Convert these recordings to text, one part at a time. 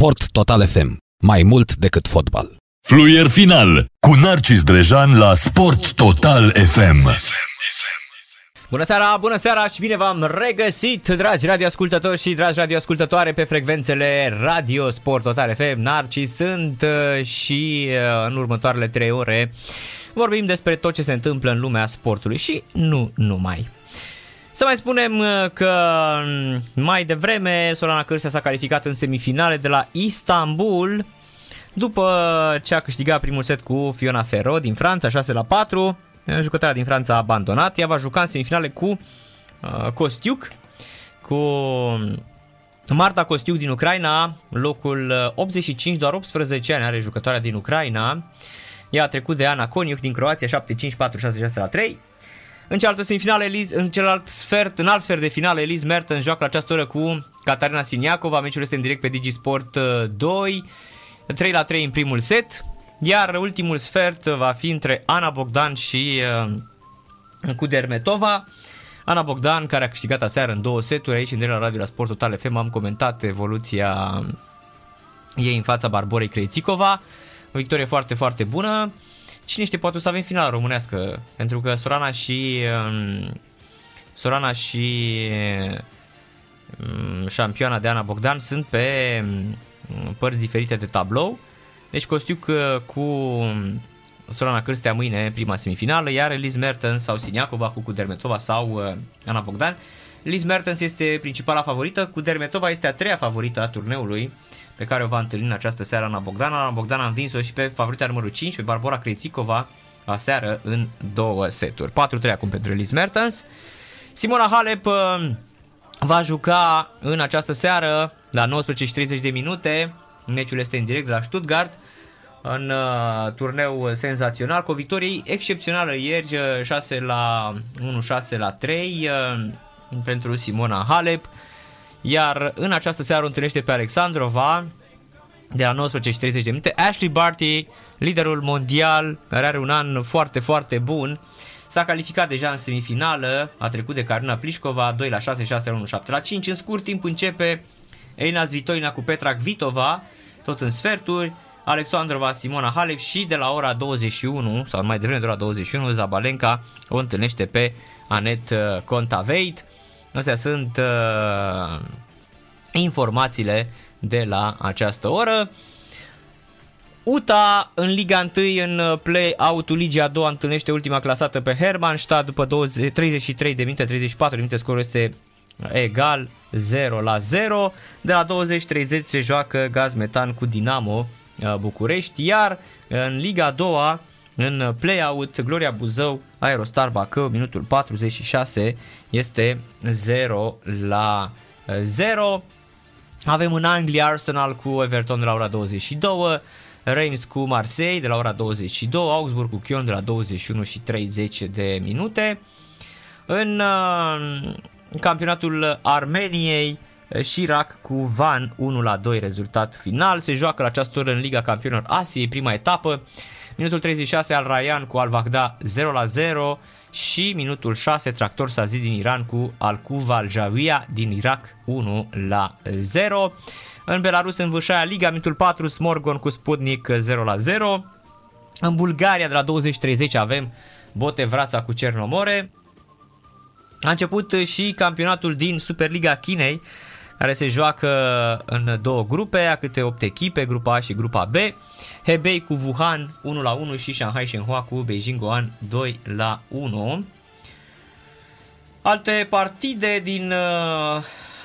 Sport Total FM. Mai mult decât fotbal. Fluier final cu Narcis Drejan la Sport Total FM. Bună seara, bună seara și bine v-am regăsit, dragi radioascultători și dragi radioascultătoare pe frecvențele Radio Sport Total FM. Narcis sunt uh, și uh, în următoarele trei ore vorbim despre tot ce se întâmplă în lumea sportului și nu numai. Să mai spunem uh, că mm, mai devreme Sorana Cârstea s-a calificat în semifinale de la Istanbul după ce a câștigat primul set cu Fiona Ferro din Franța 6 la 4. Jucătoarea din Franța a abandonat. Ea va juca în semifinale cu uh, Costiuc, cu Marta Costiuc din Ucraina, locul 85, uh, doar 18 ani are jucătoarea din Ucraina. Ea a trecut de Ana Coniuc din Croația 7-5, 4-6, 6 la 3. În cealaltă semifinală, Eliz, în celălalt sfert, în alt sfert de finală, Eliz Mertens joacă la această oră cu Catarina Siniacova. Meciul este în direct pe Digisport 2. Uh, 3 la 3 în primul set. Iar ultimul sfert va fi între Ana Bogdan și uh, cu Dermetova. Ana Bogdan, care a câștigat aseară în două seturi aici în la Radio la Sport Total FM, am comentat evoluția ei în fața Barborei Crețicova. O victorie foarte, foarte bună. Cine știe, poate o să avem finala românească, pentru că Sorana și um, Sorana și um, șampioana de Ana Bogdan sunt pe um, părți diferite de tablou. Deci Costiuc uh, cu Sorana Cârstea mâine prima semifinală, iar Liz Mertens sau Siniacova cu Kudermetova sau uh, Ana Bogdan. Liz Mertens este principala favorită, Kudermetova este a treia favorită a turneului pe care o va întâlni în această seară Ana Bogdan. Ana Bogdan a învins-o și pe favorita numărul 5, pe Barbara Krejcikova, aseară în două seturi. 4-3 acum pentru Liz Mertens. Simona Halep uh, va juca în această seară la 19.30 de minute Meciul este în direct de la Stuttgart în uh, turneu senzațional cu o victorie excepțională ieri 6 uh, la 1 6 la 3 uh, pentru Simona Halep iar în această seară o întâlnește pe Alexandrova de la 19 și 30 de minute Ashley Barty, liderul mondial care are un an foarte foarte bun S-a calificat deja în semifinală, a trecut de Karina Plișcova 2 la 6, 6 la 1, 7 la 5. În scurt timp începe Elina Zvitoina cu Petra Kvitova tot în sferturi, Alexandrova, Simona Halep și de la ora 21 sau mai devreme de la 21 Zabalenka o întâlnește pe Anet uh, Contaveit. Astea sunt uh, informațiile de la această oră. UTA în Liga 1 în uh, play-out-ul Ligii a doua întâlnește ultima clasată pe Hermannstadt după 20, 33 de minute, 34 de minute scorul este egal 0 la 0. De la 20-30 se joacă gaz metan cu Dinamo uh, București, iar în Liga a doua, în play-out, Gloria Buzău, Aerostar Bacău, minutul 46, este 0 la 0. Avem în Anglia Arsenal cu Everton de la ora 22, Reims cu Marseille de la ora 22, Augsburg cu Kion de la 21 și 30 de minute. În uh, campionatul Armeniei, Chirac cu Van 1 la 2 rezultat final. Se joacă la această oră în Liga Campionilor Asiei, prima etapă. Minutul 36 al Ryan cu Al Baghdad 0 la 0 și minutul 6 Tractor Sazi din Iran cu Al Kuva Al Javia din Irak 1 la 0. În Belarus în Vâșaia Liga, minutul 4 Smorgon cu Sputnik 0 la 0. În Bulgaria de la 20-30 avem Botevrața cu Cernomore. A început și campionatul din Superliga Chinei, care se joacă în două grupe, a câte 8 echipe, grupa A și grupa B. Hebei cu Wuhan 1 la 1 și Shanghai Shenhua cu Beijing Guoan 2 la 1. Alte partide din uh,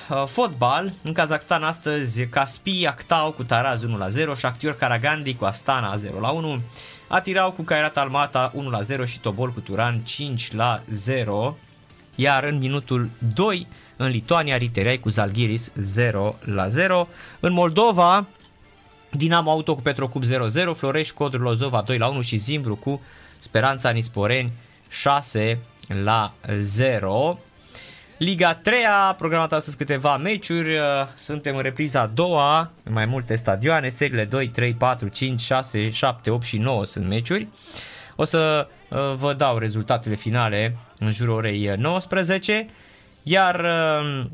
uh, fotbal. În Kazakhstan astăzi Caspi Actau cu Taraz 1 la 0, Shakhtar Karagandi cu Astana 0 la 1, Atirau cu Kairat Almata 1 la 0 și Tobol cu Turan 5 la 0 iar în minutul 2 în Lituania Ritereai cu Zalgiris 0 la 0. În Moldova Dinamo Auto cu Petrocup 0-0, Florești Codru Lozova 2 la 1 și Zimbru cu Speranța Nisporeni 6 la 0. Liga 3 a programat astăzi câteva meciuri, suntem în repriza a doua, în mai multe stadioane, seriile 2, 3, 4, 5, 6, 7, 8 și 9 sunt meciuri. O să uh, vă dau rezultatele finale în jurul orei 19, iar uh,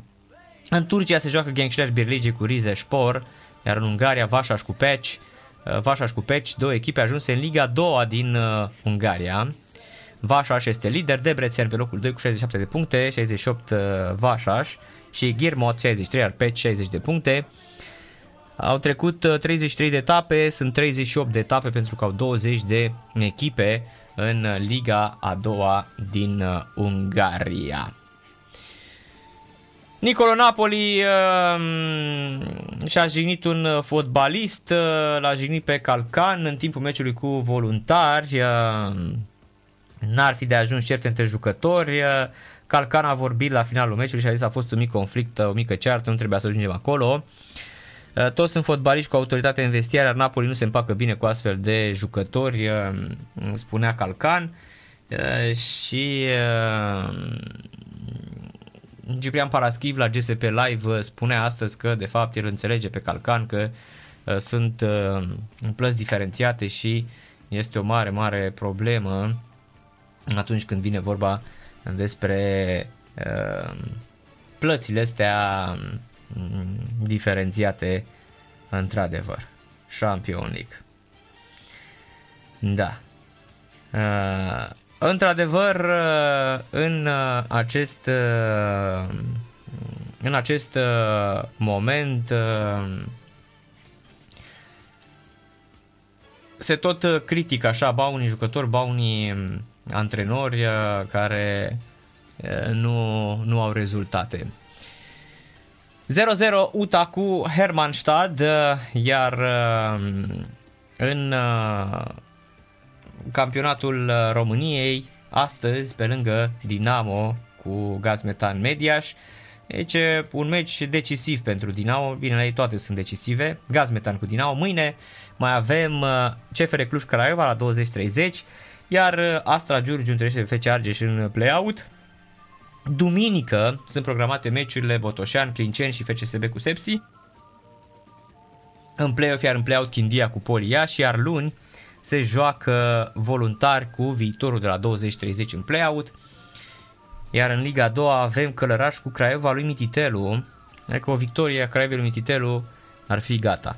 în Turcia se joacă Gençler Birlice cu Rize Spor iar în Ungaria Vașaș cu Peci, uh, Vașaș cu Peci, două echipe ajunse în Liga 2 din uh, Ungaria. Vașaș este lider, Debrețen pe locul 2 cu 67 de puncte, 68 uh, Vașaș și Ghirmot 63, iar Peci 60 de puncte. Au trecut 33 de etape, sunt 38 de etape pentru că au 20 de echipe în Liga a doua din Ungaria. Nicolo Napoli uh, și-a jignit un fotbalist, uh, l-a jignit pe Calcan în timpul meciului cu voluntari. Uh, n-ar fi de ajuns certe între jucători. Uh, Calcan a vorbit la finalul meciului și a zis că a fost un mic conflict, o mică ceartă, nu trebuia să ajungem acolo. Uh, toți sunt fotbaliști cu autoritate în vestiar, iar Napoli nu se împacă bine cu astfel de jucători, uh, spunea Calcan. Uh, și uh, Ciprian Paraschiv la GSP Live uh, spunea astăzi că de fapt el înțelege pe Calcan că uh, sunt uh, plăți diferențiate și este o mare, mare problemă atunci când vine vorba despre uh, plățile astea um, diferențiate într-adevăr. Champion League. Da. Uh, Într-adevăr, uh, în uh, acest, uh, în acest moment se tot critică așa, ba unii jucători, ba unii um, antrenori care nu, nu au rezultate. 0-0 UTA cu Hermannstad, iar în campionatul uh, României, astăzi, pe lângă Dinamo cu gaz metan Mediaș. Deci un meci decisiv pentru Dinamo, bine, ei toate sunt decisive, gaz metan cu Dinamo. Mâine mai avem uh, CFR Cluj Craiova la 20-30, iar uh, Astra Giurgiu întâlnește FC Argeș în play-out. Duminică sunt programate meciurile Botoșan, Clinceni și FCSB cu Sepsi. În play-off, iar în play-out Chindia cu Polia și iar luni se joacă voluntari cu viitorul de la 20-30 în play-out. Iar în Liga 2 avem Călăraș cu Craiova lui Mititelu. Adică o victorie a Craiovei lui Mititelu ar fi gata.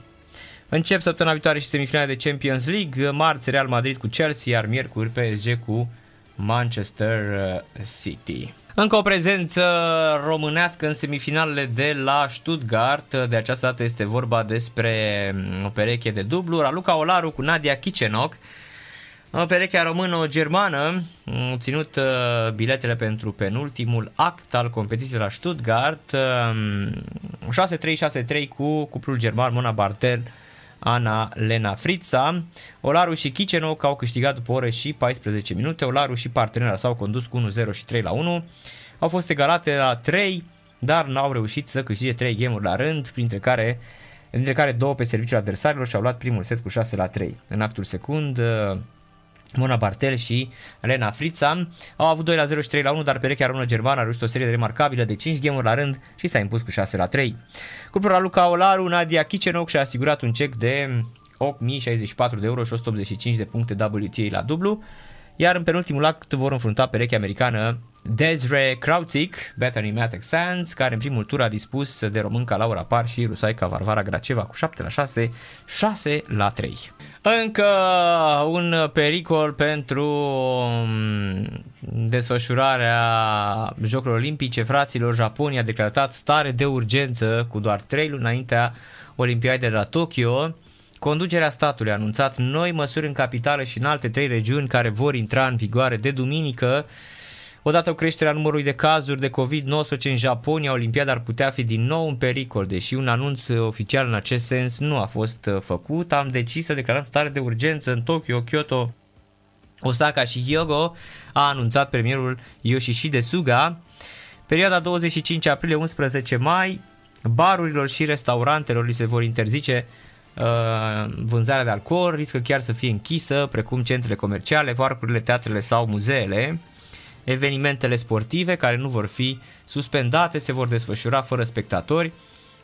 Încep săptămâna viitoare și semifinale de Champions League. Marți Real Madrid cu Chelsea, iar miercuri PSG cu Manchester City. Încă o prezență românească în semifinalele de la Stuttgart. De această dată este vorba despre mm, o pereche de dublu. Raluca Olaru cu Nadia Kicenoc. Perechea română-germană mm, au ținut uh, biletele pentru penultimul act al competiției la Stuttgart. 6-3-6-3 mm, cu cuplul german Mona Bartel Ana Lena Fritza. Olaru și Kicenoc au câștigat după ore și 14 minute. Olaru și partenera s-au condus cu 1-0 și 3 la 1. Au fost egalate la 3, dar n-au reușit să câștige 3 game la rând, printre care dintre care două pe serviciul adversarilor și au luat primul set cu 6 la 3. În actul secund, Mona Bartel și Elena Frița au avut 2 la 0 și 3 la 1, dar perechea română germană a reușit o serie remarcabilă de 5 game la rând și s-a impus cu 6 la 3. Cuplul Luca Olaru, Nadia Kicenoc și-a asigurat un cec de 8.064 de euro și 185 de puncte WTA la dublu, iar în penultimul act vor înfrunta perechea americană Desre Krautic, Bethany Matek Sands, care în primul tur a dispus de românca Laura Par și rusaica Varvara Graceva cu 7 la 6, 6 la 3. Încă un pericol pentru um, desfășurarea Jocurilor Olimpice. Fraților, Japonia a declarat stare de urgență cu doar 3 luni înaintea Olimpiadei de la Tokyo. Conducerea statului a anunțat noi măsuri în capitală și în alte trei regiuni care vor intra în vigoare de duminică. Odată cu creșterea numărului de cazuri de COVID-19 în Japonia, Olimpiada ar putea fi din nou în pericol, deși un anunț oficial în acest sens nu a fost uh, făcut. Am decis să declarăm stare de urgență în Tokyo, Kyoto, Osaka și Hyogo, a anunțat premierul Yoshihide Suga. Perioada 25 aprilie-11 mai, barurilor și restaurantelor li se vor interzice uh, vânzarea de alcool, riscă chiar să fie închisă, precum centrele comerciale, parcurile, teatrele sau muzeele. Evenimentele sportive care nu vor fi suspendate se vor desfășura fără spectatori.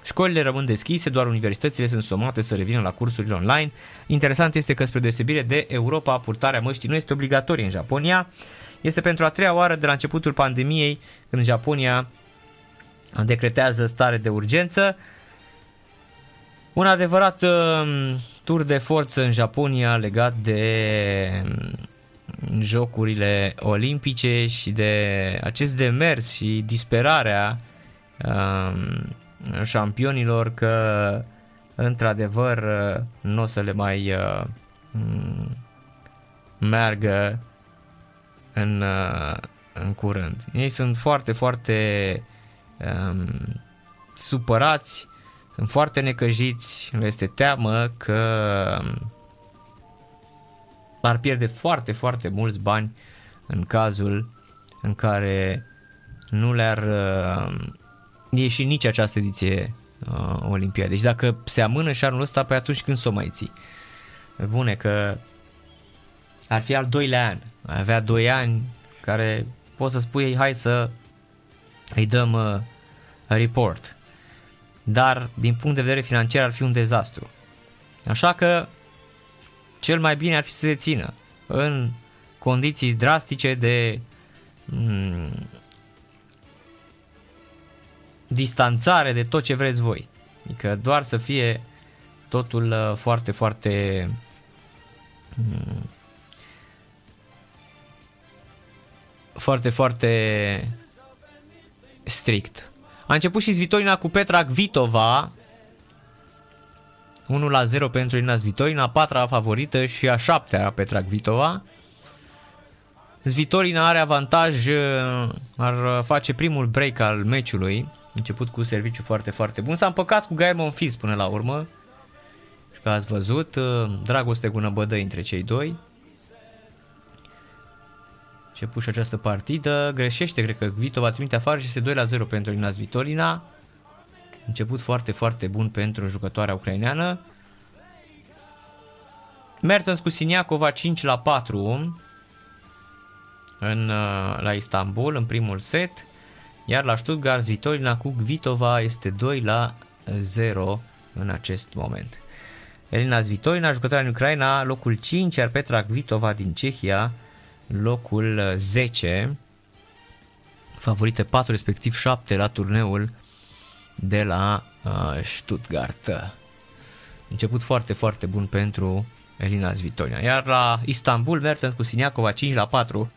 Școlile rămân deschise, doar universitățile sunt somate să revină la cursurile online. Interesant este că spre deosebire de Europa, purtarea măștii nu este obligatorie în Japonia. Este pentru a treia oară de la începutul pandemiei când Japonia decretează stare de urgență. Un adevărat uh, tur de forță în Japonia legat de um, jocurile olimpice și de acest demers și disperarea uh, șampionilor că într-adevăr uh, nu o să le mai uh, meargă în, uh, în curând. Ei sunt foarte, foarte um, supărați, sunt foarte necăjiți, le este teamă că um, ar pierde foarte, foarte mulți bani în cazul în care nu le-ar uh, ieși nici această ediție uh, Olimpiadă. Deci dacă se amână și anul ăsta, pe atunci când s-o mai ții? Bune, că ar fi al doilea an. Avea doi ani care poți să spui, hai să îi dăm uh, report. Dar din punct de vedere financiar ar fi un dezastru. Așa că cel mai bine ar fi să se țină în condiții drastice de mm, distanțare de tot ce vreți voi. Adică doar să fie totul uh, foarte, foarte mm, foarte, foarte strict. A început și Svitolina cu Petra Vitova. 1 la 0 pentru Irina Svitolina, a patra favorită și a șaptea Petra Vitova. Svitolina are avantaj, uh, ar face primul break al meciului, început cu serviciu foarte, foarte bun. S-a împăcat cu Gael Monfils până la urmă. Și că ați văzut, uh, dragoste cu năbădă între cei doi. Început și această partidă, greșește, cred că Vito va trimite afară și este 2 la 0 pentru Inas Vitolina. Început foarte, foarte bun pentru jucătoarea ucraineană. Mertens cu Siniacova 5 la 4 în, uh, la Istanbul în primul set. Iar la Stuttgart, Vitolina cu Vitova este 2 la 0 în acest moment. Elina Zvitolina, jucătoarea în Ucraina, locul 5, iar Petra Vitova din Cehia, locul 10. Favorite 4, respectiv 7 la turneul de la uh, Stuttgart. Început foarte, foarte bun pentru Elina Zvitolina. Iar la Istanbul, Mertens cu Siniacova 5 la 4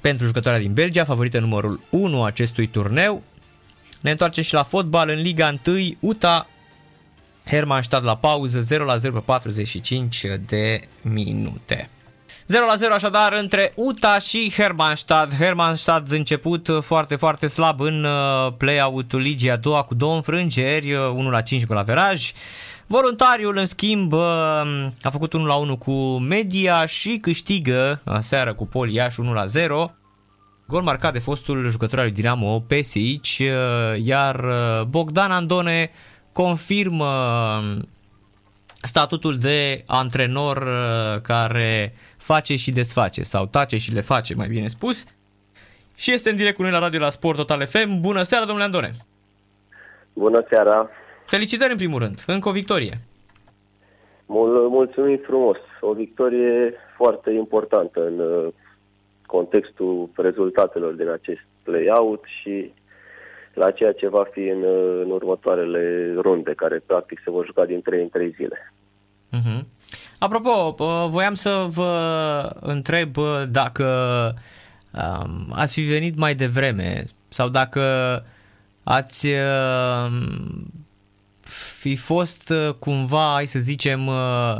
pentru jucătoarea din Belgia, favorită numărul 1 acestui turneu. Ne întoarcem și la fotbal în Liga 1, UTA Hermannstadt la pauză 0 la 0 pe 45 de minute. 0 la 0 așadar între UTA și Hermannstadt. Hermannstadt început foarte, foarte slab în uh, play-out-ul ligii a doua cu două înfrângeri, 1 uh, la 5 cu la veraj. Voluntariul, în schimb, a făcut 1 la 1 cu Media și câștigă aseară cu Pol Iași 1 la 0. Gol marcat de fostul jucător al lui Dinamo Pesic, iar Bogdan Andone confirmă statutul de antrenor care face și desface sau tace și le face, mai bine spus. Și este în direct cu noi la radio la Sport Total FM. Bună seara, domnule Andone! Bună seara! Felicitări în primul rând, încă o victorie. Mul- mulțumim frumos, o victorie foarte importantă în uh, contextul rezultatelor din acest play-out și la ceea ce va fi în, uh, în următoarele runde, care practic se vor juca din 3 în 3 zile. Uh-huh. Apropo, uh, voiam să vă întreb dacă um, ați fi venit mai devreme sau dacă ați fi fost uh, cumva, hai să zicem, uh,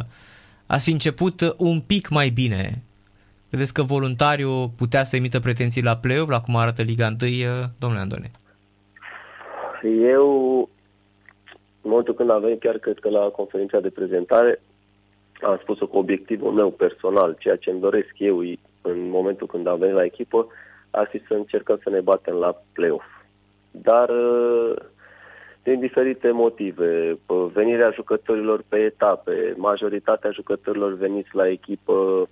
ați fi început un pic mai bine? Credeți că voluntariu putea să emită pretenții la play-off, la cum arată Liga 1, uh, domnule Andone? Eu, în momentul când am venit, chiar cred că la conferința de prezentare, am spus-o cu obiectivul meu personal, ceea ce îmi doresc eu în momentul când am venit la echipă, ar fi să încercăm să ne batem la play-off. Dar din diferite motive. Venirea jucătorilor pe etape, majoritatea jucătorilor veniți la echipă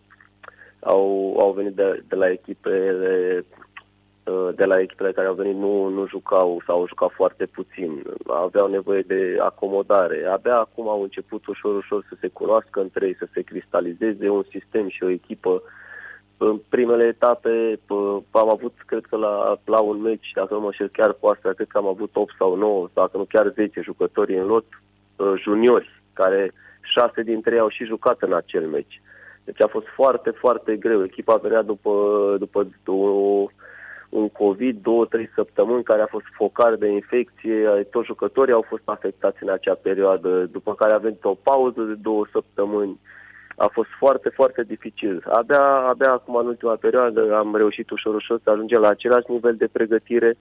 au, au venit de, de la echipele de la echipele care au venit nu, nu jucau sau au jucat foarte puțin, aveau nevoie de acomodare. Abia acum au început ușor, ușor să se cunoască între ei, să se cristalizeze un sistem și o echipă în primele etape am avut, cred că la, la un meci, dacă nu mă știu chiar cu asta, cred că am avut 8 sau 9, dacă nu chiar 10 jucători în lot juniori, care șase dintre ei au și jucat în acel meci. Deci a fost foarte, foarte greu. Echipa venea după, după o, un COVID, două, trei săptămâni, care a fost focar de infecție, toți jucătorii au fost afectați în acea perioadă, după care a venit o pauză de două săptămâni. A fost foarte, foarte dificil. Abia, abia acum, în ultima perioadă, am reușit ușor, ușor să ajungem la același nivel de pregătire,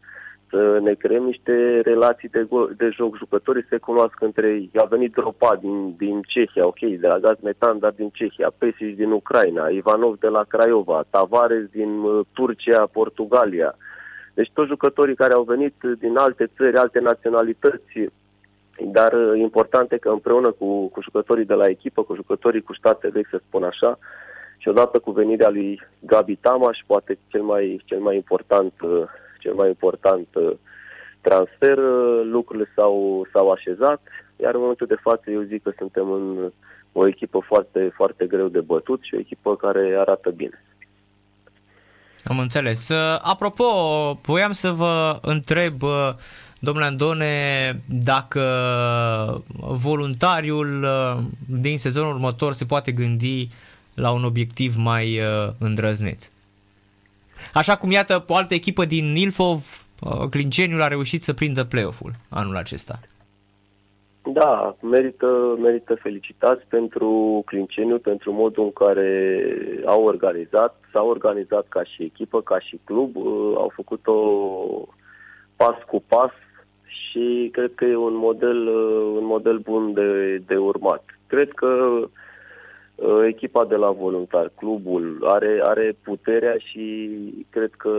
să ne creăm niște relații de, de joc. Jucătorii se cunosc între ei. A venit Dropa din, din Cehia, ok, de la Gaz Metan, dar din Cehia, Pesic din Ucraina, Ivanov de la Craiova, Tavares din uh, Turcia, Portugalia. Deci toți jucătorii care au venit din alte țări, alte naționalități, dar uh, important e că împreună cu, cu jucătorii de la echipă, cu jucătorii cu state vechi, să spun așa, și odată cu venirea lui Gabi Tamaș, poate cel mai, cel mai important uh, cel mai important uh, transfer, uh, lucrurile s-au, s-au așezat, iar în momentul de față eu zic că suntem în o echipă foarte, foarte greu de bătut și o echipă care arată bine. Am înțeles. Uh, apropo, voiam să vă întreb, domnule Andone, dacă voluntariul din sezonul următor se poate gândi la un obiectiv mai îndrăzneț. Așa cum, iată, o altă echipă din Ilfov, uh, Clinceniul a reușit să prindă play-off-ul anul acesta. Da, merită, merită felicitați pentru Clinceniu, pentru modul în care au organizat, s-au organizat ca și echipă, ca și club, uh, au făcut-o pas cu pas și cred că e un model, uh, un model bun de, de urmat. Cred că Uh, echipa de la voluntar, clubul, are, are puterea și cred că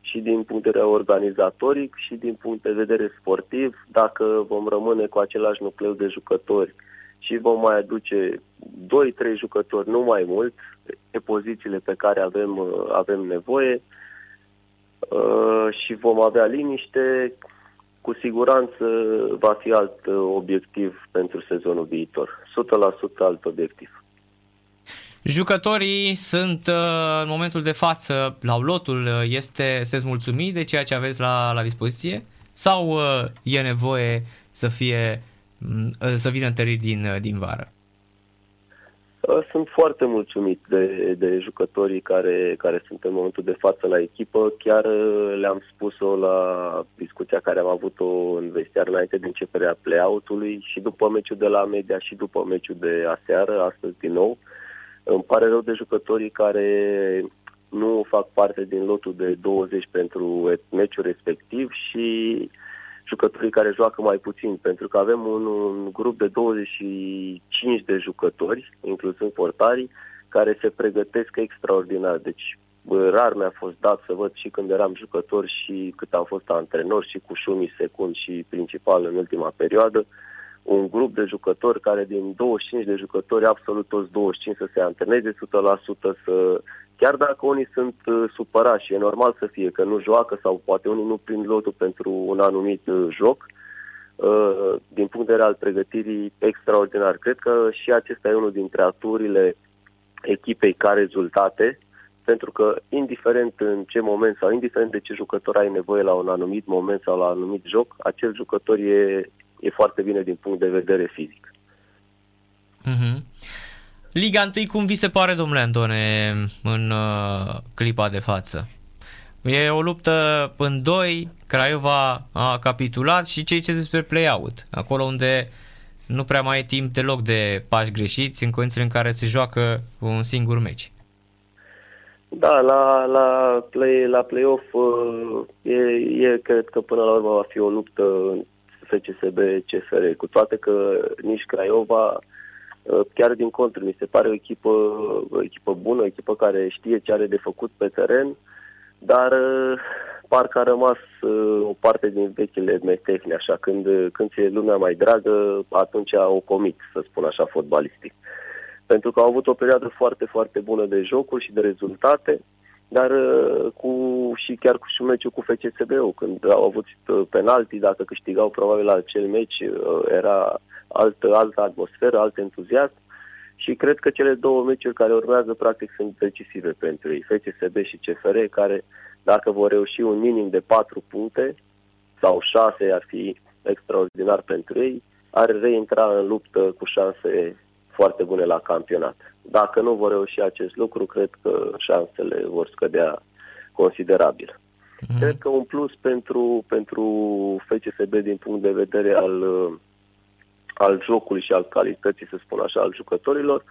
și din punct de vedere organizatoric și din punct de vedere sportiv, dacă vom rămâne cu același nucleu de jucători și vom mai aduce 2-3 jucători, nu mai mult, pe pozițiile pe care avem, uh, avem nevoie uh, și vom avea liniște, cu siguranță va fi alt obiectiv pentru sezonul viitor. 100% alt obiectiv. Jucătorii sunt uh, în momentul de față, la lotul, uh, este, să-ți mulțumi de ceea ce aveți la, la dispoziție sau uh, e nevoie să fie mm, să vină întăriri din, din vară? Sunt foarte mulțumit de, de jucătorii care, care sunt în momentul de față la echipă. Chiar le-am spus-o la discuția care am avut-o în vestiar înainte de începerea play-out-ului și după meciul de la media și după meciul de aseară, astăzi din nou. Uh, îmi pare rău de jucătorii care nu fac parte din lotul de 20 pentru meciul respectiv și jucătorii care joacă mai puțin, pentru că avem un, un grup de 25 de jucători, inclusând portarii, care se pregătesc extraordinar. Deci rar mi-a fost dat să văd și când eram jucător și cât am fost antrenor și cu Șumi secund și principal în ultima perioadă, un grup de jucători care din 25 de jucători, absolut toți 25 să se antreneze 100%, să, chiar dacă unii sunt uh, supărați și e normal să fie, că nu joacă sau poate unii nu prind lotul pentru un anumit uh, joc, uh, din punct de vedere al pregătirii extraordinar. Cred că și acesta e unul dintre aturile echipei ca rezultate, pentru că indiferent în ce moment sau indiferent de ce jucător ai nevoie la un anumit moment sau la un anumit joc, acel jucător e e foarte bine din punct de vedere fizic. Mm-hmm. Liga 1, cum vi se pare, domnule Antone, în uh, clipa de față? E o luptă în doi, Craiova a capitulat și cei ce despre play-out, acolo unde nu prea mai e timp deloc de pași greșiți în condițiile în care se joacă un singur meci. Da, la, la, play, la play-off uh, e, e, cred că până la urmă va fi o luptă FCSB CFR, cu toate că nici Craiova, uh, chiar din contră, mi se pare o echipă, o echipă bună, o echipă care știe ce are de făcut pe teren, dar uh, parcă a rămas uh, o parte din vechile metehne, așa, când, când ți-e lumea mai dragă, atunci o comit, să spun așa, fotbalistic. Pentru că au avut o perioadă foarte, foarte bună de jocuri și de rezultate, dar uh, cu, și chiar cu și meciul cu FCSB-ul, când au avut uh, penalti, dacă câștigau probabil acel meci, uh, era altă, altă atmosferă, alt entuziasm. Și cred că cele două meciuri care urmează practic sunt decisive pentru ei, FCSB și CFR, care dacă vor reuși un minim de 4 puncte sau 6 ar fi extraordinar pentru ei, ar reintra în luptă cu șanse foarte bune la campionat. Dacă nu vor reuși acest lucru, cred că șansele vor scădea considerabil. Mm-hmm. Cred că un plus pentru, pentru FCSB din punct de vedere al, al jocului și al calității, să spun așa, al jucătorilor,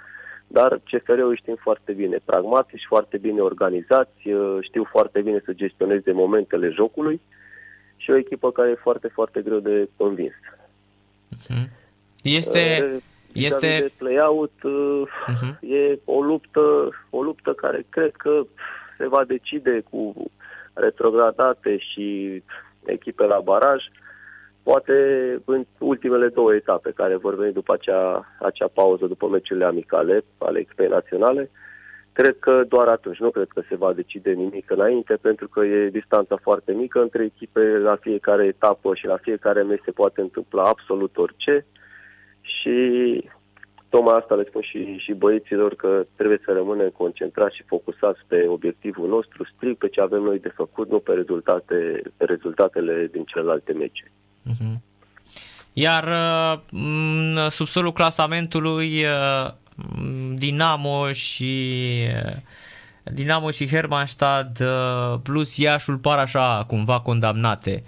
dar CFR-ul știm foarte bine, pragmatici, foarte bine organizați, știu foarte bine să gestioneze momentele jocului și o echipă care e foarte, foarte greu de convins. Mm-hmm. Este... Uh, este... De play-out uh-huh. e o luptă, o luptă care cred că se va decide cu retrogradate și echipe la baraj, poate în ultimele două etape care vor veni după acea, acea pauză, după meciurile amicale ale echipei naționale. Cred că doar atunci, nu cred că se va decide nimic înainte, pentru că e distanța foarte mică între echipe, la fiecare etapă și la fiecare meci se poate întâmpla absolut orice și tocmai asta le spun și, și băieților că trebuie să rămânem concentrați și focusați pe obiectivul nostru, strict pe ce avem noi de făcut, nu pe, rezultate, pe rezultatele din celelalte meciuri. Uh-huh. Iar în subsolul clasamentului Dinamo și Dinamo și Hermannstad plus Iașul par așa cumva condamnate.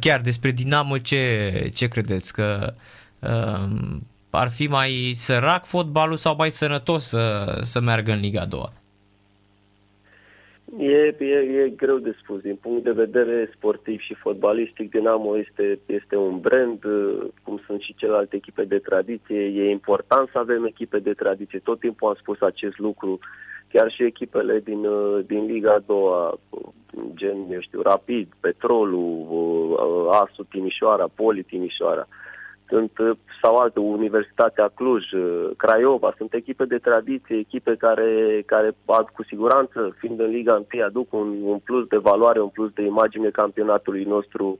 Chiar despre Dinamo ce, ce credeți? Că ar fi mai sărac fotbalul sau mai sănătos să, să meargă în Liga 2? E, e, e greu de spus. Din punct de vedere sportiv și fotbalistic, Dinamo este, este un brand, cum sunt și celelalte echipe de tradiție. E important să avem echipe de tradiție. Tot timpul am spus acest lucru. Chiar și echipele din, din Liga 2, gen, eu știu, Rapid, Petrolul, Asu Timișoara, Poli Timișoara, sunt sau alte, Universitatea Cluj, uh, Craiova, sunt echipe de tradiție, echipe care, care cu siguranță, fiind în Liga 1, aduc un, un plus de valoare, un plus de imagine campionatului nostru,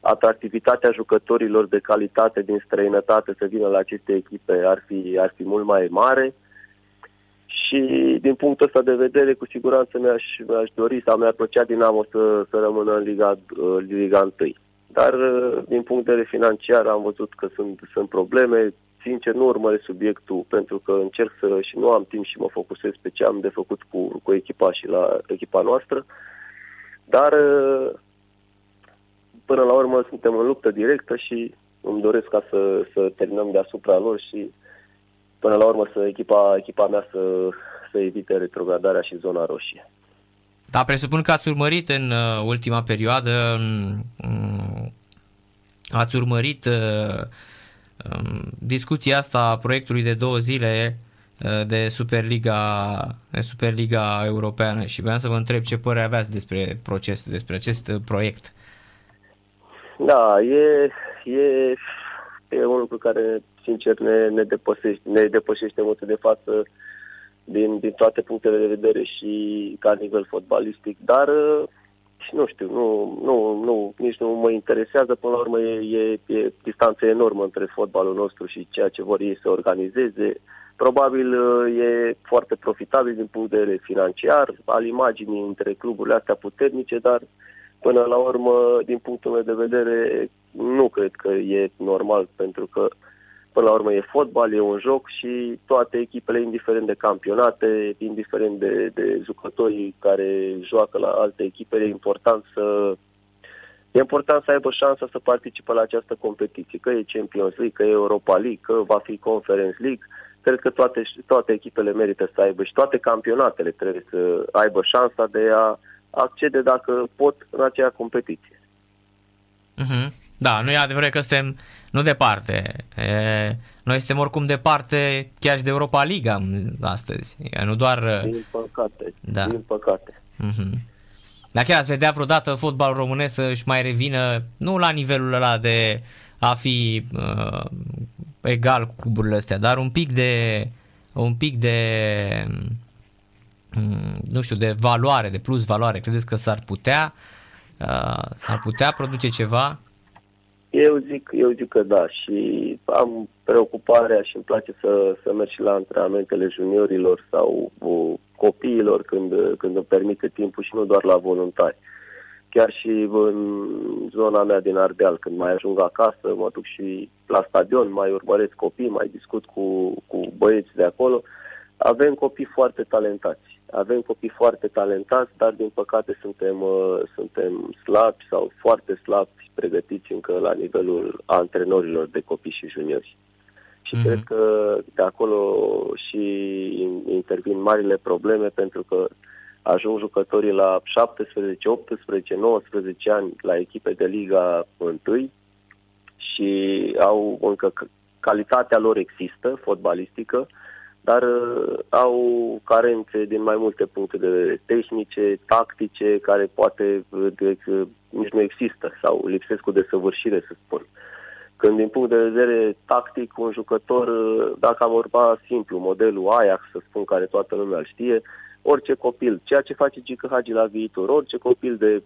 atractivitatea jucătorilor de calitate din străinătate să vină la aceste echipe ar fi, ar fi mult mai mare. Și din punctul ăsta de vedere, cu siguranță mi-aș, mi-aș dori sau mi-ar plăcea Dinamo să, să rămână în Liga, uh, Liga 1. Dar, uh, din punct de vedere financiar, am văzut că sunt, sunt probleme. Sincer, nu urmăresc subiectul pentru că încerc să și nu am timp și mă focusez pe ce am de făcut cu, cu echipa și la echipa noastră. Dar, uh, până la urmă, suntem în luptă directă și îmi doresc ca să, să terminăm deasupra lor și, până la urmă, să echipa, echipa mea să, să evite retrogradarea și zona roșie. Da, presupun că ați urmărit în uh, ultima perioadă, um, ați urmărit uh, um, discuția asta a proiectului de două zile uh, de Superliga, de Superliga Europeană și vreau să vă întreb ce părere aveați despre proces, despre acest proiect. Da, e, e, e un lucru care, sincer, ne, ne, depășește, ne depășește mult de față uh, din, din toate punctele de vedere și ca nivel fotbalistic, dar uh, și nu știu, nu, nu, nu, nici nu mă interesează, până la urmă e, e, e distanță enormă între fotbalul nostru și ceea ce vor ei să organizeze. Probabil uh, e foarte profitabil din punct de vedere financiar, al imaginii între cluburile astea puternice, dar până la urmă, din punctul meu de vedere, nu cred că e normal, pentru că uh, Până la urmă e fotbal, e un joc și toate echipele, indiferent de campionate, indiferent de, de jucătorii care joacă la alte echipe, e important să E important să aibă șansa să participe la această competiție, că e Champions League, că e Europa League, că va fi Conference League. Cred că toate, toate echipele merită să aibă și toate campionatele trebuie să aibă șansa de a accede, dacă pot, în aceea competiție. Uh-huh. Da, nu e adevărat că suntem nu departe. E, noi suntem oricum departe chiar și de Europa Liga astăzi. E, nu doar... Din păcate. Da. Din păcate. Mm-hmm. Dar chiar ați vedea vreodată fotbalul românesc să-și mai revină, nu la nivelul ăla de a fi uh, egal cu cluburile astea, dar un pic de un pic de um, nu știu, de valoare, de plus valoare. Credeți că s-ar putea uh, s-ar putea produce ceva? Eu zic, eu zic că da și am preocuparea și îmi place să, să merg și la antrenamentele juniorilor sau uh, copiilor când, când îmi permite timpul și nu doar la voluntari. Chiar și în zona mea din Ardeal, când mai ajung acasă, mă duc și la stadion, mai urmăresc copii, mai discut cu, cu băieți de acolo. Avem copii foarte talentați avem copii foarte talentați, dar din păcate suntem, uh, suntem slabi sau foarte slabi pregătiți încă la nivelul antrenorilor de copii și juniori. Și mm-hmm. cred că de acolo și intervin marile probleme pentru că ajung jucătorii la 17, 18, 19 ani la echipe de Liga 1 și au încă calitatea lor există, fotbalistică, dar uh, au carențe din mai multe puncte de vedere, tehnice, tactice, care poate uh, de, uh, nici nu există sau lipsesc cu desăvârșire, să spun. Când din punct de vedere tactic, un jucător, uh, dacă am urma simplu, modelul Ajax, să spun, care toată lumea îl știe, orice copil, ceea ce face Gică Hagi la viitor, orice copil de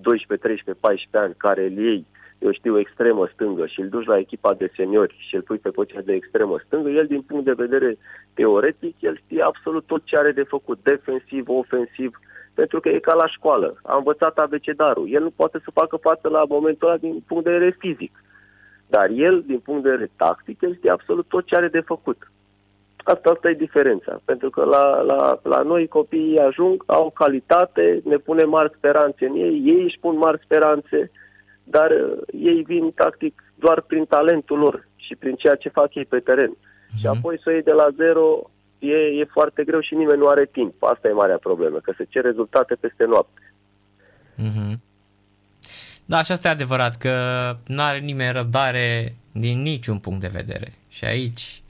12, 13, 14 ani care îl iei eu știu, extremă stângă și îl duci la echipa de seniori și îl pui pe poziția de extremă stângă, el din punct de vedere teoretic, el știe absolut tot ce are de făcut, defensiv, ofensiv, pentru că e ca la școală. A învățat abecedarul. El nu poate să facă față la momentul ăla din punct de vedere fizic. Dar el, din punct de vedere tactic, el știe absolut tot ce are de făcut. Asta, asta e diferența. Pentru că la, la, la noi copiii ajung, au calitate, ne punem mari speranțe în ei, ei își pun mari speranțe, uh, dar uh, ei vin tactic doar prin talentul lor și prin ceea ce fac ei pe teren. Uh-huh. Și apoi să o iei de la zero e, e foarte greu și nimeni nu are timp. Asta e marea problemă, că se cer rezultate peste noapte. Uh-huh. Da, și asta e adevărat, că nu are nimeni răbdare din niciun punct de vedere. Și aici,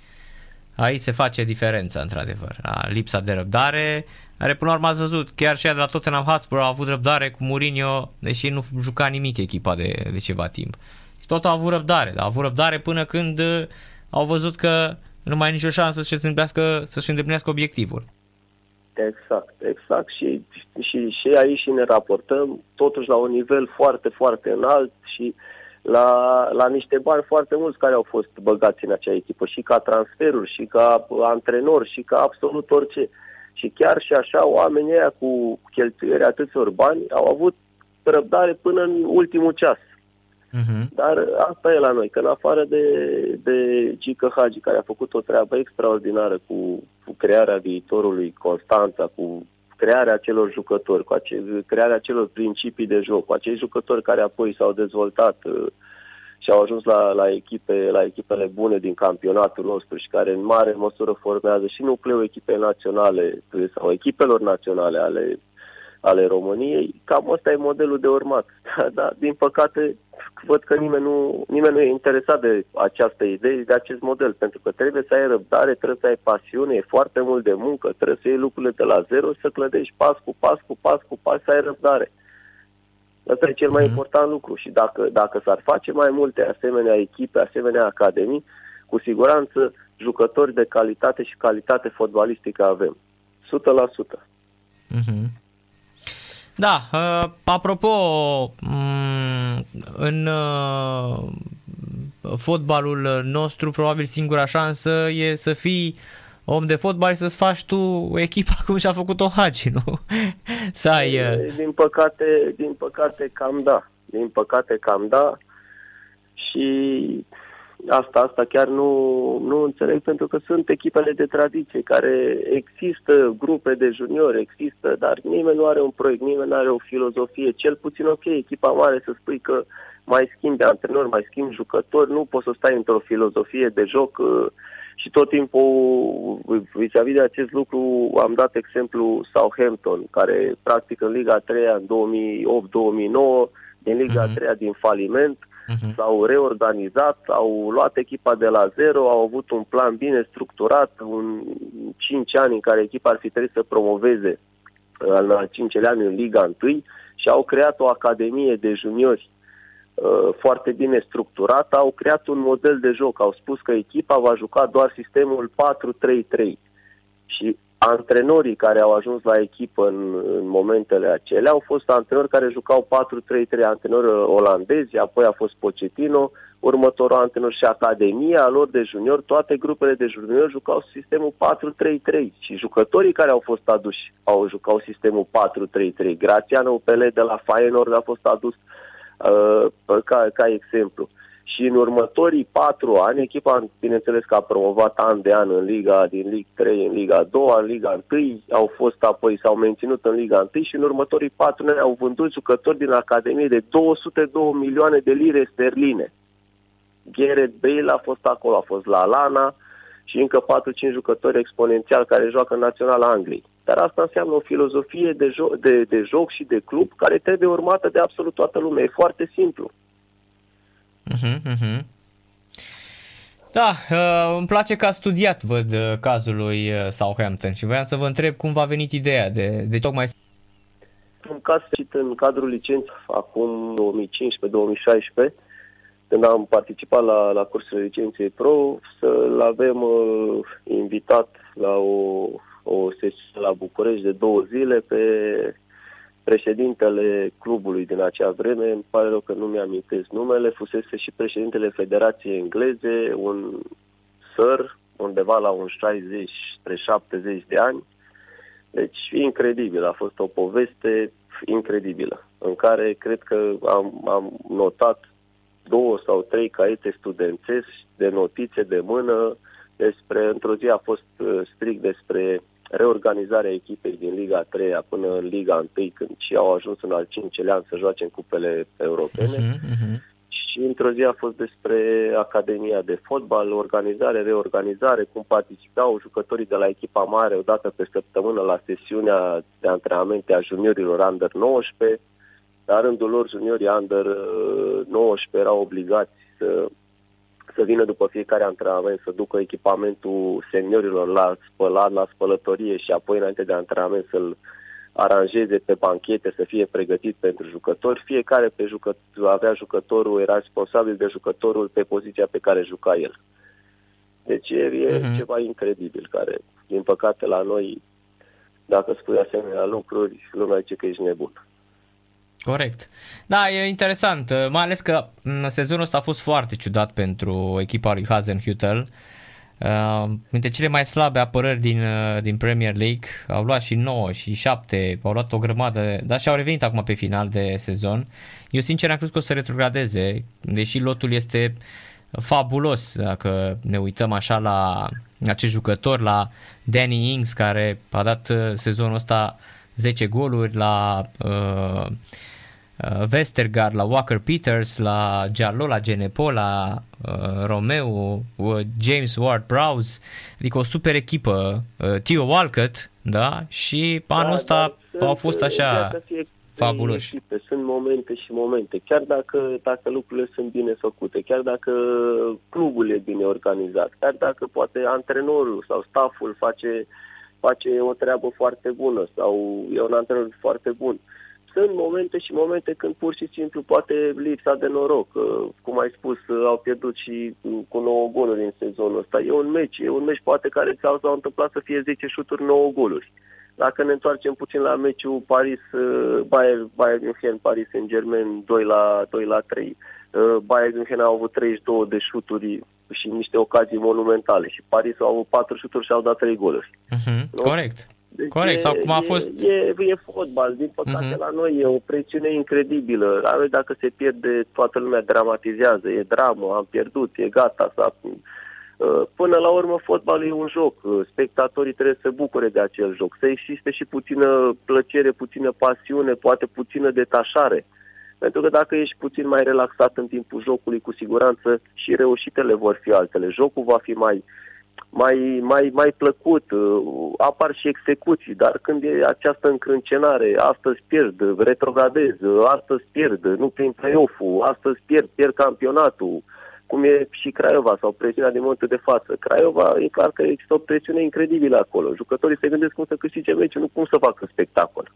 aici se face diferența, într-adevăr. Lipsa de răbdare are până la urmă ați văzut, chiar și de la Tottenham Hotspur au avut răbdare cu Mourinho, deși nu juca nimic echipa de, de ceva timp. Și tot au avut răbdare, dar au avut răbdare până când uh, au văzut că nu mai e nicio șansă să-și îndeplinească, să-și îndeplinească obiectivul. Exact, exact. Și, și, și aici și ne raportăm totuși la un nivel foarte, foarte înalt și la, la niște bani foarte mulți care au fost băgați în acea echipă și ca transferuri, și ca antrenori, și ca absolut orice. Uh, și chiar și așa, oamenii ăia cu cheltuieri atâților bani au avut răbdare până în ultimul ceas. Uh-huh. Dar asta e la noi, că în afară de, de Gică Hagi, care a făcut o treabă extraordinară cu, cu crearea viitorului Constanța, cu crearea acelor jucători, cu ace- crearea acelor principii de joc, cu acei jucători care apoi s-au dezvoltat uh, și au ajuns la, la, echipe, la echipele bune din campionatul nostru și care în mare măsură formează și nucleul echipei naționale sau echipelor naționale ale, ale României, cam ăsta e modelul de urmat. Da, din păcate, văd că nimeni nu, nimeni nu e interesat de această idee, de acest model, pentru că trebuie să ai răbdare, trebuie să ai pasiune, e foarte mult de muncă, trebuie să iei lucrurile de la zero, să clădești pas cu pas, cu pas cu pas, să ai răbdare. Asta e cel mai mm-hmm. important lucru și dacă, dacă s-ar face mai multe asemenea echipe, asemenea academii, cu siguranță jucători de calitate și calitate fotbalistică avem. 100%. Mm-hmm. Da, uh, apropo, um, în uh, fotbalul nostru probabil singura șansă e să fii om de fotbal și să-ți faci tu echipa cum și-a făcut-o Hagi, nu? să ai... Uh... Din păcate, din păcate cam da. Din păcate cam da. Și asta, asta chiar nu, nu înțeleg pentru că sunt echipele de tradiție care există, grupe de juniori există, dar nimeni nu are un proiect, nimeni nu are o filozofie. Cel puțin ok, echipa mare să spui că mai schimbi antrenori, mai schimbi jucători, nu poți să stai într-o filozofie de joc uh, și tot timpul vis-a-vis de acest lucru am dat exemplu Southampton, care practic în Liga 3 în 2008-2009, din Liga uh-huh. 3 din faliment, uh-huh. s-au reorganizat, au luat echipa de la zero, au avut un plan bine structurat, un 5 ani în care echipa ar fi trebuit să promoveze în al 5 ani în Liga 1 și au creat o academie de juniori Uh, foarte bine structurat, au creat un model de joc. Au spus că echipa va juca doar sistemul 4-3-3. Și Antrenorii care au ajuns la echipă în, în momentele acelea au fost antrenori care jucau 4-3-3, antrenori olandezi, apoi a fost Pochettino, următorul antrenor și Academia lor de junior, toate grupele de junior jucau sistemul 4-3-3 și jucătorii care au fost aduși au jucau sistemul 4-3-3. Grațiano Pele de la Feyenoord a fost adus uh, ca, ca exemplu. Și în următorii patru ani, echipa, bineînțeles că a promovat an de an în Liga, din Liga 3 în Liga 2, în Liga 1, au fost apoi, s-au menținut în Liga 1 și în următorii patru ani au vândut jucători din Academie de 202 milioane de lire sterline. Gareth Bale a fost acolo, a fost la Lana și încă 4-5 jucători exponențial care joacă în Naționala Angliei. Dar asta înseamnă o filozofie de, jo- de, de joc și de club care trebuie urmată de absolut toată lumea. E foarte simplu. Uh-huh, uh-huh. Da, uh, îmi place că a studiat, văd, uh, cazul lui uh, Southampton și voiam să vă întreb cum v-a venit ideea de, de tocmai... Un caz în cadrul licenței acum 2015-2016 când am participat la, la cursul licenței pro, să-l avem uh, invitat la o, o sesiune la București de două zile pe președintele clubului din acea vreme, îmi pare rău că nu mi-amintesc numele, fusese și președintele Federației Engleze, un săr, undeva la un 60 70 de ani. Deci, incredibil, a fost o poveste incredibilă, în care cred că am, am notat două sau trei caiete studențești de notițe de mână despre, într-o zi a fost uh, strict despre reorganizarea echipei din Liga 3 până în Liga 1, când și au ajuns în al cincelea an să joace în cupele europene. Uh-huh, uh-huh. Și într-o zi a fost despre Academia de Fotbal, organizare, reorganizare, cum participau jucătorii de la echipa mare odată pe săptămână la sesiunea de antrenamente a juniorilor Under 19, la rândul lor, juniorii under 19 uh, erau obligați să, să vină după fiecare antrenament, să ducă echipamentul seniorilor la spălat, la spălătorie și apoi înainte de antrenament să-l aranjeze pe banchete, să fie pregătit pentru jucători. Fiecare pe jucător, avea jucătorul, era responsabil de jucătorul pe poziția pe care juca el. Deci e, e uh-huh. ceva incredibil care, din păcate, la noi, dacă spui asemenea lucruri, lumea zice că ești nebun. Corect. Da, e interesant, uh, mai ales că mm, sezonul ăsta a fost foarte ciudat pentru echipa lui Hazenhüttel. Uh, dintre cele mai slabe apărări din, uh, din Premier League au luat și 9 și 7, au luat o grămadă, dar și-au revenit acum pe final de sezon. Eu sincer am crezut că o să retrogradeze, deși lotul este fabulos dacă ne uităm așa la acest jucător, la Danny Ings care a dat uh, sezonul ăsta 10 goluri, la uh, uh, Westergaard, la Walker Peters, la Giallo, la Genepo, la uh, Romeo, uh, James Ward-Prowse, adică o super echipă, uh, Theo Walcott, da, și anul da, ăsta au fost așa fabuloși. sunt momente și momente, chiar dacă, dacă lucrurile sunt bine făcute, chiar dacă clubul e bine organizat, chiar dacă poate antrenorul sau stafful face, face o treabă foarte bună sau e un antrenor foarte bun. Uh, sunt momente și momente când pur și simplu poate lipsa de noroc. Cum ai spus, au pierdut și cu 9 goluri în sezonul ăsta. E un meci, e un meci poate care s-au întâmplat să fie 10 șuturi, 9 goluri. Dacă ne întoarcem puțin la meciul Paris, Bayern, Bayern München, Paris Saint-Germain 2 la, 2 la 3. Bayern München au avut 32 de șuturi și niște ocazii monumentale și Paris au avut 4 șuturi și au dat 3 goluri. Uh-huh, corect. Deci Corect, e, sau cum a fost... E, e, e fotbal, din păcate uh-huh. la noi e o presiune incredibilă. La noi dacă se pierde, toată lumea dramatizează, e dramă, am pierdut, e gata. S-a... Uh, până la urmă, fotbalul e un joc. Uh, spectatorii trebuie să se bucure de acel joc. Să existe și puțină plăcere, puțină pasiune, poate puțină detașare. Pentru că dacă ești puțin mai relaxat în timpul jocului, cu siguranță și reușitele vor fi altele. Jocul va fi mai, mai, mai, mai plăcut, uh, apar și execuții, dar când e această încrâncenare, astăzi pierd, retrogradez, uh, astăzi pierd, nu prin play-off-ul, astăzi pierd, pierd campionatul, cum e și Craiova sau presiunea din momentul de față. Craiova e clar că există o presiune incredibilă acolo. Jucătorii se gândesc cum să câștige meciul, nu cum să facă spectacol.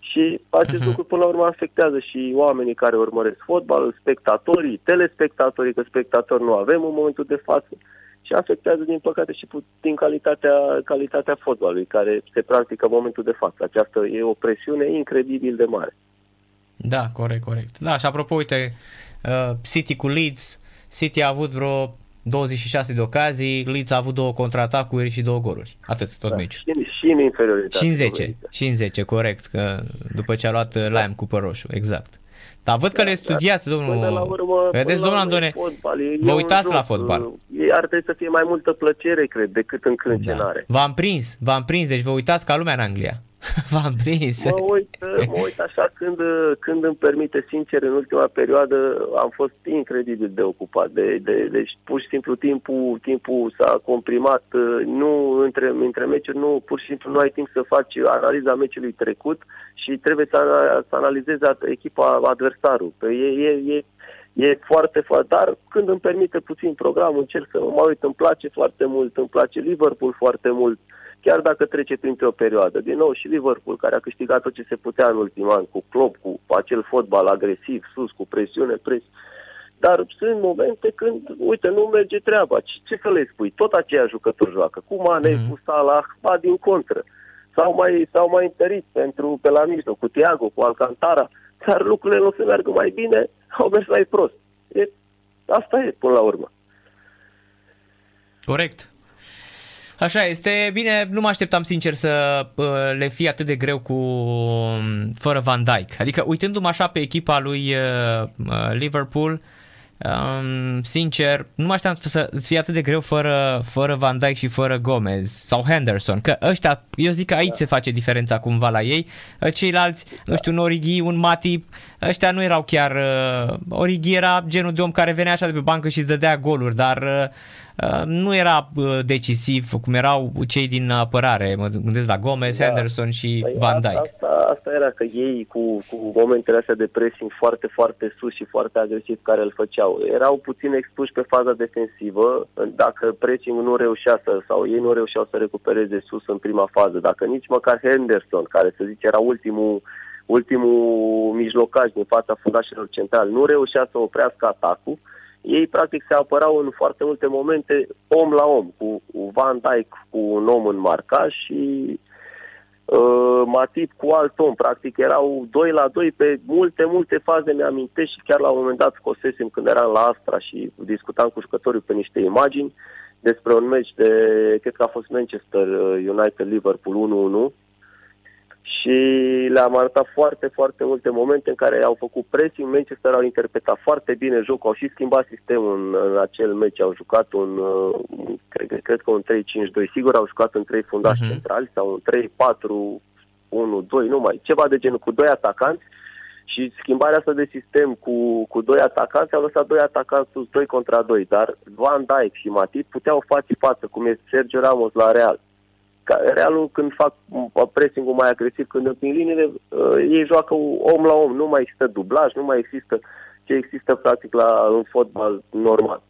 Și acest uh-huh. lucru până la urmă afectează și oamenii care urmăresc fotbalul, spectatorii, telespectatorii, că spectatori nu avem în momentul de față și afectează, din păcate, și puțin calitatea, calitatea fotbalului, care se practică în momentul de față. Aceasta e o presiune incredibil de mare. Da, corect, corect. Da, și apropo, uite, uh, City cu Leeds, City a avut vreo 26 de ocazii, Leeds a avut două contraatacuri și două goluri. Atât, tot da, meciul. Și, și în inferioritate. Și în 10, și în 10, corect, că după ce a luat uh, Lime cu roșu, exact. Dar văd că da, le studiați, domnul. Până la urmă, Vedeți, domnul Andone, fotbal, vă uitați la fotbal. E, ar trebui să fie mai multă plăcere, cred, decât încrâncenare. Da. V-am prins, v-am prins, deci vă uitați ca lumea în Anglia. V-am prins. Mă uit, mă uit așa când, când îmi permite, sincer, în ultima perioadă am fost incredibil de ocupat. De, de, deci pur și simplu timpul, timpul s-a comprimat. Nu între, între meciuri, nu, pur și simplu nu ai timp să faci analiza meciului trecut și trebuie să, să analizezi echipa adversarul. E, e, e, e foarte, foarte, dar când îmi permite puțin programul, încerc să mă uit, îmi place foarte mult, îmi place Liverpool foarte mult. Uh, chiar dacă trece printr-o perioadă. Din nou și Liverpool, care a câștigat tot ce se putea în ultimul an, cu Klopp, cu acel fotbal agresiv, sus, cu presiune, pres. Dar sunt momente când, uite, nu merge treaba. Ce, ce să le spui? Tot aceia jucători joacă. Cu Mane, mm. cu Salah, ba din contră. S-au mai, s-au mai întărit pentru, pe la mijloc, cu Tiago, cu Alcantara, dar lucrurile nu se meargă mai bine, au mers mai prost. E, asta e, până la urmă. Corect. Așa este. Bine, nu mă așteptam sincer să le fie atât de greu cu fără Van Dijk. Adică uitându-mă așa pe echipa lui uh, uh, Liverpool, Um, sincer, nu mă așteptam să fie atât de greu fără, fără Van Dijk și fără Gomez sau Henderson, că ăștia, eu zic că aici da. se face diferența cumva la ei, ceilalți, da. nu știu, un Origi, un Matip, ăștia nu erau chiar, uh, Origi era genul de om care venea așa de pe bancă și îți dădea goluri, dar uh, Uh, nu era uh, decisiv cum erau cei din apărare, mă gândesc la Gomez, da. Henderson și păi Van Dijk. Asta, asta era că ei cu, cu momentele astea de pressing foarte, foarte sus și foarte agresiv care îl făceau, erau puțin expuși pe faza defensivă, dacă pressing nu reușea să, sau ei nu reușeau să recupereze sus în prima fază, dacă nici măcar Henderson, care să zice era ultimul ultimul mijlocaj din fața fundașilor centrali, nu reușea să oprească atacul, uh, ei practic se apărau în foarte multe momente om la om, cu, Van Dijk cu un om în marcaj și uh, Matip cu alt om. Practic erau 2 la 2 pe multe, multe faze, mi-amintesc și chiar la un moment dat scosesem când eram la Astra și discutam cu jucătorii pe niște imagini despre un meci de, cred că a fost Manchester United-Liverpool 1-1 și le-am arătat foarte, foarte multe momente în care au făcut pressing, Manchester au interpretat foarte bine jocul, au și schimbat sistemul în, în acel meci, au jucat un, uh, cred, cred că un 3-5-2, sigur au jucat în 3 fundași uh-huh. centrali sau un 3-4-1-2, nu mai, ceva de genul, cu doi atacanți. Și schimbarea asta de sistem cu, cu doi atacanți au lăsat doi atacanți sus, doi contra doi, dar Van Dijk și Matip puteau face față, cum e Sergio Ramos la Real Realul când fac pressing-ul mai agresiv, când împing liniile, uh, ei joacă om la om, nu mai există dublaj, nu mai există ce există practic la, în fotbal normal.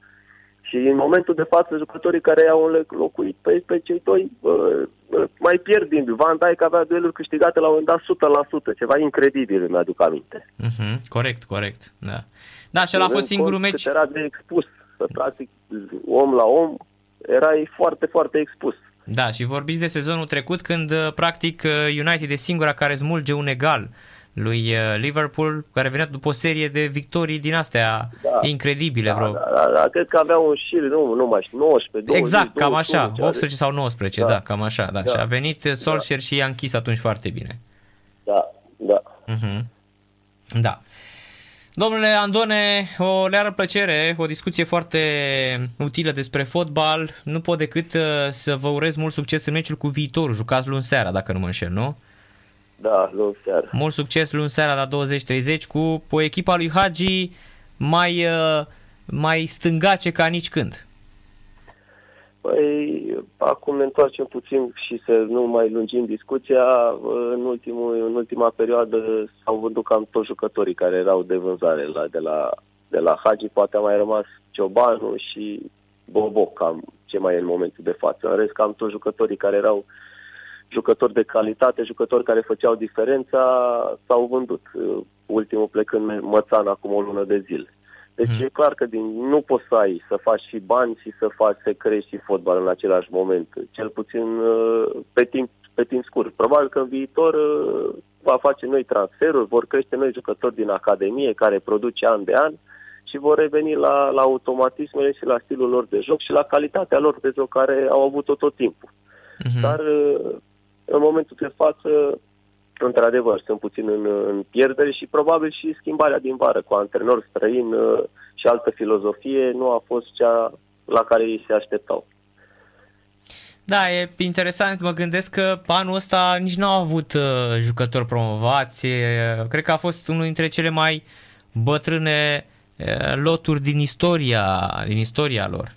Și în momentul de față, jucătorii care au înlocuit pe, pe cei doi uh, uh, mai pierd din Van Dijk avea dueluri câștigate la un moment dat 100%, ceva incredibil îmi aduc aminte. Uh-huh. Corect, corect, da. Da, și el a fost singurul meci. Era de expus, practic, om la om, erai foarte, foarte expus. Da, și vorbiți de sezonul trecut când uh, practic uh, United e singura care smulge un egal lui uh, Liverpool, care venea după o serie de victorii din astea da, incredibile. Da, vreo. Da, da, da, cred că avea un șir, nu, nu mai știu, 19, 20, Exact, 20, cam așa, 18 sau 19, da, da cam așa, da. da. Și a venit Solskjaer da. și i-a închis atunci foarte bine. Da, da. Uh-huh. Da. Domnule Andone, o leară plăcere, o discuție foarte utilă despre fotbal. Nu pot decât uh, să vă urez mult succes în meciul cu viitorul. Jucați luni seara, dacă nu mă înșel, nu? Da, luni seara. Mult succes luni seara la 20-30 cu o echipa lui Hagi mai, uh, mai stângace ca nici când. Păi, acum ne întoarcem puțin și să nu mai lungim discuția. În, ultimul, în ultima perioadă s-au vândut cam toți jucătorii care erau de vânzare la, de, la, de la Hagi. Poate a mai rămas Ciobanu și Bobo, cam ce mai e în momentul de față. În rest, cam toți jucătorii care erau jucători de calitate, jucători care făceau diferența, s-au vândut. Ultimul plecând Mățan acum o lună de zile. Deci Mhm. e clar că din, nu poți să ai, să faci și bani și să faci, să crești și fotbal în același moment. Cel puțin uh, pe timp, pe timp scurt. Probabil că în viitor uh, va face noi transferuri, vor crește noi jucători din academie care produce an de an și vor reveni la, la automatismele și la stilul lor de joc și la calitatea lor de joc care au avut-o tot timpul. Mhm. Dar uh, în momentul de față, într-adevăr, sunt puțin în, în pierdere și probabil și schimbarea din vară cu antrenor străin uh, și altă filozofie nu a fost cea la care ei se așteptau. Da, e interesant, mă gândesc că anul ăsta nici n-au avut uh, jucători promovați, e, cred că a fost unul dintre cele mai bătrâne uh, loturi din istoria, din istoria lor.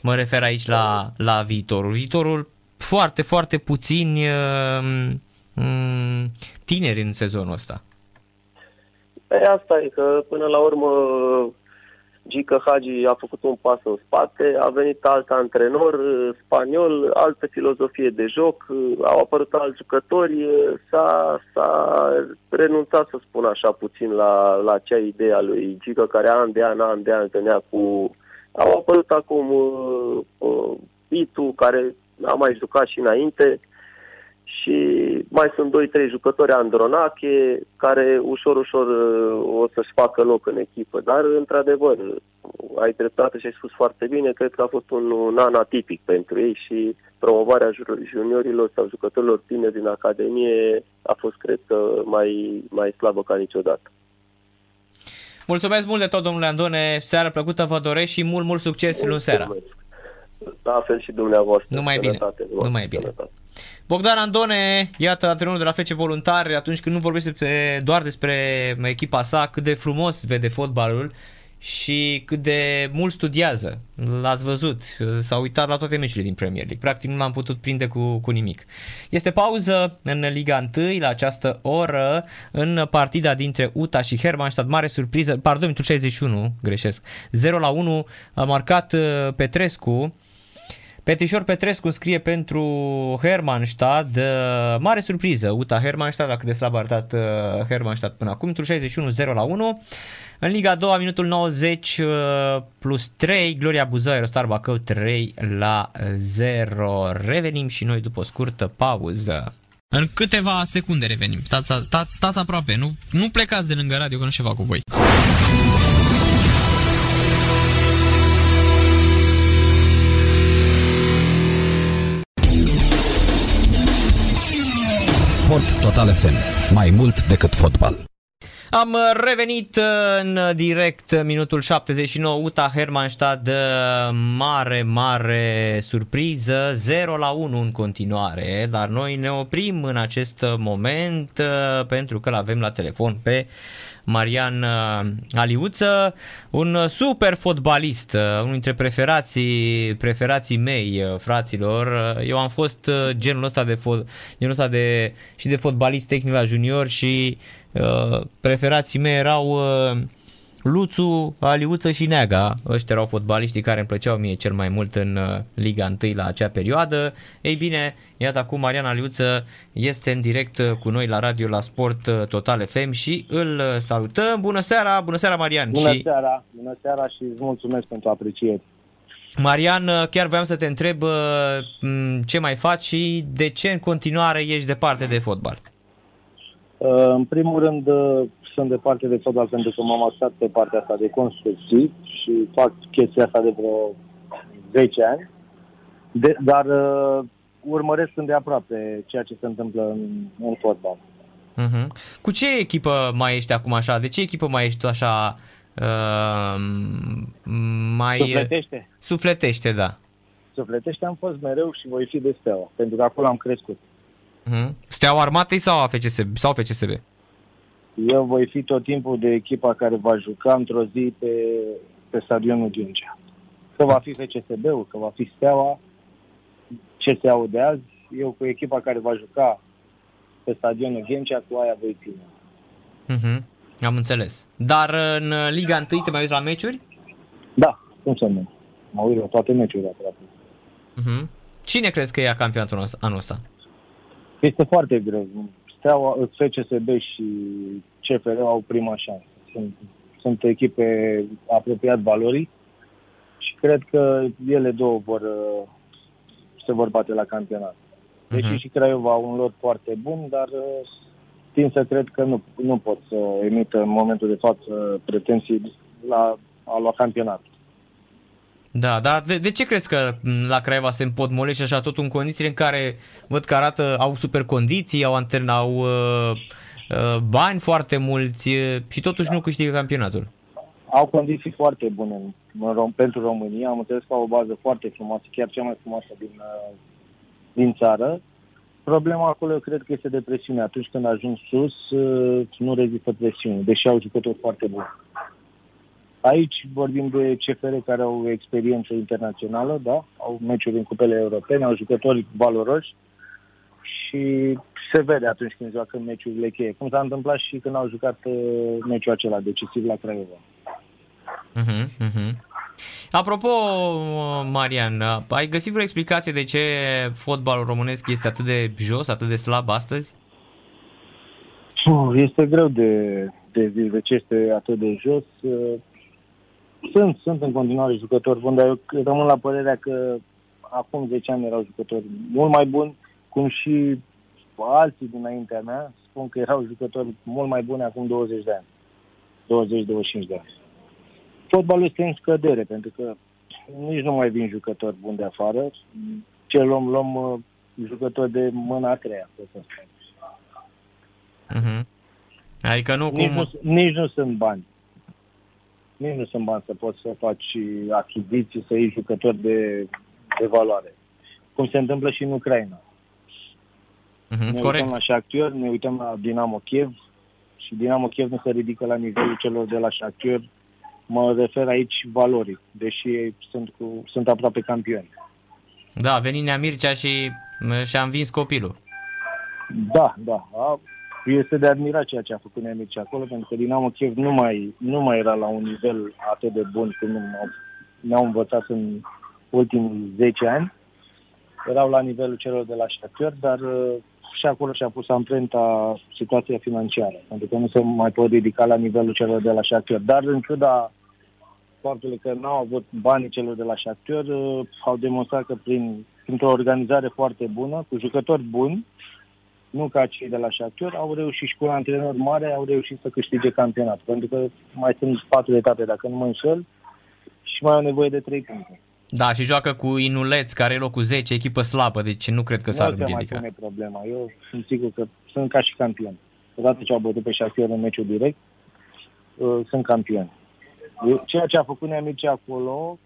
Mă refer aici la, la viitorul. Viitorul foarte, foarte puțini uh, m- tineri în sezonul ăsta. Pe asta e că până la urmă Gică Hagi a făcut un pas în spate, a venit alt antrenor uh, spaniol, altă filozofie de joc, uh, au apărut alți jucători, uh, s-a, s-a renunțat, să spun așa, puțin la, la acea idee a lui Gică, care an de an, an de an venea cu... Au apărut acum uh, uh, Pitu, care a mai jucat și înainte, și mai sunt 2-3 jucători Andronache care ușor, ușor uh, o să-și facă loc în echipă. Dar, într-adevăr, ai dreptate și ai spus foarte bine, cred că a fost un, un an atipic pentru ei și promovarea jur- juniorilor sau jucătorilor tineri din Academie a fost, cred că, mai, mai slabă ca niciodată. Mulțumesc mult de tot, domnule Andone, seară plăcută vă doresc și mult, mult succes luni seara. Mulțumesc. La fel și dumneavoastră. Numai bine. Sănătate, Numai bine. sănătate. Bogdan Andone, iată antrenorul de la FC Voluntari, atunci când nu vorbește despre, doar despre echipa sa, cât de frumos vede fotbalul și cât de mult studiază. L-ați văzut, s-a uitat la toate meciurile din Premier League. Practic nu l-am putut prinde cu, cu nimic. Este pauză în Liga 1 la această oră în partida dintre UTA și Hermannstadt. Mare surpriză, pardon, minutul 61, greșesc. 0 la 1 a marcat uh, Petrescu. Petrișor Petrescu scrie pentru Hermannstadt, uh, mare surpriză, Uta Hermannstadt, la cât de slab a arătat uh, Hermannstadt până acum, minutul 61, 0 la 1. În Liga 2, minutul 90 uh, plus 3, Gloria Buzău, Aerostar Bacău 3 la 0. Revenim și noi după o scurtă pauză. În câteva secunde revenim. Stați, stați, stați aproape, nu, nu plecați de lângă radio că nu ceva cu voi. Total FM. Mai mult decât fotbal. Am uh, revenit uh, în direct uh, minutul 79, UTA Hermannstadt, mare, mare surpriză, 0 la 1 în continuare, dar noi ne oprim în acest moment pentru că l-avem la telefon pe Marian Aliuță, un super fotbalist, unul dintre preferații, preferații mei, fraților. Eu am fost genul ăsta de, fo- genul ăsta de și de fotbalist tehnic la junior și uh, preferații mei erau uh, Luțu, Aliuță și Neaga. Ăștia erau fotbaliștii care îmi plăceau mie cel mai mult în uh, Liga 1 la acea perioadă. Ei bine, iată acum Marian Aliuță este în direct uh, cu noi la radio la Sport uh, Total FM și îl uh, salutăm. Bună seara, bună seara Marian! Bună și seara, bună seara și îți mulțumesc pentru apreciere. Marian, uh, chiar voiam să te întreb uh, m, ce mai faci și de ce în continuare ești departe de fotbal. Uh, În primul rând, uh, sunt departe de fotbal pentru că m-am axat pe partea asta de construcții și fac chestia asta de vreo 10 ani, de, dar uh, urmăresc îndeaproape ceea ce se întâmplă în, în fotbal. Uh-huh. Cu ce echipă mai ești acum așa? De ce echipă mai ești tu așa uh, mai... Sufletește. Sufletește, da. Sufletește am fost mereu și voi fi de steaua, pentru că acolo am crescut. Uh-huh. Steaua Armatei sau FCSB? Sau FCSB? Eu voi fi tot timpul de echipa care va juca într-o zi pe, pe stadionul Ghincea. Că va fi FCSB-ul, că va fi Steaua, ce se aude azi, eu cu echipa care va juca pe stadionul Ghencea, cu aia voi ține. Uh-huh. Am înțeles. Dar în Liga 1 te mai uiți la meciuri? Da, cum să nu? Mă uit la toate meciurile aproape. Uh-huh. Cine crezi că ia campionatul ăsta- anul ăsta? Este foarte greu. Steaua, FCSB și CFR au prima șansă. Sunt, sunt echipe apropiat valorii și cred că ele două vor, uh, se vor bate la campionat. Deși uh-huh. și Craiova au un lot foarte bun, dar uh, tind să cred că nu, nu pot să emită în momentul de față pretenții la a lua campionat. Da, dar de, de ce crezi că la Craiova se împotmolește așa tot în condițiile în care văd că arată, au super condiții, au antrenă, au uh, uh, bani foarte mulți uh, și totuși nu câștigă campionatul? Au condiții foarte bune în, în, pentru România, am înțeles că au o bază foarte frumoasă, chiar cea mai frumoasă din, uh, din țară. Problema acolo eu cred că este de presiune. Atunci când ajung sus, uh, nu rezistă presiune, deși au jucători foarte buni. Aici vorbim de CFR care au experiență internațională, da? au meciuri în cupele europene, au jucători valoroși și se vede atunci când joacă meciurile cheie. Cum s-a întâmplat și când au jucat uh, meciul acela decisiv la Craiova. Uh-huh, uh-huh. Apropo, Marian, ai găsit vreo explicație de ce fotbalul românesc este atât de jos, atât de slab astăzi? Este greu de, de zis de ce este atât de jos. Sunt, sunt în continuare jucători buni, dar eu rămân la părerea că acum 10 ani erau jucători mult mai buni, cum și alții dinaintea mea spun că erau jucători mult mai buni acum 20 de ani. 20-25 de ani. Fotbalul este în scădere, pentru că nici nu mai vin jucători buni de afară. Ce luăm, luăm uh, jucători de mâna a treia, să spun. Uh-huh. Adică nu nici cum... Nu, nici nu sunt bani nici nu sunt bani să poți să faci achiziții, să iei jucători de, de valoare. Cum se întâmplă și în Ucraina. Mm-hmm, ne corect. uităm la Shakhtar, ne uităm la Dinamo Kiev și Dinamo Kiev nu se ridică la nivelul celor de la Shakhtar. Mă refer aici valorii, deși ei sunt, cu, sunt aproape campioni. Da, a venit Nea Mircea și și-a învins copilul. Da, da. A, este de admirat ceea ce a făcut Nemici acolo, pentru că Dinamo Kiev nu mai, nu mai era la un nivel atât de bun cum ne-au învățat în ultimii 10 ani. Erau la nivelul celor de la Shakhtar, dar uh, și acolo și-a pus amprenta situația financiară, pentru că nu se mai pot ridica la nivelul celor de la Shakhtar. Dar în ciuda faptului că n-au avut banii celor de la Shakhtar, uh, au demonstrat că prin, printr-o organizare foarte bună, cu jucători buni, nu ca cei de la Shakhtar, au reușit și cu un antrenor mare, au reușit să câștige campionatul. Pentru că mai sunt patru etape, dacă nu mă înșel, și mai au nevoie de trei puncte. Da, și joacă cu Inuleț, care e locul 10, echipă slabă, deci nu cred că s-ar Nu se mai împiedica. pune problema. Eu sunt sigur că sunt ca și campion. Odată ce au bătut pe Shakhtar în meciul direct, uh, sunt campioni. Eu- Ceea ce a făcut Neamici acolo,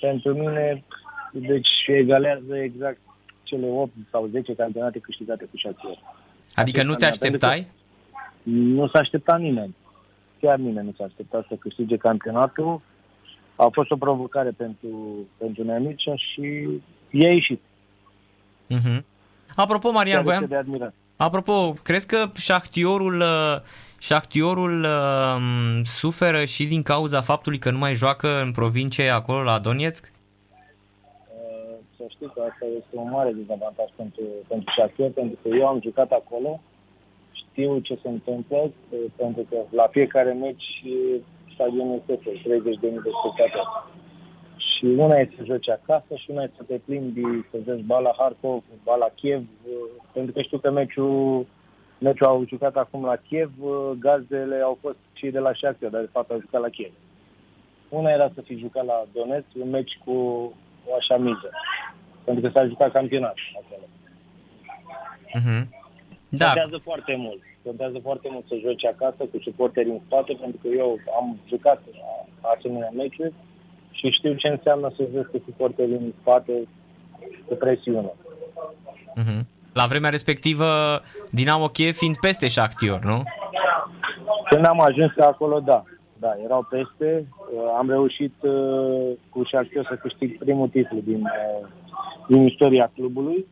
pentru mine, deci egalează exact cele 8 sau 10 campionate câștigate cu Shakhtar. Adică nu te Pentru că- așteptai? Nu s-a așteptat nimeni. Chiar nimeni nu s-a așteptat să câștige campionatul. A fost o provocare pentru, pentru Neamicea și i-a ieșit. Mhm. Apropo, Marian, Chiar voiam, este de admirat. Apropo, crezi că Șahtiorul, uh, Șahtiorul uh, suferă și din cauza faptului că nu mai joacă în provincie acolo la Donetsk? Uh, Să știi că asta este un mare dezavantaj pentru, pentru Shakhtar, pentru că eu am jucat acolo, știu ce se întâmplă, uh, pentru că la fiecare meci uh, stadionul este plin, 30 de mii de spectatori. Și una e să joci acasă și una e să te plimbi, să joci ba la Harkov, ba la Kiev, uh, pentru că știu că meciul, meciul au jucat acum la Kiev, uh, gazdele au fost cei de la Shakhtar, dar de fapt au jucat la Kiev. Una era să fi jucat la Donetsk, un meci cu o așa miză, pentru că s-a jucat campionat acolo. Mhm. Da, Contează foarte mult. Contează foarte mult să joci acasă cu suporteri în spate, pentru că eu am jucat la asemenea meciuri și știu ce înseamnă să joci cu suporteri în spate cu presiune. mhm. la vremea respectivă Dinamo Kiev fiind peste Shakhtyor, nu? Când am ajuns acolo, da. Da, erau peste. Uh, Am reușit uh, cu Shakhtar să câștig primul titlu din, uh, din istoria clubului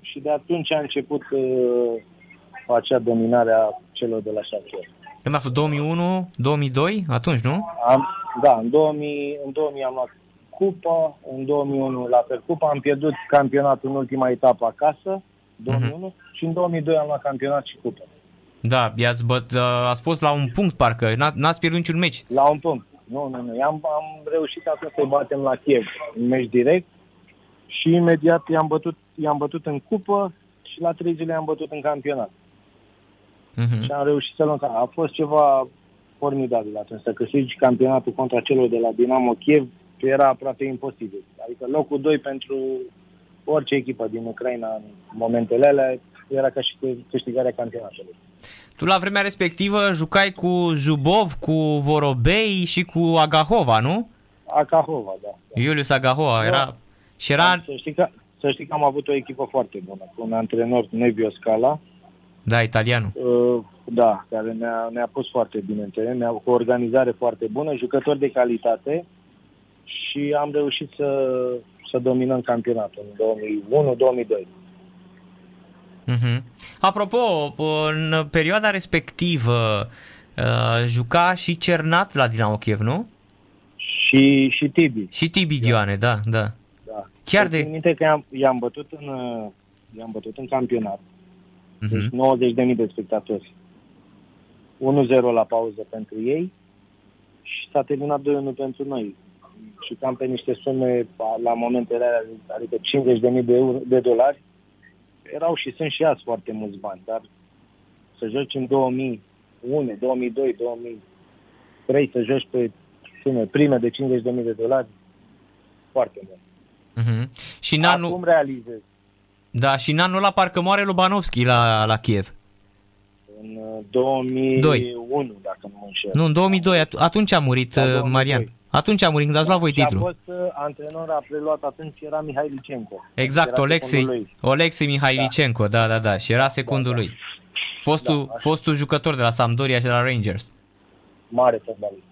și de atunci a început uh, acea dominare a celor de la Shakhtar. Când a fost 2001, 2002, atunci, nu? Am, da, în 2000, în 2000 am luat cupa, în 2001 la fel cupa, am pierdut campionatul în ultima etapă acasă, 2001, uh-huh. și în 2002 am luat campionat și cupă. Da, i-ați băt, uh, ați fost la un punct parcă, N-a, n-ați pierdut niciun meci. La un punct. Nu, nu, nu. Am, am reușit atunci să-i batem la Kiev în meci direct și imediat i-am bătut, i-am bătut în cupă și la trei zile i-am bătut în campionat. Uh-huh. Și am reușit să luăm. A fost ceva formidabil atunci. Să câștigi campionatul contra celor de la Dinamo Kiev era aproape imposibil. Adică locul 2 pentru orice echipă din Ucraina în momentele alea era ca și câștigarea campionatului. Tu la vremea respectivă jucai cu Zubov, cu Vorobei și cu Agahova, nu? Agahova, da. da. Iulius Agahova era... Și era... Să știi, că, să știi că am avut o echipă foarte bună, cu un antrenor Nevio Scala. Da, italianul. Uh, da, care ne-a, ne-a pus foarte bine în teren, ne-a cu o organizare foarte bună, jucători de calitate și am reușit să, să dominăm campionatul în 2001-2002. Uh-huh. Apropo, în perioada respectivă uh, juca și Cernat la Dinamo Kiev, nu? Și, și Tibi. Și Tibi Ghioane, da, da. da. Chiar de... minte că i-am, i-am, bătut în, i-am bătut în campionat. Uh-huh. Deci 90.000 de spectatori. 1-0 la pauză pentru ei și s-a terminat 2-1 pentru noi. Și cam pe niște sume la momentele alea, adică 50.000 de, euro, de dolari, erau și sunt și azi foarte mulți bani, dar să joci în 2001, 2002, 2003, să joci pe sume prime de 50.000 de dolari, foarte mult. Uh-huh. Și în anul... Acum realizez. Da, și în anul ăla parcă moare Lubanovski la, la Kiev. În 2001, 2. dacă nu mă înșel. Nu, în 2002, atunci a murit da, uh, Marian. Atunci a murit când ați luat voi titlul. a fost uh, antrenor, a preluat atunci, era Mihai Licenco. Exact, Olexei, Olexei Mihai da. Licenco, da, da, da, și era secundul da, da. lui. Fostul, da, fostul jucător de la Sampdoria și de la Rangers. Mare fotbalist.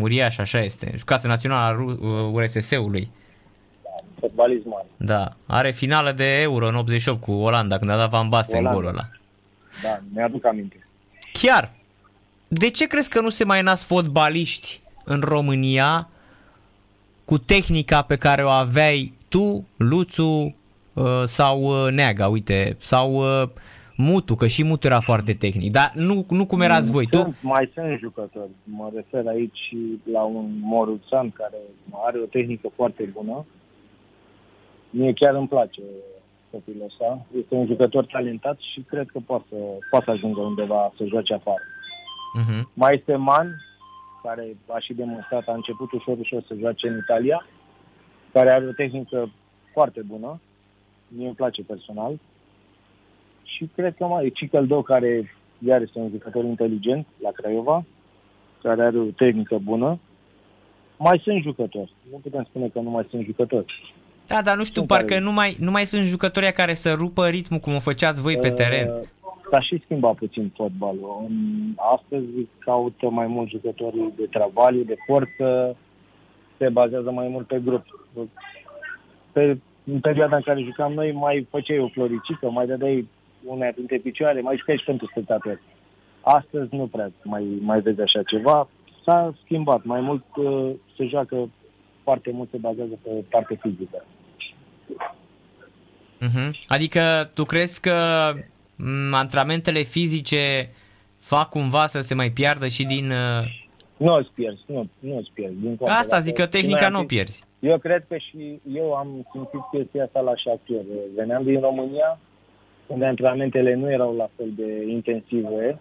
Uriaș, așa este. Jucață național al URSS-ului. Da, fotbalist mare. Da, are finală de Euro în 88 cu Olanda, când a dat Van Basten golul ăla. Da, mi-aduc aminte. Chiar, de ce crezi că nu se mai nasc fotbaliști în România cu tehnica pe care o aveai tu, Luțu uh, sau uh, Neaga, uite, sau uh, Mutu, că și Mutu era foarte tehnic, dar nu, nu cum erați voi. Sunt, tu? Mai sunt jucători, mă refer aici la un Moruțan care are o tehnică foarte bună. Mie chiar îmi place copilul ăsta. Este un jucător talentat și cred că poate să, poate să ajungă undeva să joace afară. Uh-huh. Mai este Man, care a și demonstrat, a început ușor, ușor să joace în Italia, care are o tehnică foarte bună, mie îmi place personal. Și cred că mai e Cicăldo, care iar este un jucător inteligent la Craiova, care are o tehnică bună. Mai sunt jucători. Nu putem spune că nu mai sunt jucători. Da, dar nu știu, sunt parcă care... nu, mai, nu mai sunt jucători care să rupă ritmul cum o făceați voi pe uh, teren. S-a și schimbat puțin fotbalul. Astăzi caută mai mult jucătorii de travaliu, de forță, se bazează mai mult pe grup. Pe, în perioada în care jucam noi, mai făceai o floricică, mai dădeai una dintre picioare, mai jucai și pentru spectatori. Astăzi nu prea mai, mai vezi așa ceva. S-a schimbat. Mai mult uh, se joacă foarte mult, se bazează pe parte fizică. Uh-huh. Adică tu crezi că Mm, antrenamentele fizice fac cumva să se mai piardă și din... Uh, nu îți pierzi, nu, nu îți pierzi. Din Asta zic că tehnica nu o pierzi. Eu cred că și eu am simțit chestia asta la șachier. Veneam din România, unde antrenamentele nu erau la fel de intensive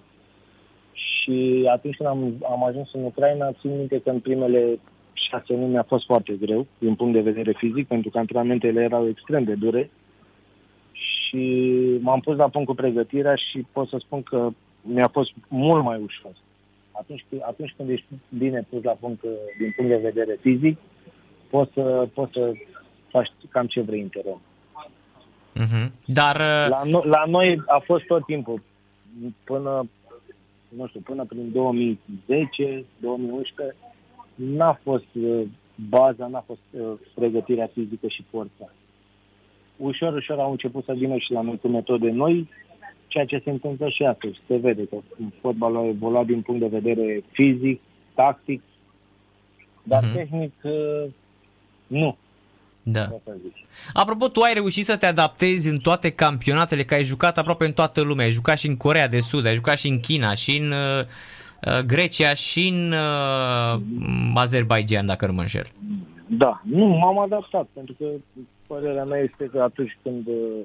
și atunci când am, am ajuns în Ucraina, țin minte că în primele șase luni mi-a fost foarte greu din punct de vedere fizic, pentru că antrenamentele erau extrem de dure și m-am pus la punct cu pregătirea și pot să spun că mi-a fost mult mai ușor. Atunci, atunci când ești bine pus la punct uh, din punct de vedere fizic, poți să, poți să faci cam ce vrei în teren. Mm-hmm. Dar... Uh, la, no- la noi a fost tot timpul, până, nu știu, până prin 2010, 2011, n-a fost uh, baza, n-a fost pregătirea fizică și forța ușor, ușor au început să vină și la noi cu metode noi, ceea ce se întâmplă și astăzi. Se vede că fotbalul a evoluat din punct de vedere fizic, tactic, dar uh-huh. tehnic uh, nu. Da. Asta zic. Apropo, tu ai reușit să te adaptezi în toate campionatele, că ai jucat aproape în toată lumea. Ai jucat și în Corea de Sud, ai jucat și în China, și în uh, uh, Grecia, și în uh, Azerbaijan, dacă nu mă înșel. Da, nu, m-am adaptat, pentru că părerea mea este că atunci când uh,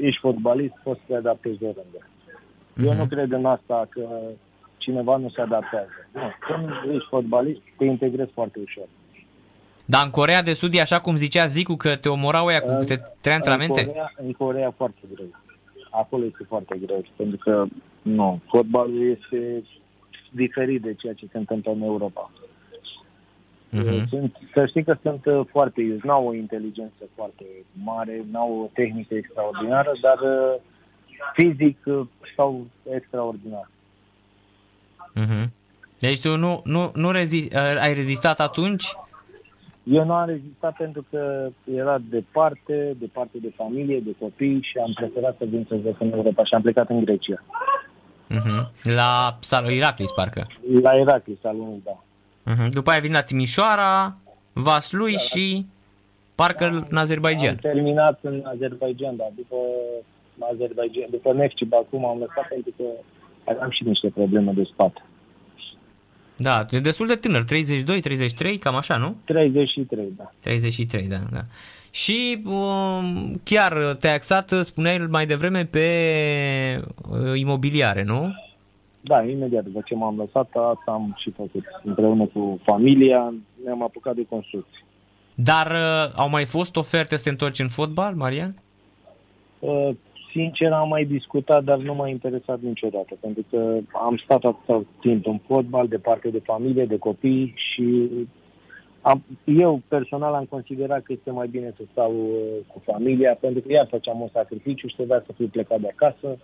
ești fotbalist, poți să te adaptezi de rând. Eu Mhm. nu cred în asta că cineva nu se adaptează. Nu, când ești fotbalist, te integrezi foarte ușor. Dar în Corea de Sud e așa cum zicea Zicu că te omorau ăia cu În- câte trei antrenamente? În Corea, în Corea foarte greu. Acolo este foarte greu, pentru că nu, fotbalul este diferit de ceea ce se întâmplă în Europa. Mhm. Sunt, să știi că sunt uh, foarte iuți, n-au o inteligență foarte mare, n-au o tehnică extraordinară, dar uh, fizic uh, stau extraordinar. Mhm. Deci tu nu, nu, nu rezi- uh, ai rezistat atunci? Eu nu am rezistat pentru că era departe, departe de familie, de copii și am preferat să vin să joc în Europa și am plecat în Grecia. Mhm. La Salo Iraklis, parcă. La Iraklis, al unui, da. Mhm. După aia vin la Timișoara, Vaslui și parcă în Am Azerbaijan. terminat în Azerbaijan, dar după Azerbaijan, după Nefci Baku m-am lăsat pentru că aveam și niște probleme de spate. Da, e destul de tânăr, 32, 33, cam așa, nu? 33, da. 33, da, da. Și um, chiar te-ai axat, spuneai mai devreme, pe uh, imobiliare, nu? Da, imediat după ce m-am lăsat, asta am și făcut. Împreună cu familia ne-am apucat de construcții. Dar uh, au mai fost oferte să te întorci în fotbal, Marian? Uh, Sincer, am mai discutat, dar nu m-a interesat niciodată, pentru că am stat atâta timp în fotbal, departe de familie, de copii și am, eu personal am considerat că este mai bine să stau uh, cu familia, pentru că iar făceam un sacrificiu și trebuia să fiu plecat de acasă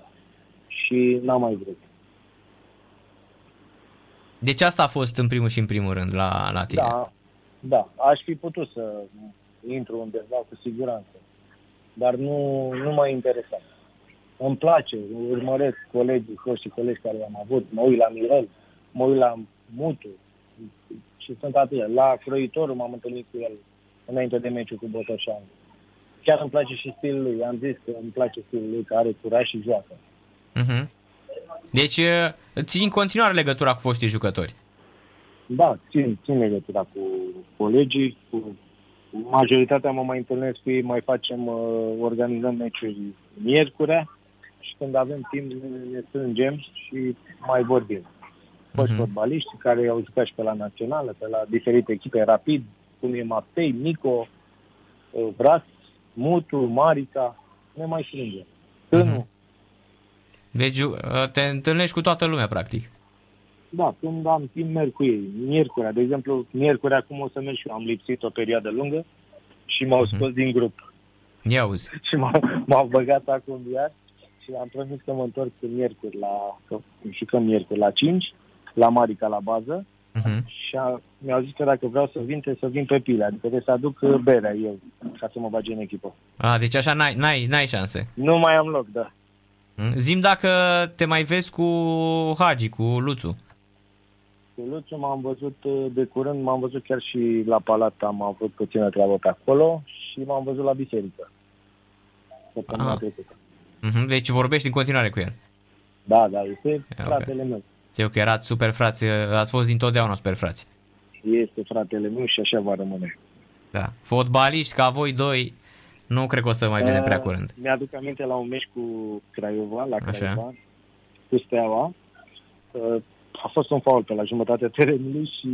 și n-am mai vrut. Deci asta a fost în primul și în primul rând la, la tine. Da, da, aș fi putut să intru undeva cu siguranță, dar nu, nu m-a interesat. Îmi place, urmăresc colegii, foștii colegi care am avut, mă uit la Mirel, mă uit la Mutu și sunt atâția. La Croitorul m-am întâlnit cu el înainte de meciul cu Botoșani. Chiar îmi place și stilul lui, am zis că îmi place stilul lui, că are curaj și joacă. Mhm. Deci uh, ții în continuare legătura cu foștii jucători. Da, țin, țin legătura cu colegii, cu majoritatea mă mai întâlnesc cu ei, mai facem, uh, organizăm meciuri miercurea și când avem timp ne, ne strângem și mai vorbim. Foști Mhm. fotbaliști care au jucat și pe la națională, pe la diferite echipe, Rapid, cum e Maptei, Nico, uh, Vras, Mutu, Marica, ne mai strângem. Tânu, Mhm. Deci uh, te întâlnești cu toată lumea, practic. Da, când am timp, merg cu ei. Miercurea, de exemplu, miercurea acum o să merg și eu. Am lipsit o perioadă lungă și m-au scos din grup. Ia uzi. Și m-au, m-au băgat acum iar și am promis că mă întorc miercuri la, că jucăm miercuri la 5, la Marica la bază Mhm. și a, mi-au zis că dacă vreau să vin, trebuie să vin pe pile, adică trebuie să aduc uh, berea eu ca să mă bage în echipă. A, deci așa n-ai, n-ai, n-ai șanse. Nu mai am loc, da. Mm? Zim dacă te mai vezi cu Hagi, cu Luțu. Cu Luțu m-am văzut uh, de curând, m-am văzut chiar și la Palat, am avut puțină treabă pe acolo și m-am văzut la biserică. Săptămâna Ah. trecută. Mhm. Deci vorbești în continuare cu el. Da, da, este ok. fratele meu. Eu că erați super frați, ați fost dintotdeauna super frați. Este fratele meu și așa va rămâne. Da. Fotbaliști ca voi doi, nu cred că o să mai vedem prea Uh, curând. Mi-aduc aminte la un meci cu Craiova, la Așa. Craiova, cu Steaua. Uh, A fost un fault pe la jumătatea terenului și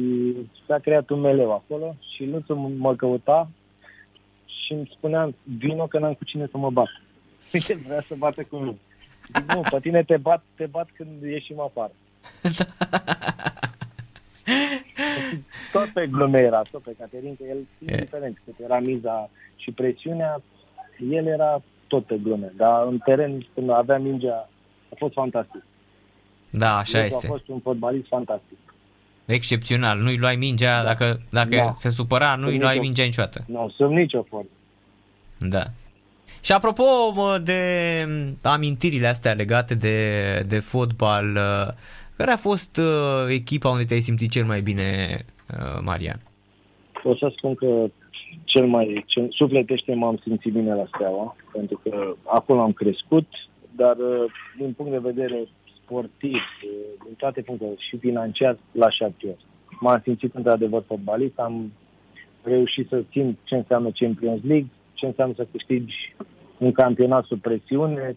s-a creat un meleu acolo și Luțu m- mă căuta și îmi spunea, vino că n-am cu cine să mă bat. El vrea să bată cu mine. Zic, nu, pe tine te bat, te bat când ieșim afară. tot pe glume era, tot pe Caterin, că el, indiferent cât era miza și presiunea, el era tot pe glume. Dar în teren, când avea mingea, a fost fantastic. Da, așa Luțu este. A fost un fotbalist fantastic. Excepțional. Nu-i luai mingea, dacă, dacă Da. se supăra, nu-i Sunt luai nicio- mingea niciodată. Nu, sub nicio formă. Da. Și apropo mă, de amintirile astea legate de, de fotbal, uh, care a fost uh, echipa unde te-ai simțit cel mai bine, uh, Marian? O să spun că cel cel mai cel, sufletește m-am simțit bine la Steaua, pentru că acolo am crescut, dar uh, din punct de vedere sportiv, uh, din toate punctele, și financiar, la șapte M-am simțit într-adevăr fotbalist, am reușit să țin ce înseamnă Champions League, ce înseamnă să câștigi un campionat sub presiune.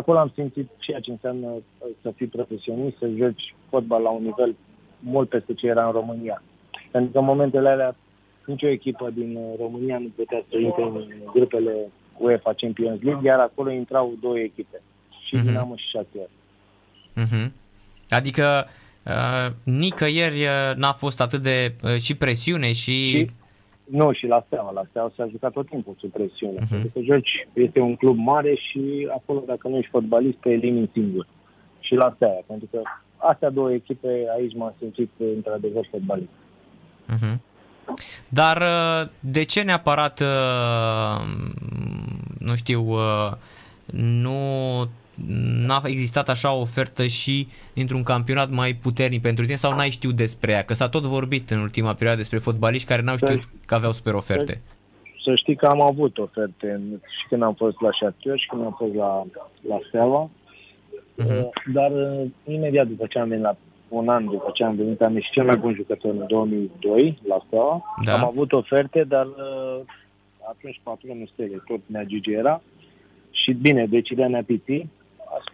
Acolo am simțit ceea ce înseamnă uh, să fii profesionist, să joci fotbal la un nivel mult peste ce era în România. Pentru că în momentele alea nicio echipă din uh, România nu putea să intre în grupele UEFA Champions League, iar acolo intrau două echipe, și uh-huh. Dinamo și Shakhtar. Uh-huh. Adică uh, nicăieri uh, n-a fost atât de uh, și presiune și... și... Nu, și la Steaua. La Steaua s-a jucat tot timpul sub presiune. Uh-huh. Pentru că joci, este un club mare și acolo dacă nu ești fotbalist, te elimini singur. Și la Steaua, pentru că astea două echipe, aici m-am simțit într-adevăr fotbalist. Uh-huh. Dar uh, de ce neapărat, uh, nu știu, uh, nu n-a existat așa o ofertă și dintr-un campionat mai puternic pentru tine sau n-ai știut despre ea? Că s-a tot vorbit în ultima perioadă despre fotbaliști care n-au știut că aveau super oferte. Să știi că am avut oferte și când am fost la Shakhtar și când am fost la, la Steaua. Uh-huh. Dar imediat după ce am venit la un an după ce am venit, am ieșit cel mai bun jucător în 2002 la Steaua. Da. Am avut oferte, dar uh, atunci patronul Stele, tot Nea Gigi era. Și bine, decidea Nea Piti.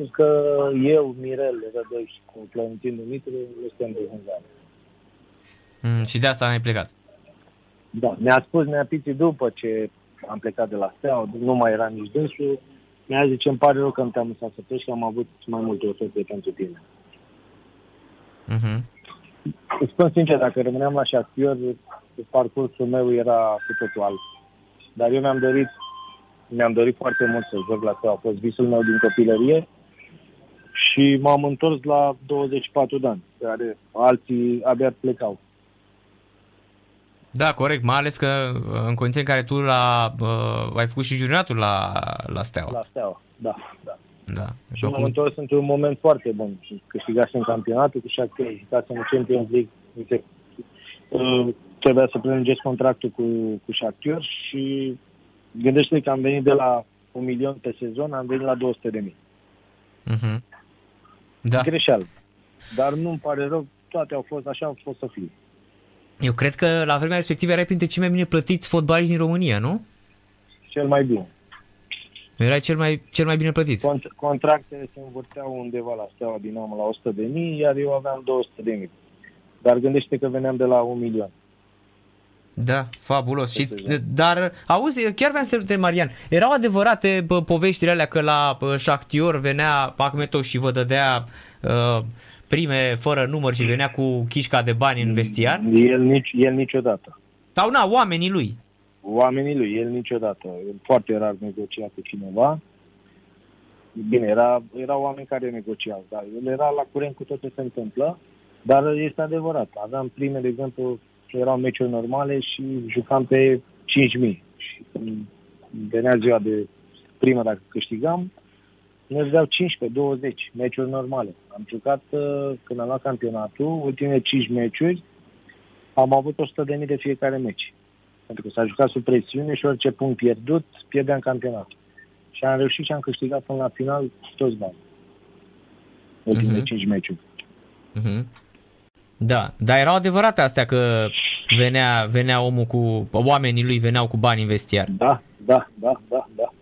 A spus că eu, Mirel, Rădăș, cu Florentin Dumitru, nu suntem de vânzare. Mm, și de asta ai plecat. Da, mi-a spus Nea Piti după ce am plecat de la Steaua, nu mai era nici dânsul, mi-a zis, îmi pare rău că nu te-am lăsat să pleci, că am avut mai multe oferte pentru tine. Uh-huh. Îți spun sincer, dacă rămâneam la șafior, parcursul meu era cu totul alt. Dar eu mi-am dorit, mi-am dorit foarte mult să joc la Steaua. A fost visul meu din copilărie și m-am întors la 24 de ani, care alții abia plecau. Da, corect, mai ales că în condiții în care tu la, uh, ai făcut și jurnatul la, la Steaua. La Steaua, da, da. Da. Și m-am întors într-un moment foarte bun. Câștigasem campionatul cu Shakhtar, jucasem în Champions League. Uite, uh, trebuia să prelungesc contractul cu, cu Shakhtar și gândește că am venit de la un milion pe sezon, am venit la 200 de mii. Uh-huh. Da. Greșeală. Dar nu-mi pare rău, toate au fost așa, au fost să fie. Eu cred că la vremea respectivă erai printre cei mai bine plătiți fotbaliști din România, nu? Cel mai bine. Era cel mai, cel mai bine plătit. Cont- contractele se învârteau undeva la Steaua Dinamo la 100 de mii, iar eu aveam 200 de mii. Dar gândește că veneam de la un milion. Da, fabulos. Și, dar, auzi, chiar vreau să te Marian, erau adevărate bă, poveștile alea că la Shakhtyor venea Pacmetov și vă dădea uh, prime fără număr și venea cu chișca de bani în vestiar? El, nici, el niciodată. Sau na, oamenii lui? oamenii lui, el niciodată. Foarte rar negocia cu cineva. Bine, era, era oameni care negociau, dar el era la curent cu tot ce se întâmplă, dar este adevărat. Aveam prime, de exemplu, erau meciuri normale și jucam pe 5.000. Și când venea ziua de primă, dacă câștigam, ne dădeau 15-20 meciuri normale. Am jucat, uh, când am luat campionatul, ultimele 5 meciuri, am avut 100.000 de fiecare meci. Pentru că s-a jucat sub presiune și orice punct pierdut, pierdeam campionatul. Și am reușit și am câștigat până la final toți bani. Ultimele uh-huh. 5 meciuri. Uh-huh. Da, dar erau adevărate astea că venea, venea omul cu, oamenii lui veneau cu bani în vestiar. Da, da, da, da, da.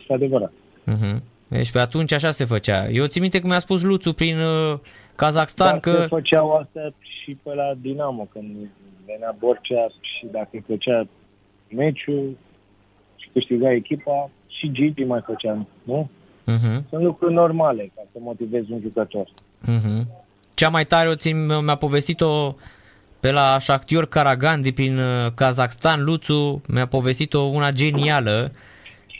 Este adevărat. Uh-huh. Deci pe atunci așa se făcea. Eu țin minte cum mi-a spus Luțu prin uh, Kazakhstan da, că... se făceau astea și pe la Dinamo, când venea Borcea și dacă îi plăcea meciul și câștiga echipa, și Gigi mai făcea, nu? Uh-huh. Sunt lucruri normale ca să motivezi un jucător. Uh-huh. Cea mai tare o țin, mi-a povestit-o pe la Shakhtar Karagandi prin uh, Kazakhstan, Luțu mi-a povestit-o una genială,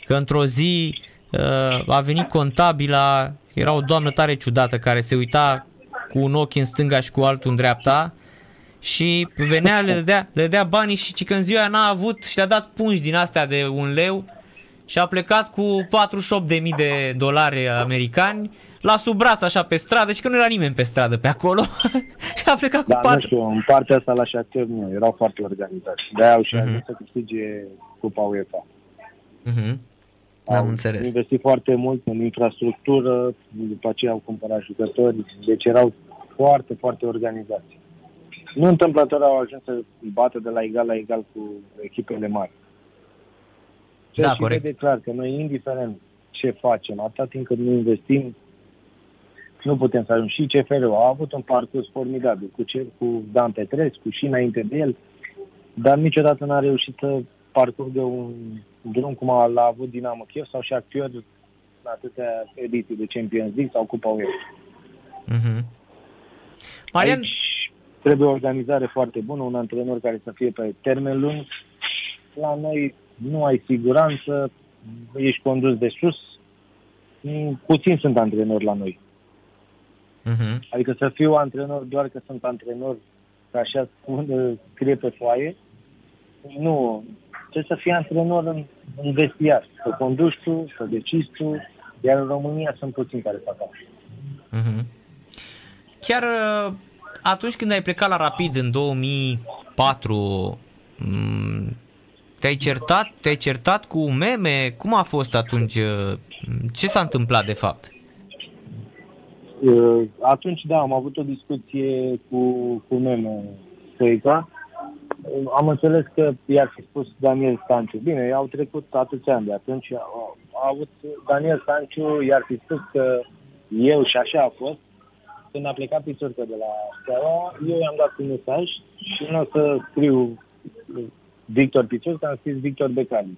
că într-o zi uh, a venit contabila, era o doamnă tare ciudată care se uita cu un ochi în stânga și cu altul în dreapta și venea, le dea, le dea banii și ci că în ziua n-a avut și le-a dat pungi din astea de un leu și a plecat cu 48.000 de dolari americani la sub braț așa pe stradă și că nu era nimeni pe stradă pe acolo și a plecat cu Dar nu patru. știu, în partea asta la șacher nu, erau foarte organizați. De-aia au și Mhm. ajuns să câștige Cupa UEFA. Mhm. Am au înțeles. investit foarte mult în infrastructură, după aceea au cumpărat jucători, deci erau foarte, foarte organizați. Nu întâmplător au ajuns să bată de la egal la egal cu echipele mari. Se Da, și corect. vede clar că noi, indiferent ce facem, atâta timp cât nu investim, nu putem să ajungem. Și CFR-ul a avut un parcurs formidabil cu, ce, cu Dan Petrescu și înainte de el, dar niciodată n-a reușit să parcurgă un drum cum a, l-a avut Dinamo Kiev sau și Actior la atâtea ediții de Champions League sau Cupa UEFA. Mhm. Marian, Aici trebuie o organizare foarte bună, un antrenor care să fie pe termen lung. La noi nu ai siguranță, ești condus de sus. Mm, Puțin sunt antrenori la noi. Mhm. Adică să fiu antrenor doar că sunt antrenor, ca așa spun, scrie pe foaie. Nu. Trebuie să fii antrenor în, în vestiar. Să conduci tu, să decizi tu. Iar în România sunt puțini care fac asta. Mhm. Chiar uh, atunci când ai plecat la Rapid în 2004, m, te-ai certat, te-ai certat cu meme? Cum a fost atunci? uh, Ce s-a întâmplat de fapt? Uh, Atunci, da, am avut o discuție cu, cu Meme Stoica. Uh, Am înțeles că i-ar fi spus Daniel Stanciu. Bine, au trecut atâția ani de atunci. A, a avut Daniel Stanciu, i-ar fi spus că eu, și așa a fost, când a plecat Piciorcă de la Steaua, eu i-am dat un mesaj și nu o să scriu Victor Piciorcă, am scris Victor Becali.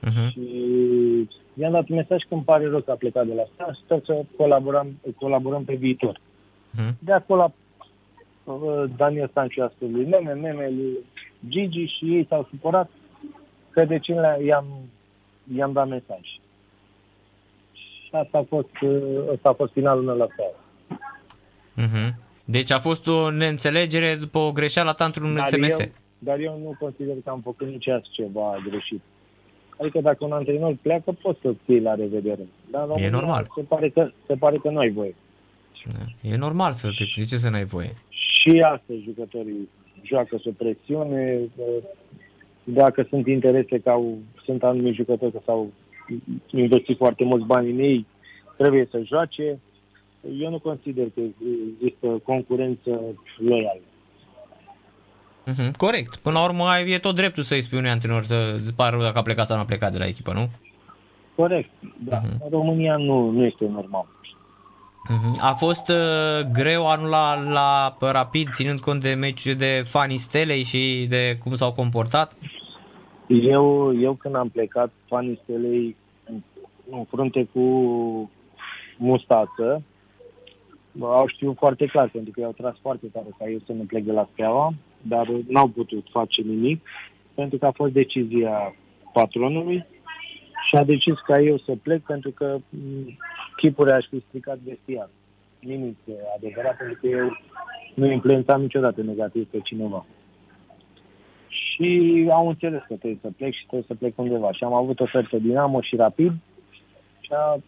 Mhm. Și i-am dat un mesaj că îmi pare rău că a plecat de la Steaua și sper să colaborăm, colaborăm pe viitor. Mhm. De acolo uh, Daniel Stanciu a spus lui meme, meme lui Gigi și ei s-au supărat că de ce le- i-am, i-am dat mesaj. Și asta a fost, uh, ăsta a fost finalul meu la seară. Mhm. Deci a fost o neînțelegere după o greșeală ta într-un Dar SMS. eu, dar eu nu consider că am făcut nici azi ceva greșit. Adică dacă un antrenor pleacă, poți să ții la revedere. Dar în România normal. Se pare, că, se pare că nu ai voie. Da. E normal să te... De ce să n-ai voie? Și astăzi jucătorii joacă sub presiune. uh, Dacă sunt interese că au, sunt anumiti jucători că s-au investit foarte mulți bani în ei, trebuie să joace. Eu nu consider că există concurență loială. Mhm. Corect. Până la urmă ai- e tot dreptul să-i spui unui antrenor să îți pară rău dacă a plecat sau nu a plecat de la echipă, nu? Corect, da. Mhm. În România nu, nu este normal. Mhm. A fost uh, greu anul la, la Rapid, ținând cont de meciul de fanii Stelei și de cum s-au comportat? Eu, eu când am plecat, fanii Stelei în, în frunte cu Mustață, au știut foarte clar, pentru că i-au tras foarte tare ca eu să nu plec de la Steaua, dar n-au putut face nimic, pentru că a fost decizia patronului și a decis ca eu să plec, pentru că m, chipurile aș fi stricat vestiar. Nimic de adevărat, pentru că eu nu influențam niciodată negativ pe cineva. Și au înțeles că trebuie să plec și trebuie să plec undeva. Și am avut ofertă Dinamo și Rapid și a,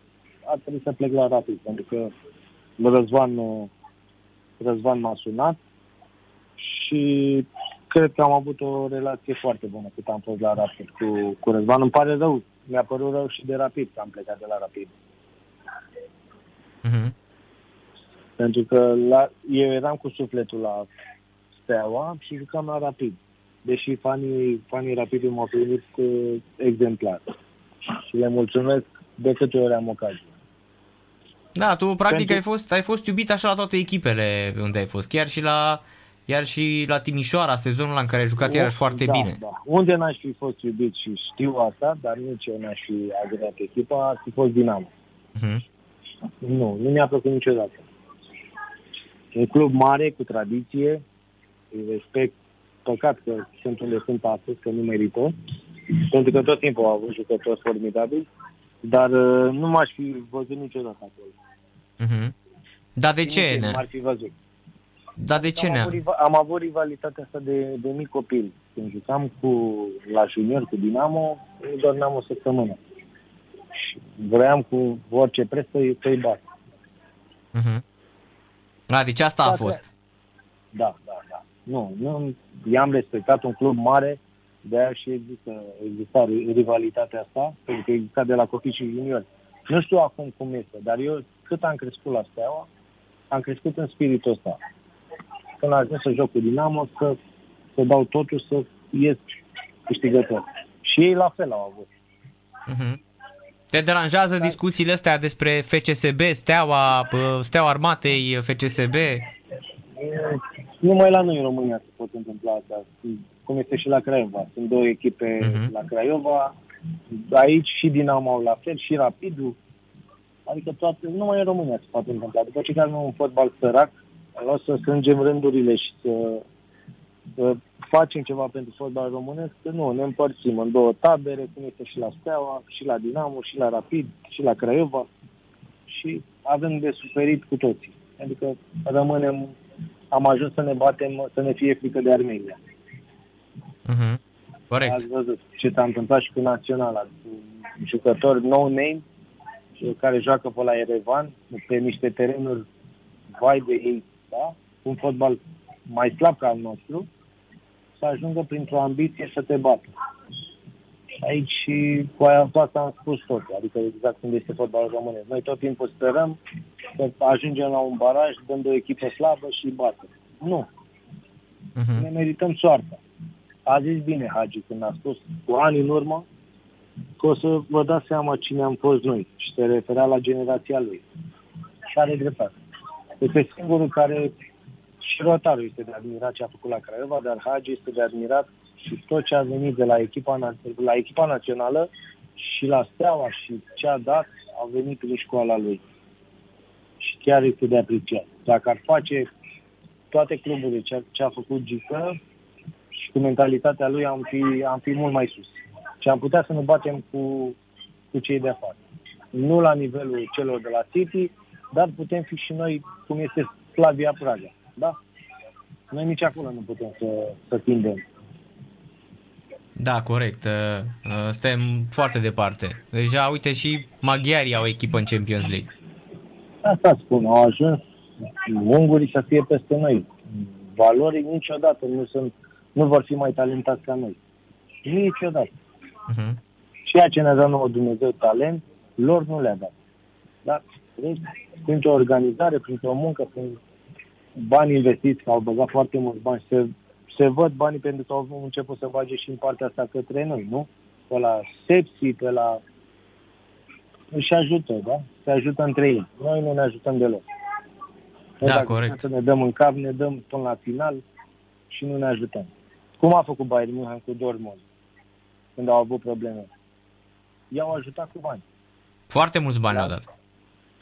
a trebuit să plec la Rapid, pentru că Răzvan, uh, Răzvan m-a sunat și cred că am avut o relație foarte bună cât am fost la Rapid cu, cu Răzvan. Îmi pare rău, mi-a părut rău și de Rapid că am plecat de la Rapid. Mhm. Pentru că la, eu eram cu sufletul la Steaua și jucam la Rapid. Deși fanii, fanii Rapidului m-au primit uh, exemplar. Și le mulțumesc de câte ori am ocazie. Da, tu practic Pentru- ai fost, ai fost iubit așa la toate echipele unde ai fost, chiar și la iar și la Timișoara, sezonul ăla în care ai jucat iarăși foarte da, bine. Da. Unde n-aș fi fost iubit și știu asta, dar nici eu n-aș fi agreat echipa, ar fi fost Dinamo. Mhm. Nu, nu mi-a plăcut niciodată. Un club mare, cu tradiție, îi respect, păcat că sunt unde sunt astăzi, că nu merită, pentru că tot timpul au avut jucători formidabili, dar uh, nu m-aș fi văzut niciodată acolo. Mhm. Dar de ce? Nici Ne? Nu m-ar fi văzut. Dar de ce am, ne? avut, riva- am avut rivalitatea asta de, de mic copil. Când jucam cu, la junior cu Dinamo, îi dormeam o săptămână. Și vroiam cu orice preț să-i, să-i bat. Uh-huh. A, deci asta a Dacă- fost. Da, da, da. Nu, nu i-am respectat un club mare, de aia și există, exista ri- rivalitatea asta, pentru că exista de la copii și juniori. Nu știu acum cum este, dar eu cât am crescut la Steaua, am crescut în spiritul ăsta. Când am ajuns să joc cu Dinamo, să, să dau totul, să ies câștigător. Și ei la fel au avut. Uh-huh. Te deranjează discuțiile astea despre FCSB, Steaua, pă, Steaua Armatei, FCSB? Numai la noi în România se pot întâmpla asta, cum este și la Craiova. Sunt două echipe Mhm. la Craiova, aici și Dinamo au la fel, și Rapidul. Adică toate, numai în România se poate întâmpla. După ce avem un fotbal sărac, o să strângem rândurile și să, să facem ceva pentru fotbal românesc, că nu, ne împărțim în două tabere, cum este și la Steaua, și la Dinamo, și la Rapid, și la Craiova și avem de suferit cu toții. Adică rămânem, am ajuns să ne batem, să ne fie frică de Armenia. Uh-huh. Corect. Ați văzut ce s-a întâmplat și cu Naționala, cu jucători no-name care joacă pe la Erevan, pe niște terenuri vai de ei, da? un fotbal mai slab ca al nostru, să ajungă printr-o ambiție să te bată. Aici și cu aia cu asta am spus tot, adică exact cum este fotbalul românesc. Noi tot timpul sperăm să ajungem la un baraj, dând o echipă slabă și bată. Nu, ne Uh-huh. merităm soarta. A zis bine Hagi când a spus cu ani în urmă că o să vă dați seama cine am fost noi și se referea la generația lui. Și are dreptate. Este singurul care și rotarul este de admirat ce a făcut la Craiova, dar Hagi este de admirat și tot ce a venit de la echipa, na- la echipa națională și la Steaua și ce a dat a venit prin școala lui. Și chiar este de apreciat. Dacă ar face toate cluburile ce, ce a făcut Gică și cu mentalitatea lui am fi, am fi mult mai sus. Și am putea să ne batem cu, cu cei de afară. Nu la nivelul celor de la City, dar putem fi și noi, cum este Slavia Praga. Da? Noi nici acolo nu putem să, să tindem. Da, corect. Uh, uh, Suntem foarte departe. Deja, uite, și maghiarii au echipă în Champions League. Asta spun, au ajuns ungurii să fie peste noi. Valorii niciodată nu, sunt, nu vor fi mai talentați ca noi. Niciodată. Uh-huh. ceea ce ne-a dat nouă Dumnezeu talent, lor nu le-a dat. Dar vezi, printr-o organizare, printr-o muncă, prin bani investiți, că au băgat foarte mulți bani, se, se văd banii pentru că au început să bage și în partea asta către noi, nu? Pe la sepsi, pe la... Își ajută, da? Se ajută între ei. Noi nu ne ajutăm deloc. Noi Da, dacă corect. Să ne dăm în cap, ne dăm până la final și nu ne ajutăm. Cum a făcut Bayern München cu Dortmund când au avut probleme? I-au ajutat cu bani. Foarte mulți bani Da. au dat.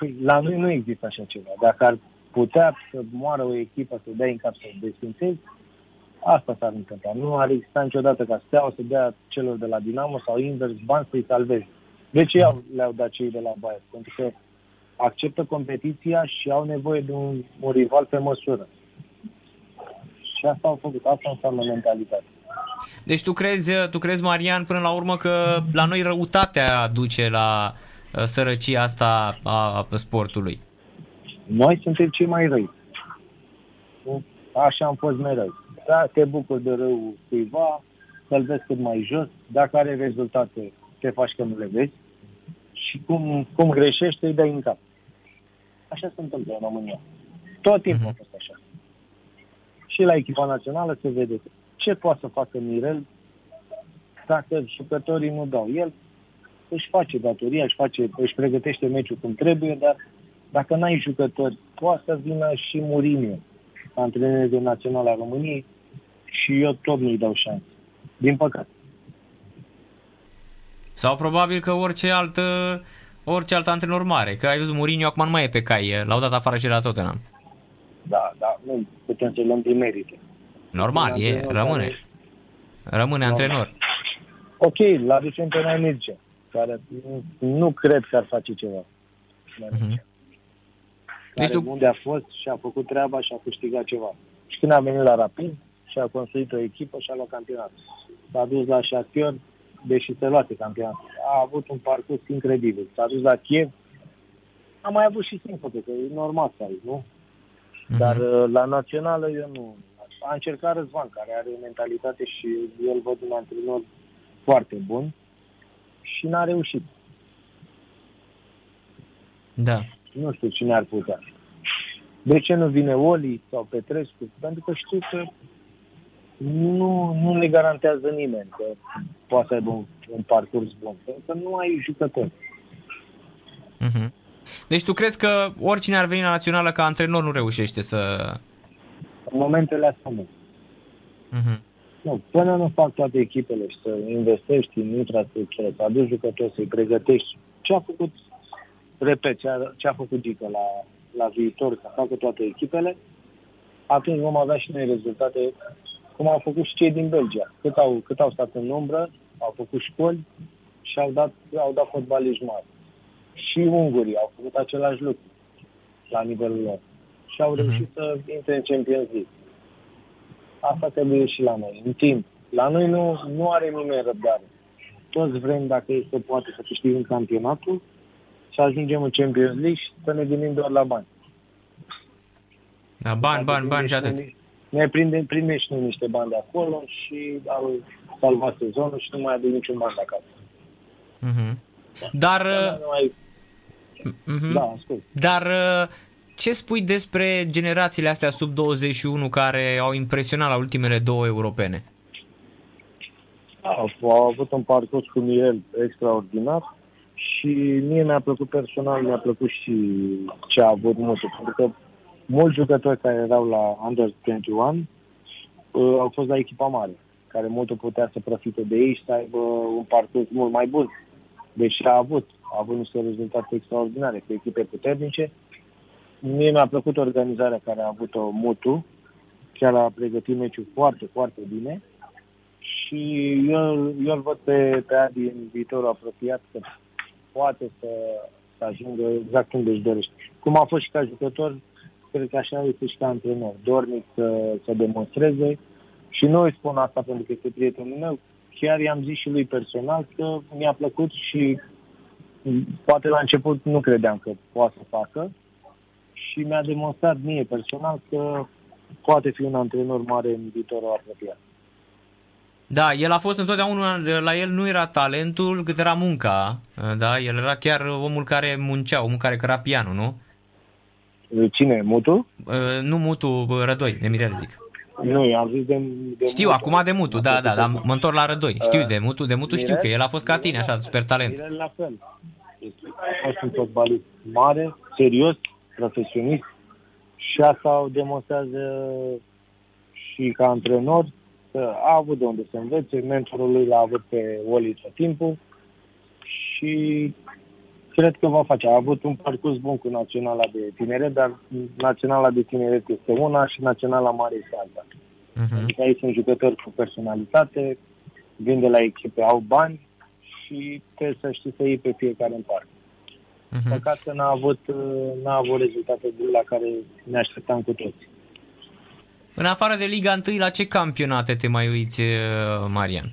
Păi, la noi nu există așa ceva. Dacă ar putea să moară o echipă, să dea în cap să o desfințezi, asta s-ar întâmpla. Nu ar exista niciodată ca Steaua să dea celor de la Dinamo sau invers bani să-i salveze. De ce i-au, le-au dat cei de la Bayern? Pentru că acceptă competiția și au nevoie de un, un rival pe măsură. Și asta au făcut. Asta înseamnă mentalitate. Deci tu crezi, tu crezi, Marian, până la urmă că la noi răutatea duce la uh, sărăcia asta a sportului. Noi suntem cei mai răi. Așa am fost mereu. Da, te bucuri de rău cuiva, să-l vezi cât mai jos. Dacă are rezultate, te faci că nu le vezi. Și cum, cum greșești, îi dai în cap. Așa se întâmplă în România. Tot timpul a fost așa. Și la echipa națională se vede ce poate să facă Mirel dacă jucătorii nu dau. El își face datoria, își, face, își pregătește meciul cum trebuie, dar dacă n-ai jucători, poate să vină și Mourinho, antrenorul de național al României, și eu tot nu-i dau șanse. Din păcate. Sau probabil că orice alt, uh, orice alt antrenor mare. Că ai văzut Mourinho acum nu mai e pe cai, l-au dat afară și la Tottenham. Da, da, nu putem să luăm din merite. Normal, Un e, antrenor rămâne. care- Rămâne antrenor. Ok, la recent n-ai Mircea, care nu, nu cred că ar face ceva. Mhm. Care Deci tu- unde a fost și a făcut treaba și a câștigat ceva. Și când a venit la Rapid și a construit o echipă și a luat campionatul. S-a dus la Shakhtar, deși se luase campionatul. A avut un parcurs incredibil. S-a dus la Kiev am mai avut și simpatie, că e normal să ai, nu? Mhm. Dar uh, la națională eu nu. A încercat Răzvan, care are mentalitate și el văd un antrenor foarte bun și n-a reușit. Da. Nu știu cine ar putea. De ce nu vine Oli sau Petrescu? Pentru că știu că nu, nu le garantează nimeni că poate să aibă un, un parcurs bun. Pentru că nu ai jucători. Mhm. Deci tu crezi că oricine ar veni la națională ca antrenor nu reușește să... În momentele astea nu. Mhm. Nu, până nu fac toate echipele și să investești în infrastructură, să aduci jucători, să-i pregătești, ce a făcut, repet, ce a, ce a făcut Gică la, la viitor, să facă toate echipele, atunci vom avea și noi rezultate, cum au făcut și cei din Belgia. Cât au, cât au stat în umbră, au făcut școli și au dat, au dat fotbaliști mari. Și ungurii au făcut același lucru la nivelul lor. Și au reușit să intre în Champions League. Asta trebuie și la noi, în timp. La noi nu, nu are nimeni răbdare. Toți vrem, dacă este poate, să câștigăm campionatul, să ajungem în Champions League și să ne gândim doar la bani. Da, bani, bani, bani și atât. Ne prindem, primim și noi niște bani de acolo și au salvat sezonul și nu mai aduc niciun bani de acasă. Mhm. Dar... Nu mai, mhm. da, ascult. Dar uh, ce spui despre generațiile astea sub 21 care au impresionat la ultimele două europene? Au, au avut un parcurs cu Mirel extraordinar și mie mi-a plăcut personal, mi-a plăcut și ce a avut Mutu, pentru că mulți jucători care erau la Under 21 uh, au fost la echipa mare, care Mutu putea să profite de ei și să aibă un parcurs mult mai bun. Deși a avut, a avut niște rezultate extraordinare cu echipe puternice. Mie mi-a plăcut organizarea care a avut-o Mutu, chiar a pregătit meciul foarte, foarte bine și eu, eu îl văd pe, pe Adi în viitorul apropiat că poate să, să ajungă exact unde își dorește. Cum a fost și ca jucător, cred că așa este și ca antrenor. Dornic să, să demonstreze și nu îi spun asta pentru că este prietenul meu. Chiar i-am zis și lui personal că mi-a plăcut și poate la început nu credeam că poate să facă și mi-a demonstrat mie personal că poate fi un antrenor mare în viitorul apropiat. Da, el a fost întotdeauna, la el nu era talentul, cât era munca, da, el era chiar omul care muncea, omul care căra pianul, nu? Cine, Mutu? Uh, nu Mutu, uh, Rădoi, Nemirel zic. Nu, am zis de, de Știu, Mutu. acum de Mutu, da, da, dar mă întorc la Rădoi. Știu de Mutu, de Mutu știu Mirel? că el a fost ca tine, așa, super talent. Mirel la fel. Este a fost un fotbalist mare, serios, profesionist și asta o demonstrează și ca antrenor că a avut de unde să învețe, mentorul lui l-a avut pe Oli tot timpul și cred că va face. A avut un parcurs bun cu Naționala de Tineret, dar Naționala de Tineret este una și Naționala Mare este alta. Mhm. Adică aici sunt jucători cu personalitate, vin de la echipe, au bani și trebuie să știi să iei pe fiecare în parte. Mhm. Păcat că n-a avut, uh, n-a avut rezultate la care ne așteptam cu toți. În afară de Liga 1, la ce campionate te mai uiți, uh, Marian?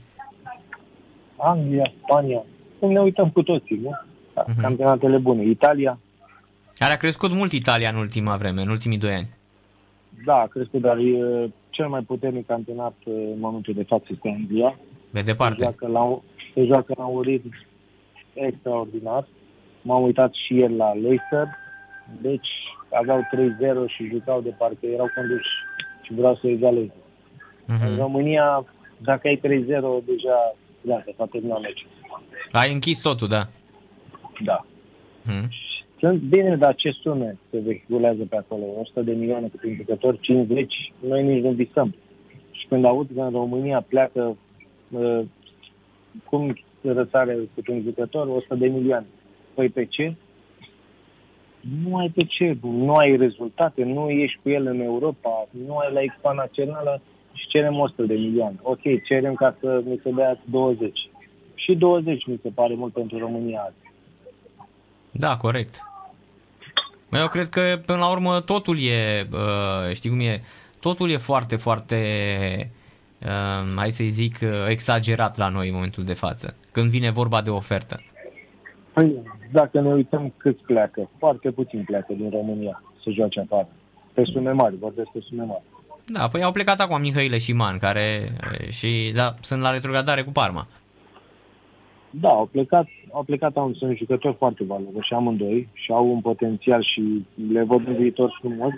Anglia, Spania, cum ne uităm cu toții, nu? Mhm. Campionatele bune. Italia, Care a crescut mult Italia în ultima vreme, în ultimii doi ani. da, cred că dar e cel mai puternic campionat uh, în momentul de față este Anglia. Pe Se departe. joacă la, un- se joacă la un ritm extraordinar. M-am uitat și ieri la Leicester, deci aveau 3-0 și jucau de parcă erau conduși și vreau să egaleze. În Mhm. România, dacă ai 3-0, deja gata, s-a terminat meciul. Ai închis totul, da. Da. Mhm. Sunt bine, dar ce sume se vehiculează pe acolo? 100 de milioane câte un jucător, 50, noi nici nu visăm. Și când aud că în România pleacă, uh, cum răsare câte un jucător, 100 de milioane. Păi pe ce? Nu ai pe ce, nu ai rezultate, nu ești cu el în Europa, nu ai la echipa națională și cerem 100 de milioane. Ok, cerem ca să mi se dea 20. Și 20 mi se pare mult pentru România azi. Da, corect. Mă, Eu cred că până la urmă totul e, uh, știi cum e, totul e foarte, foarte, uh, hai să-i zic, uh, exagerat la noi în momentul de față, când vine vorba de ofertă. Păi, dacă ne uităm cât pleacă, foarte puțin pleacă din România să joace afară. Pe sume mari, vorbesc pe sume mari. Da, păi au plecat acum Mihaile și Man, care și da, sunt la retrogradare cu Parma. Da, au plecat, au plecat au, sunt jucători foarte valoroși amândoi și au un potențial și le văd în viitor frumos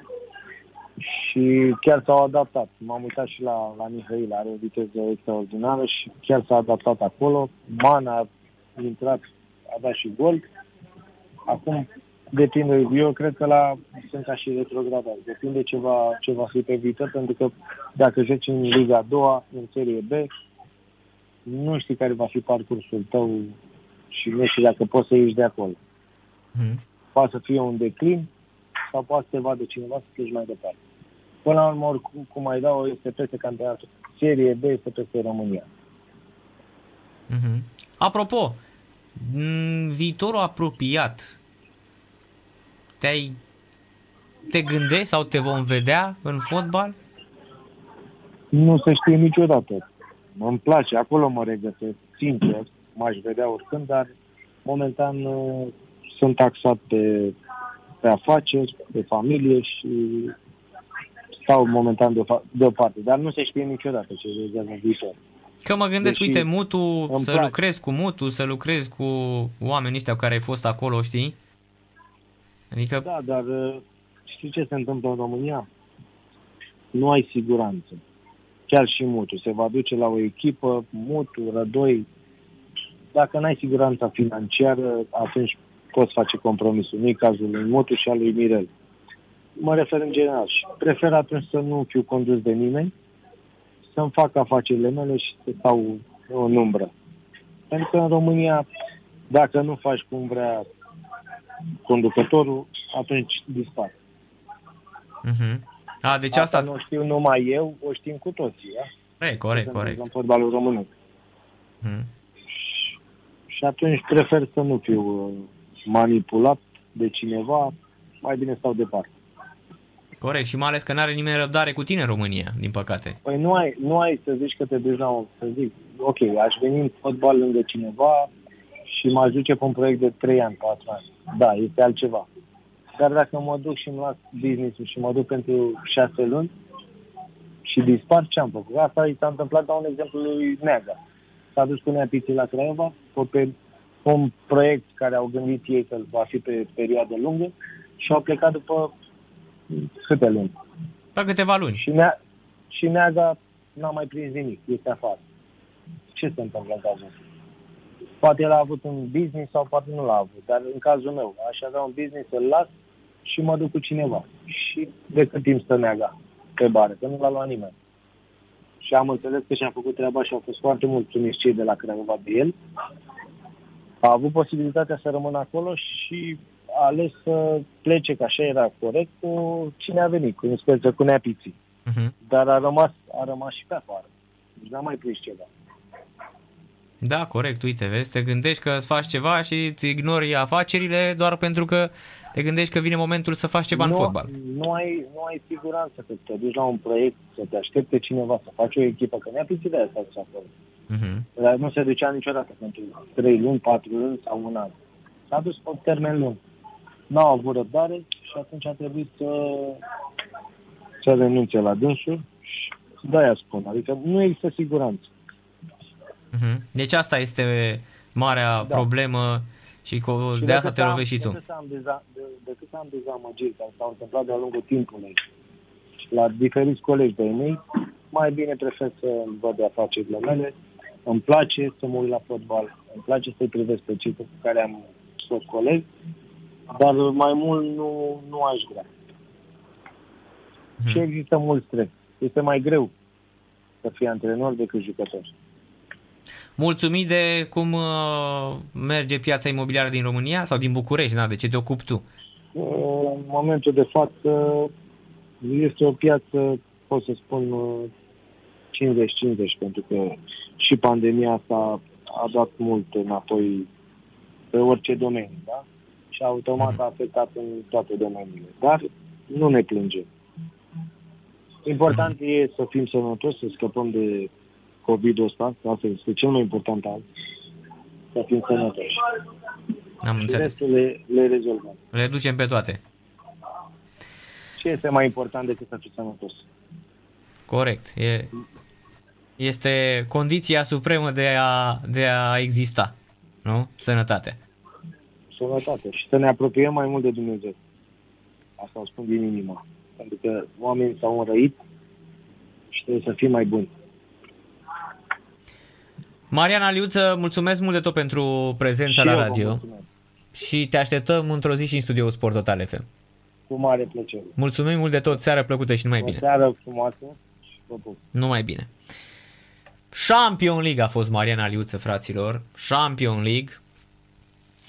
și chiar s-au adaptat. M-am uitat și la, la Mihail, are o viteză extraordinară și chiar s-a adaptat acolo. Man a intrat, a dat și gol. Acum depinde, eu cred că la sunt ca și retrogradat. Depinde ce va, ce va fi pe viitor, pentru că dacă joci în Liga a doua, în Serie B, nu știi care va fi parcursul tău și nu știi dacă poți să ieși de acolo. Mm. Poate să fie un declin sau poate să te vadă cineva să pleci mai departe. Până la urmă, oricum, cum mai dau, este peste campionatul. Serie B este peste România. Mm-hmm. Apropo, viitorul apropiat, te-ai te gândești sau te vom vedea în fotbal? Nu se știe niciodată. Îmi place, acolo mă regăsesc, sincer, m-aș vedea oricând, dar momentan uh, sunt taxat pe, pe afaceri, pe familie și stau momentan deoparte. Dar nu se știe niciodată ce realizează în viitor. Că mă gândesc, Deși uite, Mutu, să place. lucrezi cu Mutu, să lucrezi cu oamenii ăștia care ai fost acolo, știi? Adică... Da, dar uh, știi ce se întâmplă în România? Nu ai siguranță. Chiar și Mutu. Se va duce la o echipă, Mutu, Rădoi. Dacă n-ai siguranța financiară, atunci poți face compromisul. Nu-i cazul lui Mutu și al lui Mirel. Mă refer în general și prefer atunci să nu fiu condus de nimeni, să-mi fac afacerile mele și să stau în umbră. Pentru că în România, dacă nu faci cum vrea conducătorul, atunci dispar. Uh-huh. A, deci asta, asta nu știu numai eu, o știm cu toții, da? Corect, corect, corect. În fotbalul românesc. Uh-huh. Și atunci prefer să nu fiu uh, manipulat de cineva, mai bine stau departe. Corect, și mai ales că nu are nimeni răbdare cu tine în România, din păcate. Păi nu ai, nu ai să zici că te duci la un, să zic, ok, aș veni în fotbal lângă cineva și mă duce pe un proiect de 3 ani, 4 ani. Da, este altceva. Dar dacă mă duc și îmi las business-ul și mă duc pentru 6 luni și dispar, ce am făcut? Asta i s-a întâmplat, la un exemplu lui Neaga. S-a dus cu Neapiții la Craiova, pe un proiect care au gândit ei că va fi pe perioadă lungă și au plecat după câte luni? Pe câteva luni. Și, nea, și Neaga n-a mai prins nimic, este afară. Ce se întâmplă în cazul ăsta? Poate el a avut un business sau poate nu l-a avut, dar în cazul meu, aș avea un business, să-l las și mă duc cu cineva. Și de cât timp stă Neaga pe bară, că nu l-a luat nimeni. Și am înțeles că și-a făcut treaba și au fost foarte mulțumiți cei de la Craiova de el. A avut posibilitatea să rămână acolo și a ales să plece, că așa era corect, cu cine a venit, cu inspecția, cu neapiții. Uh-huh. Dar a rămas, a rămas și pe afară. Deci n-a mai prins ceva. Da, corect, uite, vezi, te gândești că îți faci ceva și îți ignori afacerile doar pentru că te gândești că vine momentul să faci ceva nu, în fotbal. Nu ai, nu ai siguranță că te duci la un proiect, să te aștepte cineva, să faci o echipă, că ne-a de aia să acolo. Uh-huh. Dar nu se ducea niciodată pentru 3 luni, 4 luni sau un an. S-a dus pe termen lung n-au avut răbdare și atunci a trebuit să, să renunțe la dânsul și de-aia spun. Adică nu există siguranță. Uh-huh. Deci asta este marea da. problemă și, cu, și de asta te lovești și tu. Decât am, deza, de, decât am dezamăgiri care s-au întâmplat de-a lungul timpului la diferiți colegi de mei, mai bine prefer să văd de afacerile mele. Îmi place să mă uit la fotbal, îmi place să-i privesc pe cei cu care am fost colegi dar mai mult nu, nu aș vrea. Hmm. Și există mult stres. Este mai greu să fii antrenor decât jucător. Mulțumit de cum uh, merge piața imobiliară din România sau din București, na, de ce te ocupi tu? Uh, în momentul de față este o piață, pot să spun, 50-50, pentru că și pandemia asta a dat mult înapoi pe orice domeniu, da? Și automat a afectat în toate domeniile. Dar nu ne plângem. Important e să fim sănătoși, să scăpăm de COVID-ul ăsta, asta este cel mai important azi, să fim sănătoși. Am și înțeles. restul le, le rezolvăm. Le ducem pe toate. Ce este mai important decât să fii sănătos? Corect. E, este condiția supremă de a, de a exista. Nu? Sănătate. Sănătate și să ne apropiem mai mult de Dumnezeu. Asta o spun din inimă. Pentru că oamenii s-au înrăit și trebuie să fim mai buni. Mariana Liuță, mulțumesc mult de tot pentru prezența Și la eu vă radio mulțumesc. și te așteptăm într-o zi și în studioul Sport Total FM. Cu mare plăcere. Mulțumim mult de tot, seară plăcută și numai O bine. seară frumoasă și vă pup. Numai bine. Champion League a fost Mariana Liuță, fraților. Champion League.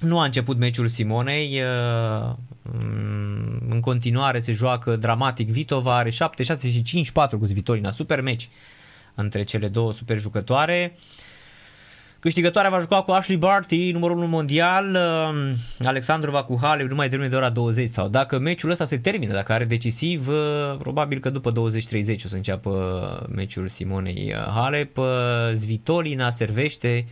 Nu a început meciul Simonei. uh, mm, În continuare se joacă dramatic. Vitova are 7, 6 și 5-4 cu Svitolina. Super meci între cele două super jucătoare. Câștigătoarea va juca cu Ashley Barty, numărul 1 mondial, uh, Alexandrova cu Halep numai devreme de ora 20 sau dacă meciul ăsta se termină, dacă are decisiv, uh, probabil că după 20-30 o să înceapă meciul Simonei uh, Halep, uh, Svitolina servește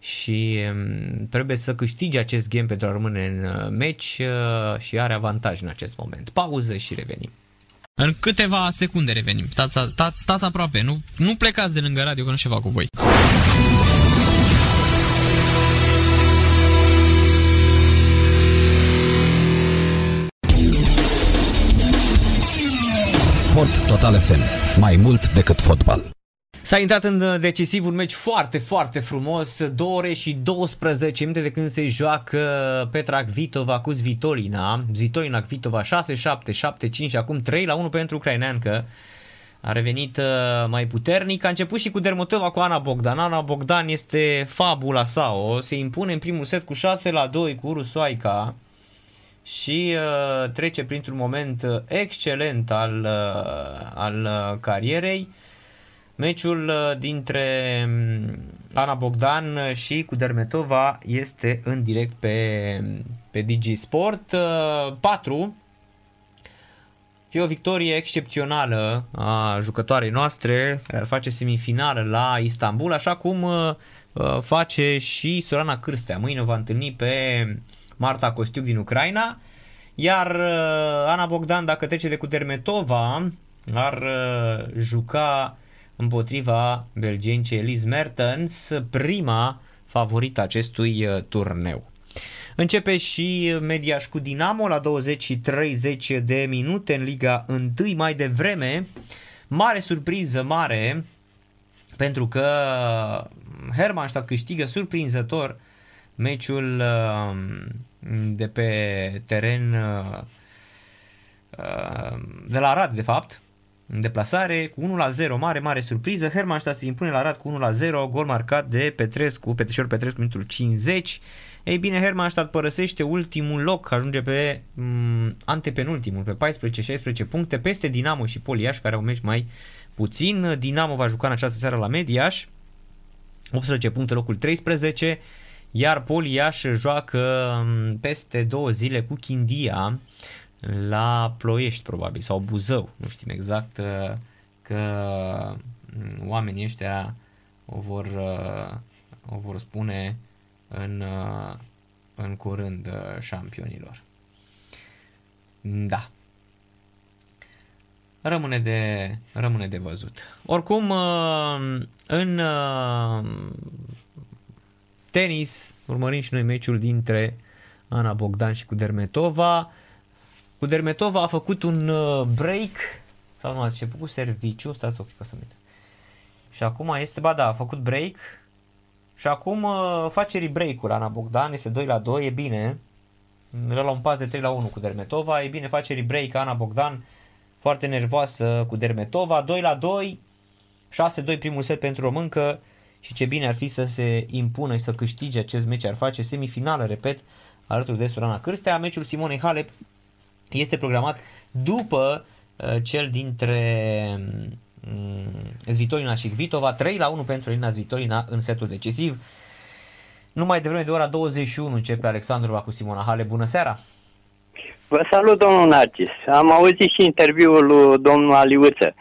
și um, trebuie să câștige acest game pentru a rămâne în uh, meci uh, și are avantaj în acest moment. Pauză și revenim. În câteva secunde revenim. Stați, stați, stați aproape, nu, nu plecați de lângă radio că nu știu ceva cu voi. Sport Total FM. Mai mult decât fotbal. S-a intrat în uh, decisiv un meci foarte, foarte frumos, 2 ore și 12 minute de când se joacă Petra Kvitova cu Svitolina. Svitolina Kvitova 6-7, 7-5 și acum 3 la 1 pentru ucraineancă. A revenit uh, mai puternic. A început și cu Dermotova cu Ana Bogdan. Ana Bogdan este fabula sa. O se impune în primul set cu 6 la 2 cu Rusoaica și uh, trece printr-un moment uh, excelent al, uh, al uh, carierei. Meciul uh, dintre um, Ana Bogdan și cu Dermetova este în direct pe, pe Digi Sport. Uh, 4. Fie o victorie excepțională a jucătoarei noastre, care ar face semifinală la Istanbul, așa cum uh, uh, face și Sorana Cârstea. Mâine o va întâlni pe Marta Costiuc din Ucraina, iar uh, Ana Bogdan, dacă trece de cu Dermetova, ar uh, juca împotriva belgencei Elise Mertens, prima favorită acestui uh, turneu. Începe și Mediaș cu Dinamo la 20 și 30 de minute în Liga 1 mai devreme. Mare surpriză, mare, pentru că Hermannstadt câștigă surprinzător meciul uh, de pe teren uh, uh, de la Arad, de fapt, în deplasare cu 1 la 0, mare, mare surpriză. Hermannstadt se impune la Arad cu 1 la 0, gol marcat de Petrescu, Petrișor Petrescu, minutul 50. Ei bine, Hermannstadt părăsește ultimul loc, ajunge pe m- antepenultimul, pe 14-16 puncte, peste Dinamo și Poliaș, care au meci mai puțin. Dinamo va juca în această seară la Mediaș, 18 puncte, locul 13, iar Poliaș joacă m, peste două zile cu Chindia la Ploiești, probabil, sau Buzău, nu știm exact, uh, că mm, oamenii ăștia o vor, uh, o vor spune în, uh, în curând uh, șampionilor. Da. Rămâne de, rămâne de văzut. Oricum, uh, în uh, tenis urmărim și noi meciul dintre Ana Bogdan și cu Dermetova. Cu Dermetova a făcut un uh, break sau nu, a început cu serviciu, stați o clipă să uit. Și acum este, ba da, a făcut break și acum uh, face rebreak-ul Ana Bogdan, este 2 la 2, e bine. La un pas de 3 la 1 cu Dermetova, e bine, face rebreak Ana Bogdan, foarte nervoasă cu Dermetova, 2 la 2, 6-2 primul set pentru româncă și ce bine ar fi să se impună și să câștige acest meci, ar face semifinală, repet, alături de Sorana Cârstea. Meciul Simonei Halep este programat după uh, cel dintre um, Svitolina și Kvitova, 3 la 1 pentru Elina Svitolina în setul decisiv. Numai devreme de ora 21 începe Alexandrova cu Simona Hale. Bună seara! Vă salut, domnul Narcis. Am auzit și interviul lui domnul Aliuță.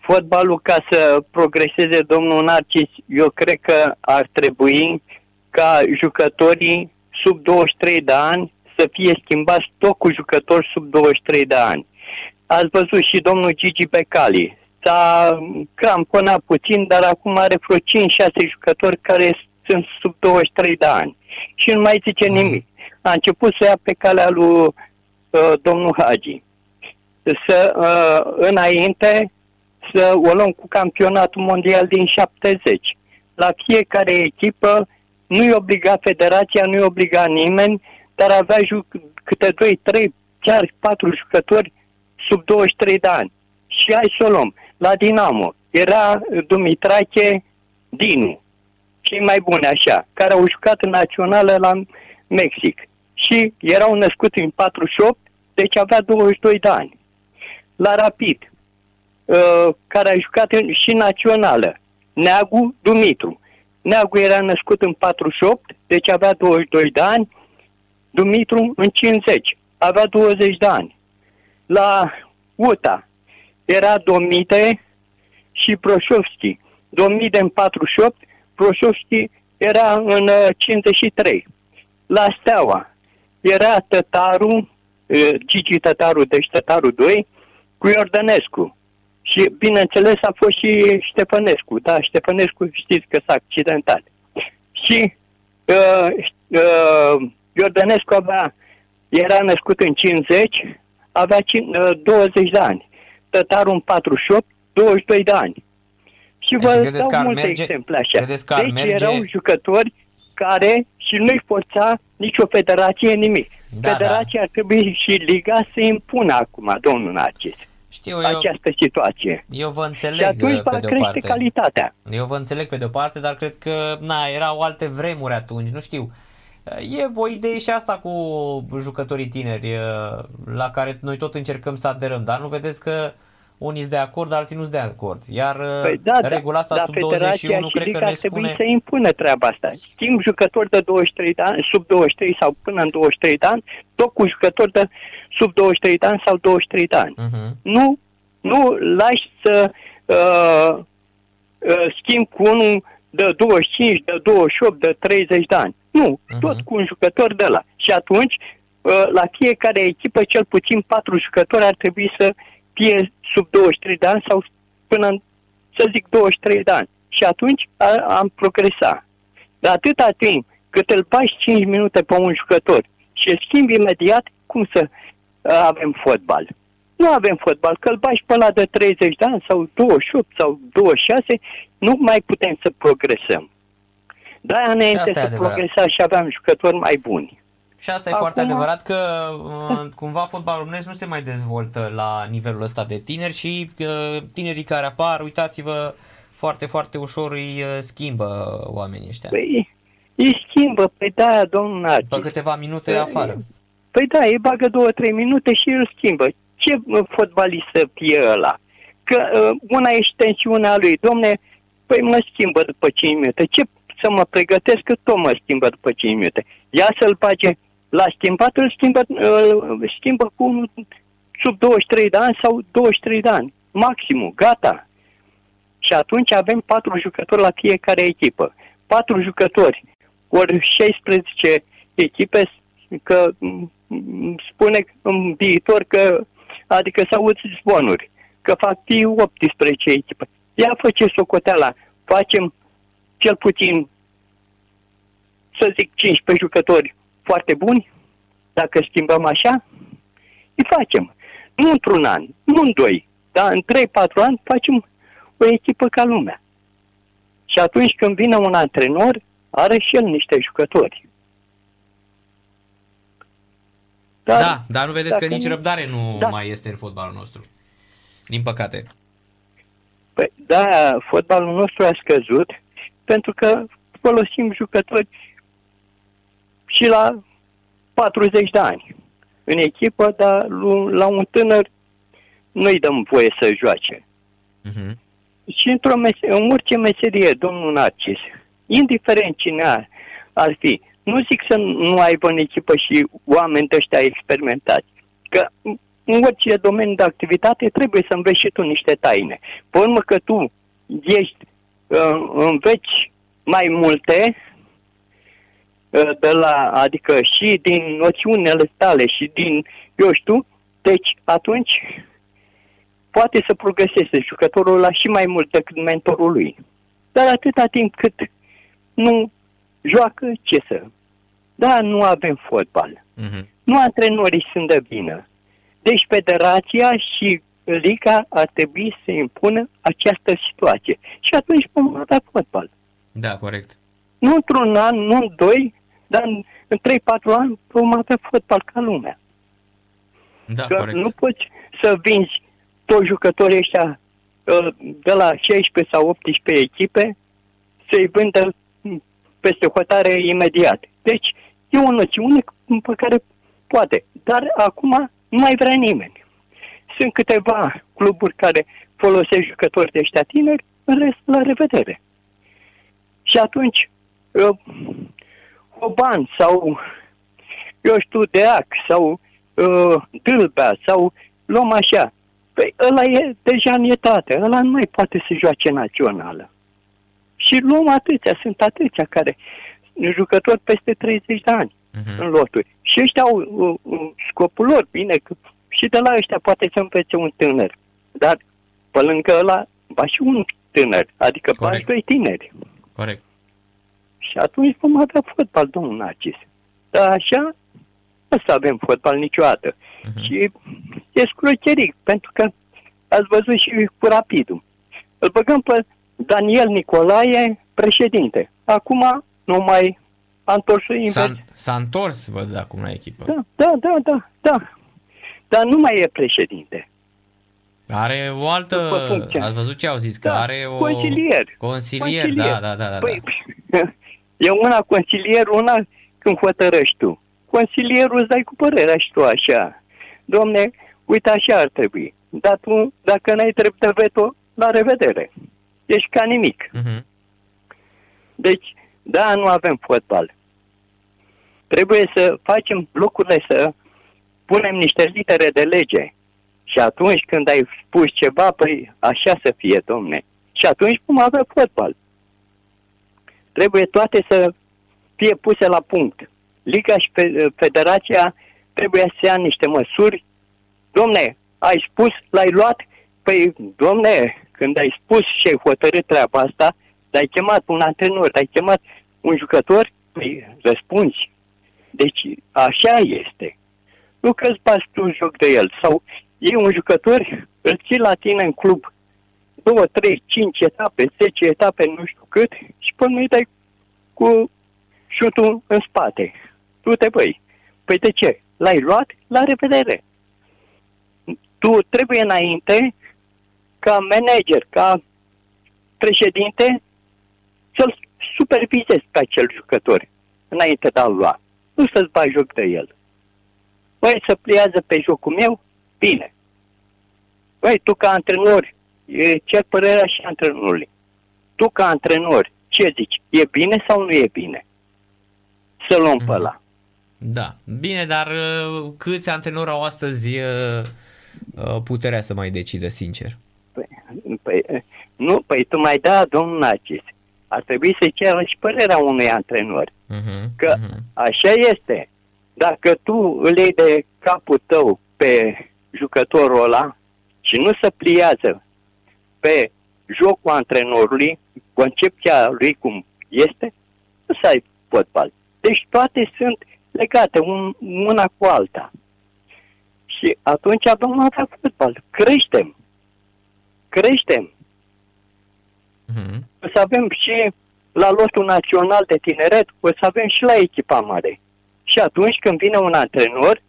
Fotbalul, ca să progreseze domnul Narcis, eu cred că ar trebui ca jucătorii sub 23 de ani să fie schimbați tot cu jucători sub 23 de ani. Ați văzut și domnul Gigi Becali. S-a cramponat puțin, dar acum are vreo 5-6 jucători care sunt sub 23 de ani. Și nu mai zice nimic. A început să ia pe calea lui uh, domnul Hagi. Să, uh, înainte, să o luăm cu campionatul mondial din 70. La fiecare echipă nu-i obliga federația, nu-i obliga nimeni, dar avea ju- câte 2, 3, chiar 4 jucători sub 23 de ani. Și hai să o luăm. La Dinamo era Dumitrache Dinu, cei mai buni așa, care au jucat în națională la Mexic. Și erau născuți în 48, deci avea 22 de ani. La Rapid, uh, care a jucat în, și națională, Neagu Dumitru. Neagu era născut în 48, deci avea 22 de ani, Dumitru în 50, avea 20 de ani. La UTA era Domite și Proșovski. Domite în 48, Proșovski era în uh, 53. La Steaua era Tătaru, uh, Gigi Tătaru, deci Tătaru 2, cu Iordănescu. Și, bineînțeles, a fost și Ștefănescu. Da, Ștefănescu știți că s-a accidentat. Și uh, uh, Iordănescu avea, era născut în 50, avea cin- uh, 20 de ani. Tătaru în 48, 22 de ani. Și Deci vă credeți că dau ar multe merge- exemple așa. credeți că ar deci merge- erau jucători care și nu-i forța nicio federație nimic. Da, Federația ar trebui și Liga să impună acum, domnul Narcis, Știu, eu, această situație. eu vă Și înțeleg atunci uh, va pe de o crește parte. calitatea. Eu vă înțeleg pe de o parte, dar cred că, na, erau alte vremuri atunci, nu știu. E o idee și asta cu jucătorii tineri, uh, la care noi tot încercăm să aderăm, dar nu vedeți că unii sunt de acord, alții nu sunt de acord. Iar uh, Păi da, regula asta dar sub Federația 21 și cred că Liga ne ar trebui spune... să impună treaba asta. Schimb jucători de 23 de ani, sub 23 sau până în 23 de ani, tot cu jucători de sub 23 de ani sau 23 de ani. Uh-huh. Nu, nu lași să uh, uh, schimb cu unul de 25, de 28, de 30 de ani. Nu, Mhm. tot cu un jucător de la. Și atunci, uh, la fiecare echipă, cel puțin patru jucători ar trebui să fie sub 23 de ani sau până în, să zic, 23 de ani. Și atunci a, am progresat. Dar atâta timp cât îl bagi 5 minute pe un jucător și îl schimbi imediat, cum să uh, avem fotbal? Nu avem fotbal, că îl bagi pe la de 30 de ani sau 28 sau 26, nu mai putem să progresăm. De-aia înainte asta e să adevărat. progresa și aveam jucători mai buni. Și asta e Acum- foarte adevărat că uh, cumva fotbalul românesc nu se mai dezvoltă la nivelul ăsta de tineri și uh, tinerii care apar, uitați-vă, foarte, foarte ușor îi uh, schimbă oamenii ăștia. Păi, îi schimbă, pe da, domnul Narcis. După câteva minute Păi, afară. Păi da, îi bagă două, trei minute și îl schimbă. Ce mă, fotbalist să fie ăla? Că uh, una e și tensiunea lui. Domne, păi mă schimbă după 5 minute. Ce să mă pregătesc că tot mă schimbă după 5 minute? Ia să-l bage la schimbat, îl schimbă, uh, schimbă cu unul sub 23 de ani sau 23 de ani. Maximum, gata. Și atunci avem patru jucători la fiecare echipă. Patru jucători, ori 16 echipe, că m, m, spune în viitor că, adică să auzi zvonuri, că fac fi 18 echipe. Ia face socoteala, facem cel puțin, să zic, 15 jucători foarte buni, dacă schimbăm așa, îi facem. Nu într-un an, nu în doi, dar în 3-4 ani facem o echipă ca lumea. Și atunci când vine un antrenor, are și el niște jucători. Dar, Da, dar nu vedeți că dacă nici nu- răbdare nu Da. mai este în fotbalul nostru. Din păcate. Păi, da, fotbalul nostru a scăzut pentru că folosim jucători și la 40 de ani în echipă, dar lu- la un tânăr nu-i dăm voie să joace. Uh-huh. Și într-o mes- în orice meserie, domnul Narcis, indiferent cine ar, ar fi, nu zic să nu aibă în echipă și oameni de ăștia experimentați, că în orice domeniu de activitate trebuie să înveți și tu niște taine. Pe urmă că tu ești, uh, înveți mai multe, uh, de la, adică și din noțiunile tale și din, eu știu, deci atunci poate să progreseze jucătorul la și mai mult decât mentorul lui. Dar atâta timp cât nu joacă, ce să? Da, nu avem fotbal. Mhm. Nu antrenorii sunt de vină. Deci federația și Liga ar trebui să impună această situație. Și atunci vom avea fotbal. Da, corect. Nu într-un an, nu în doi, dar în, în 3-4 ani vom avea fotbal ca lumea. Da, Că corect. nu poți să vinzi toți jucătorii ăștia uh, de la 16 sau 18 echipe să-i vândă mm, peste hotare imediat. Deci e o noțiune pe care poate. Dar acum nu mai vrea nimeni. Sunt câteva cluburi care folosesc jucători de ăștia tineri, în rest la revedere. Și atunci uh, Hoban sau eu știu, Deac sau uh, Dâlbea sau luăm așa. Păi ăla e deja în etate, ăla nu mai poate să joace națională. Și luăm atâția, sunt atâția care jucători peste 30 de ani Mhm. în loturi. Și ăștia au uh, uh, scopul lor, bine, că și de la ăștia poate să învețe un tânăr. Dar pe lângă ăla va și un tânăr, adică va Corect. și doi tineri. Corect. Și atunci vom avea fotbal, domnul Narcis. Dar așa, nu să avem fotbal niciodată. Mhm. Și e scrocherii, pentru că ați văzut și cu rapidul. Îl băgăm pe Daniel Nicolae, președinte. Acum nu mai a întors invers. S-a, s-a întors, văd, acum la echipă. Da, da, da, da, da. Dar nu mai e președinte. Are o altă... După funcție. Ați văzut ce au zis? Că Da, are o... consilier. Consilier, da, da, da, da. Păi, e una consilier, una când hotărăști tu. Consilierul îți dai cu părerea și tu așa. Domne, uite așa ar trebui. Dar tu, dacă n-ai drept de veto, la revedere. Ești ca nimic. da. Mhm. Deci, da, nu avem fotbal. Trebuie să facem lucrurile să punem niște litere de lege. Și atunci când ai spus ceva, păi așa să fie, domne. Și atunci vom avea fotbal. Trebuie toate să fie puse la punct. Liga și fe- Federația trebuie să ia niște măsuri. Domne, ai spus, l-ai luat? Păi, domne, când ai spus și ai hotărât treaba asta, ai chemat un antrenor, ai chemat un jucător, păi răspunzi. Deci așa este. Nu că îți bați tu joc de el. Sau e un jucător, îl ții la tine în club 2, 3, 5 etape, 10 etape, nu știu cât, și până îi dai cu șutul în spate. Tu te băi. Păi de ce? L-ai luat? La revedere. Tu trebuie înainte, ca manager, ca președinte, să-l supervisezi pe acel jucător înainte de a-l lua. Nu să-ți bagi joc de el. Băi, să pliază pe jocul meu? Bine. Băi, tu ca antrenor, e, ce părerea și antrenorului? Tu ca antrenor, ce zici? E bine sau nu e bine? Să luăm pe ăla. Da. Bine, dar uh, câți antrenori au astăzi uh, uh, puterea să mai decidă, sincer? Păi, păi, nu, păi tu mai da, domnul Nacis. Ar trebui să ceră și părerea unui antrenor. Uh-huh. Că uh-huh. așa este. Dacă tu îl iei de capul tău pe jucătorul ăla și nu se pliază pe jocul antrenorului, concepția lui cum este, nu să ai fotbal. Deci toate sunt legate un, una cu alta. Și atunci vom avea fotbal. Creștem. Creștem. Uh-huh. O să avem și la lotul național de tineret, o să avem și la echipa mare. Și atunci când vine un antrenor,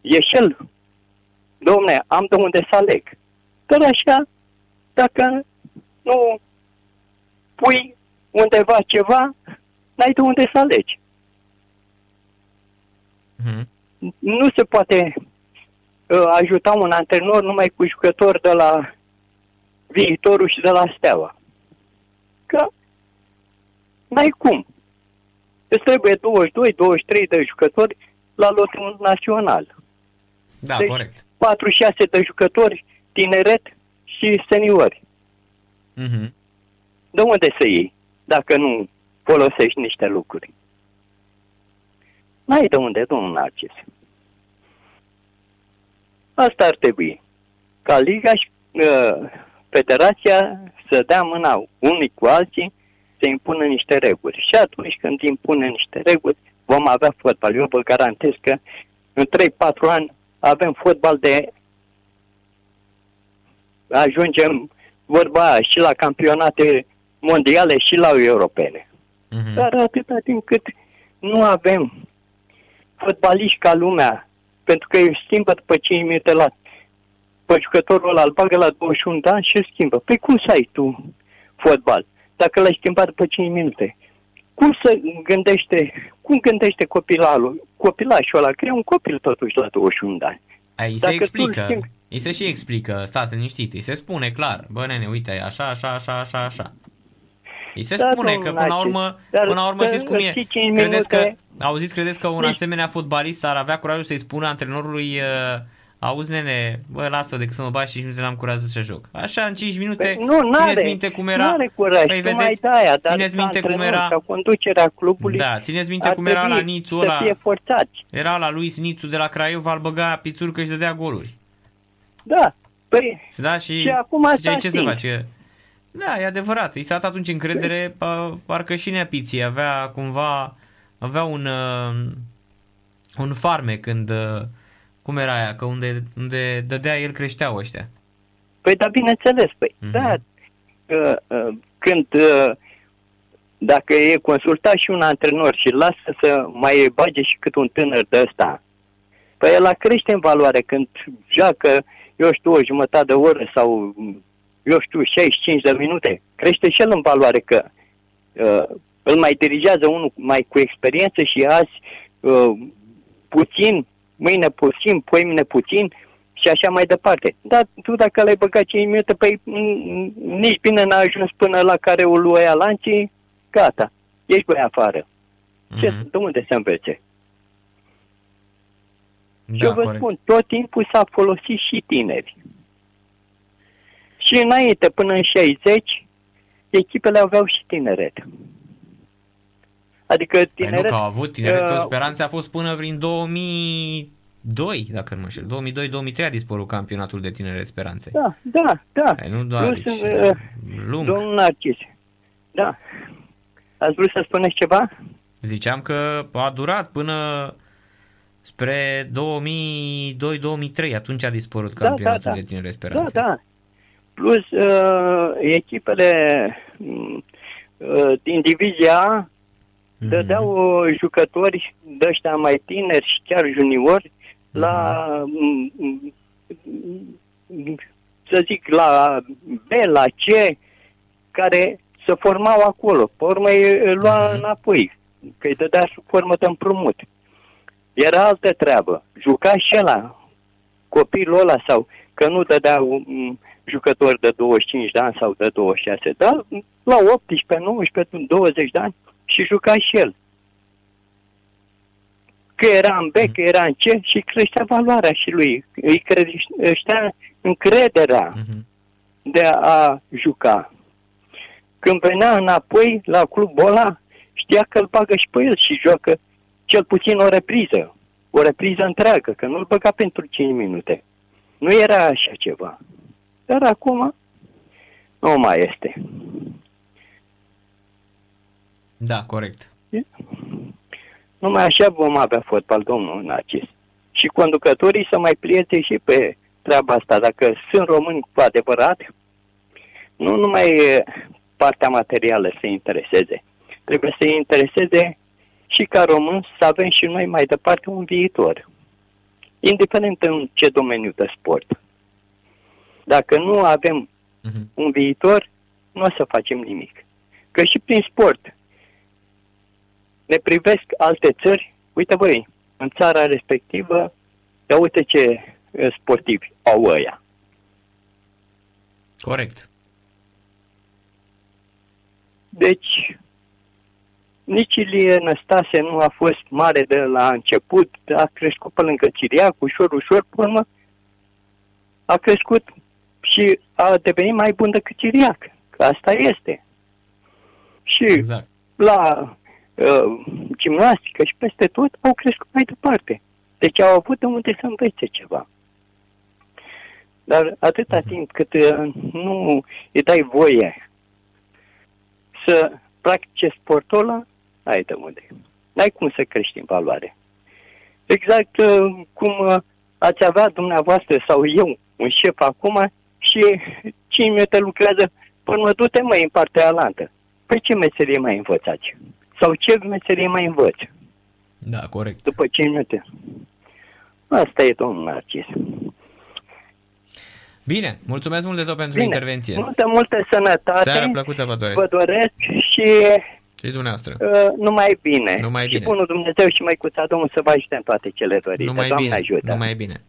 e și el. Domne, am de unde să aleg. Dar așa, dacă nu pui undeva ceva, n-ai de unde să alegi. Uh-huh. Nu se poate uh, ajuta un antrenor numai cu jucători de la viitorul și de la steaua. Că n-ai cum. Îți trebuie 22, 23 de jucători la lotul național. Da, Deci- corect. 4-6 de jucători tineret și seniori. Uh-huh. De unde să iei dacă nu folosești niște lucruri? N-ai de unde, domnul Narcis. Asta ar trebui. Ca Liga și uh, Federația să dea mâna unii cu alții să impună niște reguli. Și atunci când impune niște reguli, vom avea fotbal. Eu vă garantez că în 3-4 ani avem fotbal de ajungem vorba aia, și la campionate mondiale și la europene. Mhm. Dar atâta timp cât nu avem fotbaliști ca lumea, pentru că îi schimbă după 5 minute la pe jucătorul ăla, îl bagă la 21 de ani și îl schimbă. Păi cum să ai tu fotbal? Dacă l-ai schimbat după 5 minute. Cum să gândește, cum gândește copilalul, copilașul ăla, că e un copil totuși la 21 de ani. Îi se Dacă tu explică, schimbi- îi se și explică, stați liniștit, îi se spune clar, bă nene, uite, e așa, așa, așa, așa, așa. Îi se Da, spune domnul că până la Narcis, urmă, dar până la urmă să știți cum e. și cinci Credeți că, minute- auziți, credeți că un Deci- asemenea fotbalist ar avea curajul să-i spună antrenorului uh, Auzi, nene, bă, lasă decât să mă bagi 5 minute, n-am curaj să joc. Așa, în 5 minute, Păi, nu, n-are, țineți minte cum era... n-are curaj, Păi, păi, mai vedeți, de aia, dar țineți ca minte cum antrenor, era... Ca conducerea clubului, Da, țineți minte ar cum era la trebui Nițu să ăla, fie forțați. era la lui Nițu de la Craiova, îl băga pițurcă și dădea goluri. Da, păi, Da, și, Și acum ziceai, s-a ce să stins. face? Da, e adevărat. I s-a dat atunci încredere, pa- parcă și neapiții avea cumva, avea un, uh, un farme când, uh, cum era aia, că unde, unde dădea el creșteau ăștia. păi da, bineînțeles, păi, Mhm. da, uh, uh, când, uh, dacă e consultat și un antrenor și lasă să mai bage și cât un tânăr de ăsta, păi ăla crește în valoare când joacă, eu știu, o jumătate de oră sau, eu știu, 65 de minute, crește și el în valoare că uh, îl mai dirigează unul mai cu experiență și azi uh, puțin, mâine puțin, poimine puțin și așa mai departe. Dar tu dacă l-ai băgat 5 minute, păi m- m- nici bine n-a ajuns până la care o luă lanții, gata, ești băi afară. Ce, Mhm. de unde se învețe? Și Da, eu vă corect. spun, tot timpul s-a folosit și tineri. Și înainte, până în 60, echipele aveau și tineret. Adică Păi nu tineret... că au avut tineretul uh, Speranței a fost până prin 2002, dacă nu mă înșel. 2002-2003 a dispărut campionatul de tineret Speranței. Da, da, da. Păi nu doar, Plus, deci, uh, lung. Domnul Narcis, da. Ați vrut să spuneți ceva? Ziceam că a durat până spre 2002-2003, atunci a dispărut Da, campionatul da, da. de tineret Da, Speranței. da. Plus, uh, echipele mm, uh, din divizia A Mhm. dădeau uh, jucători de ăștia mai tineri și chiar juniori la, mm, mm, mm, să zic, la B, la C, care se formau acolo. Pe urmă îi lua Mhm. înapoi, că îi dădea sub formă de împrumut. Era altă treabă. Juca și ăla, copilul ăla sau că nu dădea un jucător de 25 de ani sau de 26, dar la 18, 19, 20 de ani și juca și el. Că era în B, că era în C și creștea valoarea și lui. Îi creștea încrederea Mhm. de a juca. Când venea înapoi la clubul ăla, știa că îl bagă și pe el și joacă cel puțin o repriză. O repriză întreagă, că nu-l băga pentru 5 minute. Nu era așa ceva. Dar acum nu mai este. Da, corect. Numai așa vom avea fotbal, domnul Narcis. Și conducătorii să mai plieze și pe treaba asta. Dacă sunt români cu adevărat, nu numai e, partea materială să intereseze. Trebuie să intereseze și ca români să avem și noi mai departe un viitor. Indiferent în ce domeniu de sport. Dacă nu avem Mhm. un viitor, nu o să facem nimic. Că și prin sport ne privesc alte țări, uite băi, în țara respectivă, ia uite ce eh, sportivi au ăia. Corect. Deci, nici Ilie Năstase nu a fost mare de la început, a crescut pe lângă Ciriac, ușor, ușor, pe urmă, a crescut și a devenit mai bun decât Ciriac. Că asta este. Și Exact. la uh, gimnastică și peste tot, au crescut mai departe. Deci au avut de unde să învețe ceva. Dar atâta timp cât uh, nu îi dai voie să practice sportul ăla, ai de unde. N-ai cum să crești în valoare. Exact uh, cum uh, ați avea dumneavoastră sau eu un șef acum și 5 minute lucrează până du-te mai în partea alantă. Păi ce meserie mai învățați? Sau ce meserie mai învăți? Da, corect. După 5 minute. Asta e domnul Narcis. Bine, mulțumesc mult de tot pentru Bine. intervenție. Multă, multă sănătate. Seara plăcută vă doresc. Vă doresc și și dumneavoastră. Uh, numai bine. Numai și bine. bunul Dumnezeu și mai cu Domnul să vă ajute în toate cele dorite. Numai Doamne bine. ajută. Numai bine.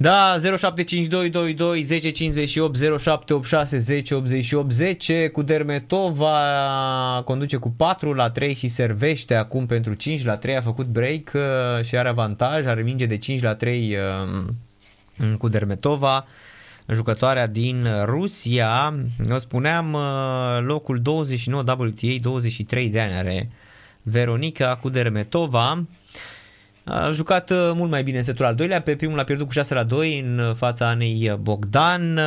Da, 075222 1058 0786 1088 10 cu Dermetova conduce cu 4 la 3 și servește acum pentru 5 la 3 a făcut break uh, și are avantaj, are minge de 5 la 3 uh, cu Dermetova jucătoarea din Rusia, eu spuneam uh, locul 29 WTA, 23 de ani are Veronica Kudermetova, a jucat uh, mult mai bine în setul al doilea, pe primul a pierdut cu 6 la 2 în fața Anei Bogdan,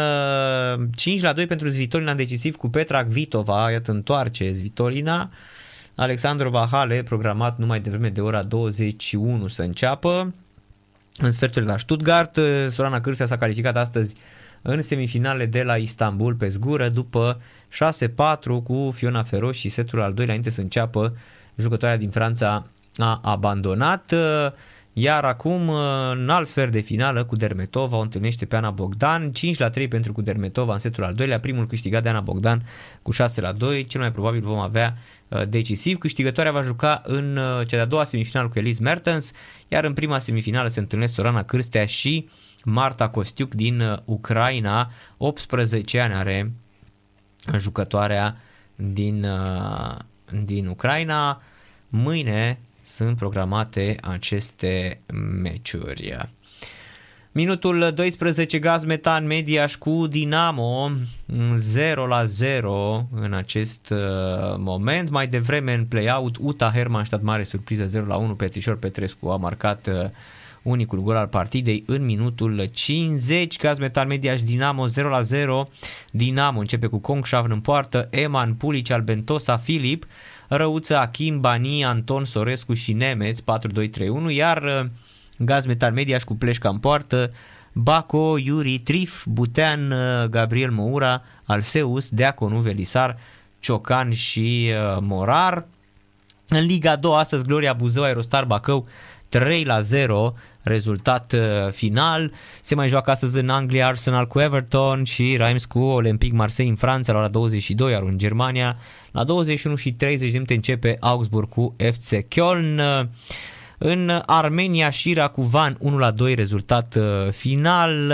5 uh, la 2 pentru Zvitolina decisiv cu Petra Vitova, iată întoarce Zvitolina, Alexandru Vahale programat numai devreme de ora 21 să înceapă, în sferturile la Stuttgart, Sorana Cârsea s-a calificat astăzi în semifinale de la Istanbul pe zgură după 6-4 cu Fiona Feroș și setul al doilea înainte să înceapă jucătoarea din Franța a abandonat, iar acum în alt sfert de finală cu Dermetova o întâlnește pe Ana Bogdan, 5 la 3 pentru cu Dermetova în setul al doilea, primul câștigat de Ana Bogdan cu 6 la 2, cel mai probabil vom avea uh, decisiv. Câștigătoarea va juca în uh, cea de-a doua semifinală cu Elise Mertens, iar în prima semifinală se întâlnesc Sorana Cârstea și Marta Costiuc din uh, Ucraina, 18 ani are jucătoarea din, din Ucraina. Mâine sunt programate aceste meciuri. Minutul 12, Gaz Metan Mediaș cu Dinamo 0 la 0 în acest uh, moment. Mai devreme în play-out, Uta Hermannstadt mare surpriză 0 la 1. Petrișor Petrescu a marcat uh, unicul gol al partidei în minutul 50. Gaz Metan Mediaș Dinamo 0 la 0. Dinamo începe cu Kongshavn în poartă, Eman Pulic, Albentosa, Filip, Răuță, Achim, Bani, Anton, Sorescu și Nemeț 4-2-3-1, iar uh, Gaz Metal Mediaș cu Pleșca în poartă, Baco, Iuri, Trif, Butean, uh, Gabriel Moura, Alseus, Deaconu, Velisar, Ciocan și uh, Morar. În Liga 2 astăzi Gloria Buzău, Aerostar Bacău 3 la 0 rezultat final. Se mai joacă astăzi în Anglia Arsenal cu Everton și Reims cu Olympique Marseille în Franța la ora 22, iar în Germania la 21 și 30 de minute începe Augsburg cu FC Köln. În Armenia, Shira cu Van 1 la 2 rezultat uh, final,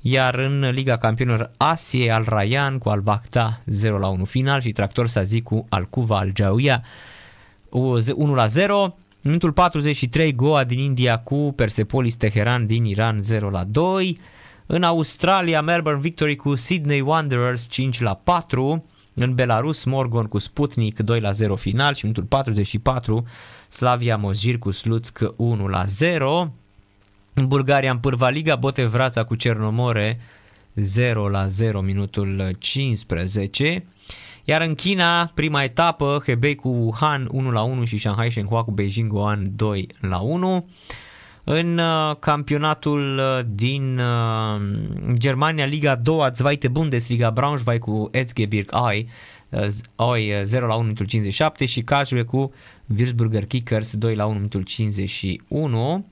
iar în Liga Campionilor Asiei Al Rayan cu Al Bakhta 0 la 1 final și Tractor Sazi cu Al Kuva Al Jauia 1 la 0. Minutul 43, Goa din India cu Persepolis Teheran din Iran 0 la 2. În Australia, Melbourne Victory cu Sydney Wanderers 5 la 4. În Belarus, Morgon cu Sputnik 2 la 0 final și minutul 44, Slavia Mozgir cu Slutsk 1 la 0. În Bulgaria, în Pârva Liga, Botevrața cu Cernomore 0 la 0 minutul 15. Iar în China, prima etapă, Hebei cu Wuhan 1 la 1 și Shanghai Shenhua cu Beijing Guan 2 la 1. În uh, campionatul uh, din uh, Germania, Liga 2, Zweite Bundesliga, Braunschweig cu Erzgebirg Ai, Oi 0 la 1 minutul 57 și Karlsruhe cu Würzburger Kickers 2 la 1 minutul 51.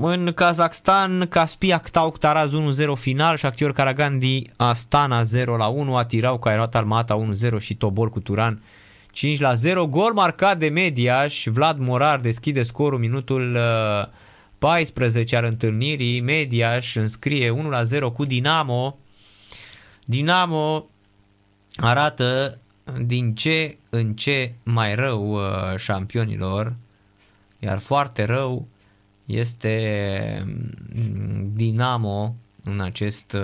În Kazakhstan, Caspiac Tauk Taraz 1-0 final, Shakhtyor Karagandi Astana 0 la 1, Atirau Kairat Almata 1-0 și Tobol cu Turan 5 la 0. Gol marcat de Mediaș, Vlad Morar deschide scorul minutul 14 al întâlnirii. Mediaș înscrie 1 la 0 cu Dinamo. Dinamo arată din ce în ce mai rău șampionilor, iar foarte rău este mm, Dinamo în acest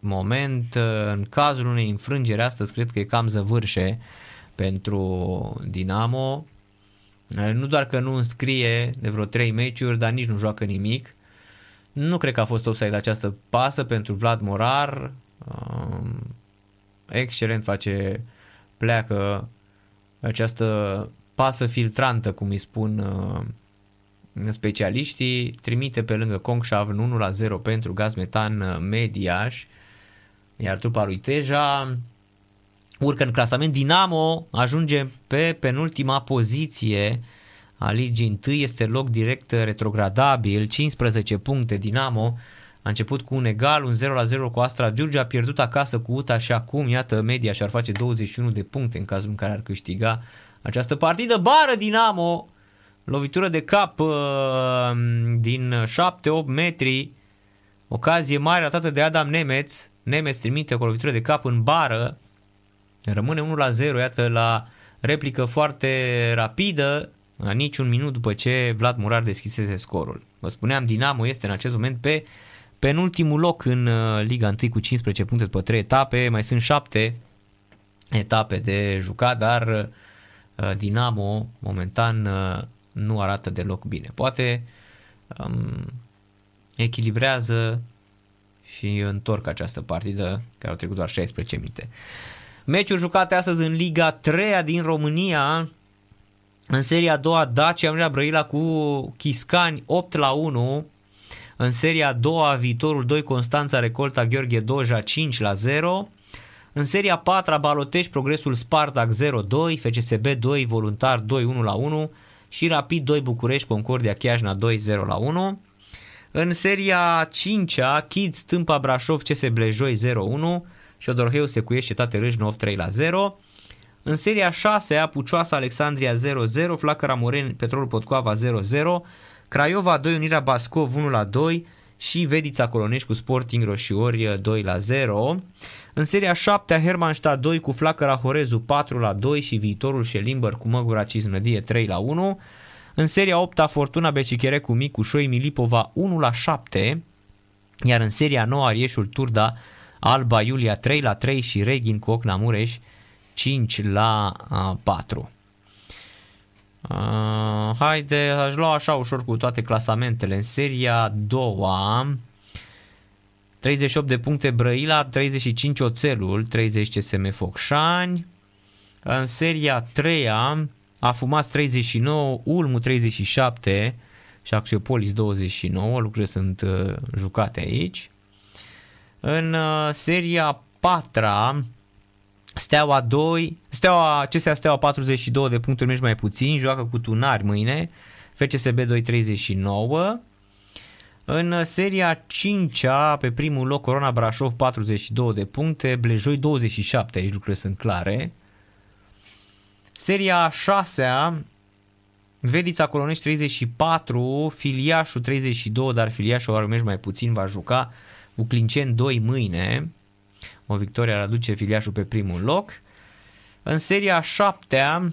moment. În cazul unei înfrângeri astăzi cred că e cam zăvârșe pentru Dinamo. Nu doar că nu înscrie de vreo 3 meciuri, dar nici nu joacă nimic. Nu cred că a fost offside această pasă pentru Vlad Morar. Um, excelent face, pleacă această pasă filtrantă, cum îi spun uh, specialiștii, trimite pe lângă Kongshav 1 la 0 pentru gaz metan uh, Mediaș, iar trupa lui Teja urcă în clasament. Dinamo ajunge pe penultima poziție a ligii 1, este loc direct retrogradabil, 15 puncte Dinamo, a început cu un egal, un 0 la 0 cu Astra Giurgia, a pierdut acasă cu UTA și acum, iată, mediaș și-ar face 21 de puncte în cazul în care ar câștiga această partidă. Bară Dinamo, lovitură de cap uh, din 7-8 metri, ocazie mare atât de Adam Nemeț, Nemeț trimite o lovitură de cap în bară, rămâne 1 la 0, iată la replică foarte rapidă, la niciun minut după ce Vlad Murar deschisese scorul. Vă spuneam, Dinamo este în acest moment pe penultimul loc în uh, Liga 1 cu 15 puncte după 3 etape, mai sunt 7 etape de jucat, dar uh, Dinamo momentan uh, nu arată deloc bine. Poate um, echilibrează și întorc această partidă, care au trecut doar 16 minute. Meciuri jucate astăzi în Liga 3 din România, în seria a doua Dacia Unirea Brăila cu Chiscani 8 la 1, în seria a doua viitorul 2 Constanța Recolta Gheorghe Doja 5 la 0, în seria 4 Balotești Progresul Spartac 0-2, FCSB 2 Voluntar 2-1 la 1 și Rapid 2 București Concordia Chiajna 2-0 la 1. În seria 5-a Kids Tâmpa Brașov CS Blejoi 0-1 și Odorheu Secuiești Cetate Râșnov 3 la 0. În seria 6 Pucioasa Alexandria 0-0, Flacăra Moreni Petrolul Potcoava 0-0, Craiova 2 Unirea Bascov 1 la 2 și Vedița Colonești cu Sporting Roșiori 2 la 0. În seria 7 Hermannstadt 2 cu Flacăra Horezu 4 la 2 și viitorul Șelimber cu Măgura Ciznădie 3 la 1. În seria 8 Fortuna Becichere cu Micu Șoi Milipova 1 la 7. Iar în seria 9 Arieșul Turda Alba Iulia 3 la 3 și Reghin cu Ocna Mureș 5 la 4. Uh, haide, aș lua așa ușor cu toate clasamentele. În seria 2 38 de puncte Brăila, 35 Oțelul, 30 CSM Focșani. În seria 3 a fumat 39, Ulmu 37 și Axiopolis 29, lucrurile sunt uh, jucate aici. În uh, seria 4 Steaua 2, Steaua, CSA Steaua 42 de puncte, mergi mai puțin, joacă cu Tunari mâine, FCSB 239. În seria 5 pe primul loc Corona Brașov 42 de puncte, Blejoi 27, aici lucrurile sunt clare. Seria 6 Vedița Colonești 34, Filiașul 32, dar Filiașul ar mai puțin, va juca cu Clincen 2 mâine. O victorie ar aduce filiașul pe primul loc. În seria 7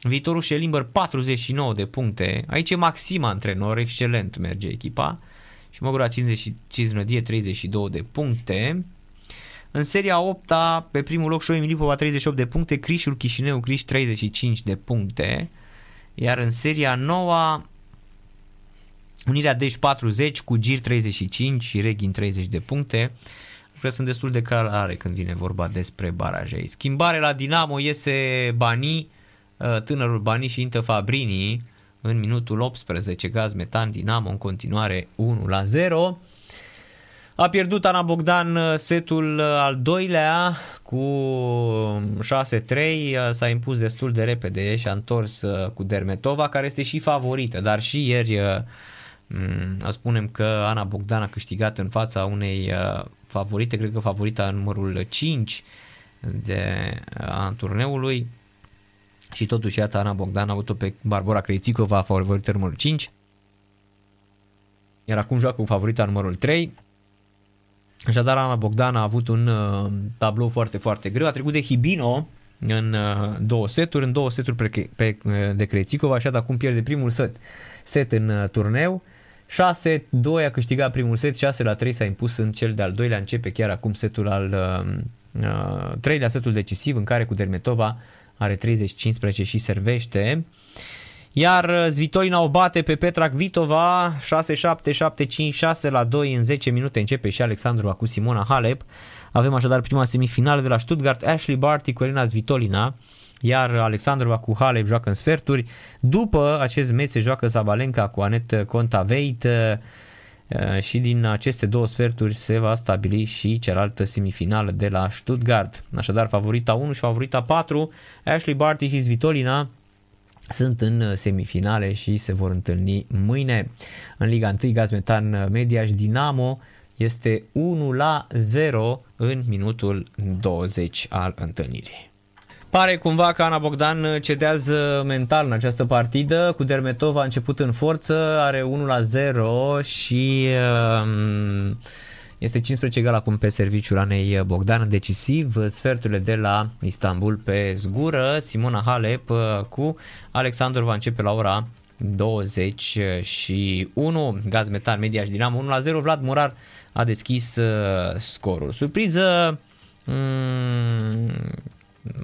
viitorul Șelimber 49 de puncte. Aici e Maxima antrenor, excelent merge echipa. Și Măgura 55 nădie 32 de puncte. În seria 8 pe primul loc Șoi Milipova 38 de puncte, Crișul Chișineu Criș 35 de puncte. Iar în seria 9 Unirea Dej 40 cu Gir 35 și Reghin 30 de puncte că sunt destul de clare când vine vorba despre baraje. Schimbare la Dinamo iese Bani, uh, tânărul Bani și Intă Fabrini în minutul 18, gaz metan Dinamo în continuare 1 la 0. A pierdut Ana Bogdan uh, setul uh, al doilea cu 6-3, s-a impus destul de repede și a întors cu Dermetova, care este și favorită, dar și ieri mm, spunem că Ana Bogdan a câștigat în fața unei favorite, cred că favorita numărul 5 de a turneului și totuși iată Ana Bogdan a avut-o pe Barbara Crețicova favorită numărul 5 iar acum joacă cu favorita numărul 3 Așadar, Ana Bogdan a avut un uh, tablou foarte, foarte greu. A trecut de Hibino în uh, două seturi, în două seturi pe, pe, uh, de Crețicova și acum pierde primul set, set în uh, turneu. 6-2 a câștigat primul set, 6 la 3 s-a impus în cel de-al doilea, începe chiar acum setul al uh, uh, treilea setul decisiv în care cu Dermetova are 30-15 și servește. Iar Zvitolina o bate pe Petra Vitova 6-7, 7-5, 6 la 2 în 10 minute începe și Alexandru cu Simona Halep. Avem așadar prima semifinală de la Stuttgart, Ashley Barty cu Elena Zvitolina, iar Alexandrova cu Halep joacă în sferturi. După acest meci se joacă Zabalenka cu Anet Contaveit și din aceste două sferturi se va stabili și cealaltă semifinală de la Stuttgart. Așadar, favorita 1 și favorita 4, Ashley Barty și Svitolina sunt în semifinale și se vor întâlni mâine. În Liga 1, Gazmetan Media și Dinamo este 1 la 0 în minutul 20 al întâlnirii. Pare cumva că Ana Bogdan cedează mental în această partidă. Cu Dermetova a început în forță, are 1 la 0 și uh, este 15 egal acum pe serviciul Anei Bogdan, decisiv, sferturile de la Istanbul pe zgură, Simona Halep uh, cu Alexandru va începe la ora 21, Gaz Metan, Media și Dinamo 1 la 0, Vlad Murar a deschis uh, scorul. Surpriză mm,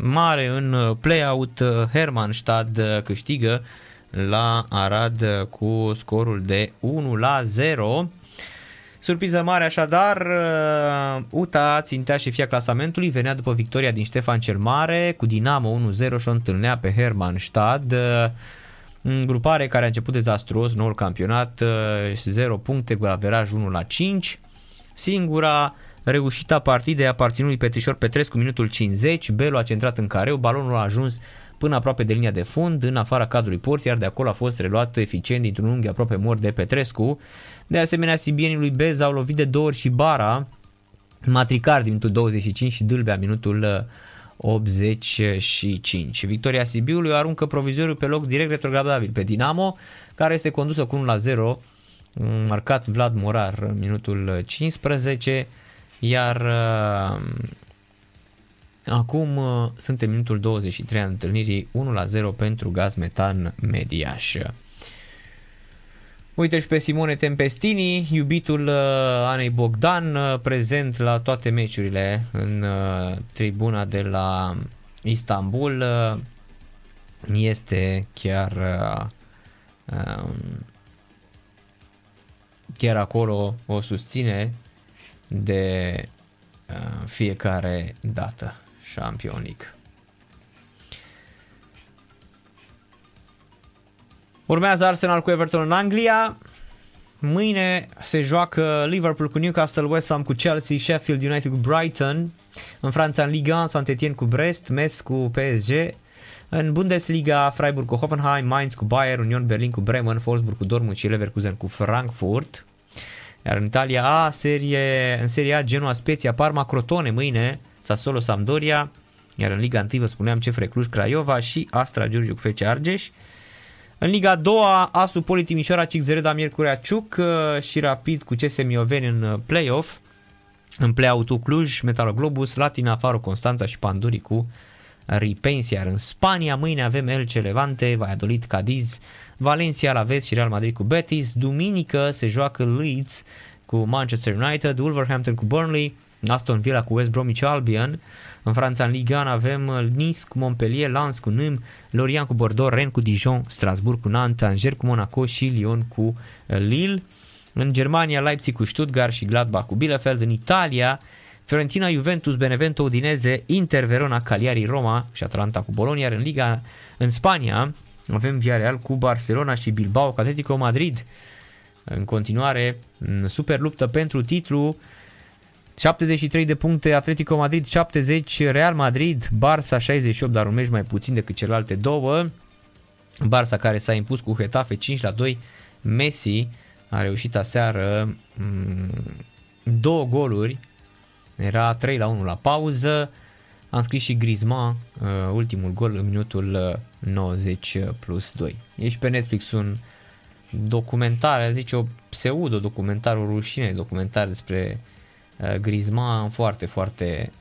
mare în play-out, Hermannstad câștigă la Arad cu scorul de 1 la 0. Surpriză mare așadar, UTA țintea șefia clasamentului, venea după victoria din Ștefan cel Mare cu Dinamo 1-0 și o întâlnea pe Hermannstad. Grupare care a început dezastruos noul campionat, 0 puncte cu averaj 1 la 5. Singura reușita partidei aparținut lui Petrișor Petrescu minutul 50, Belu a centrat în careu, balonul a ajuns până aproape de linia de fund, în afara cadrului porții, iar de acolo a fost reluat eficient dintr-un unghi aproape mort de Petrescu. De asemenea, sibienii lui Bez au lovit de două ori și Bara, Matricar din minutul 25 și Dâlbea minutul 85. Victoria Sibiului aruncă provizoriu pe loc direct retrogradabil pe Dinamo, care este condusă cu 1 la 0, marcat Vlad Morar în minutul 15, iar uh, acum uh, suntem în minutul 23 al întâlnirii 1 la 0 pentru Gaz Metan Mediaș. Uite și pe Simone Tempestini, iubitul uh, Anei Bogdan, uh, prezent la toate meciurile în uh, tribuna de la Istanbul. Uh, este chiar uh, um, chiar acolo o susține de uh, fiecare dată șampionic. Urmează Arsenal cu Everton în Anglia. Mâine se joacă Liverpool cu Newcastle, West Ham cu Chelsea, Sheffield United cu Brighton. În Franța, în Liga 1, Saint-Etienne cu Brest, Metz cu PSG. În Bundesliga, Freiburg cu Hoffenheim, Mainz cu Bayern, Union Berlin cu Bremen, Wolfsburg cu Dortmund și Leverkusen cu Frankfurt. Iar în Italia A, serie, în Serie A, Genoa, Spezia, Parma, Crotone mâine, Sassuolo, Sampdoria, iar în Liga 1 vă spuneam CFR Cluj, Craiova și Astra Giurgiu cu FC Argeș. În Liga a doua, Asu Poli Timișoara, Zereda, Miercurea Ciuc uh, și Rapid cu CS Mioveni în uh, play-off. În play-out Cluj, Metal Globus, Latina, Faro, Constanța și Panduri cu Ripensia. Iar în Spania mâine avem Elche Levante, Valladolid, Cadiz, Valencia, la Vest și Real Madrid cu Betis. Duminică se joacă Leeds cu Manchester United, Wolverhampton cu Burnley, Aston Villa cu West Bromwich Albion. În Franța, în Ligue 1, avem Nice cu Montpellier, Lens cu Nîmes, Lorient cu Bordeaux, Rennes cu Dijon, Strasbourg cu Nantes, Angers cu Monaco și Lyon cu Lille. În Germania, Leipzig cu Stuttgart și Gladbach cu Bielefeld. În Italia, Fiorentina, Juventus, Benevento, Udineze, Inter, Verona, Cagliari, Roma și Atalanta cu Bologna. Iar în Liga, în Spania, avem Villarreal cu Barcelona și Bilbao cu Atletico Madrid. În continuare, super luptă pentru titlu. 73 de puncte Atletico Madrid, 70 Real Madrid, Barça 68, dar un meci mai puțin decât celelalte două. Barça care s-a impus cu Hetafe 5 la 2. Messi a reușit aseară două goluri. Era 3 la 1 la pauză. Am scris și Griezmann uh, ultimul gol în minutul 90 uh, plus 2. E și pe Netflix un documentar, zice o pseudo-documentar, o rușine documentar despre uh, Griezmann foarte, foarte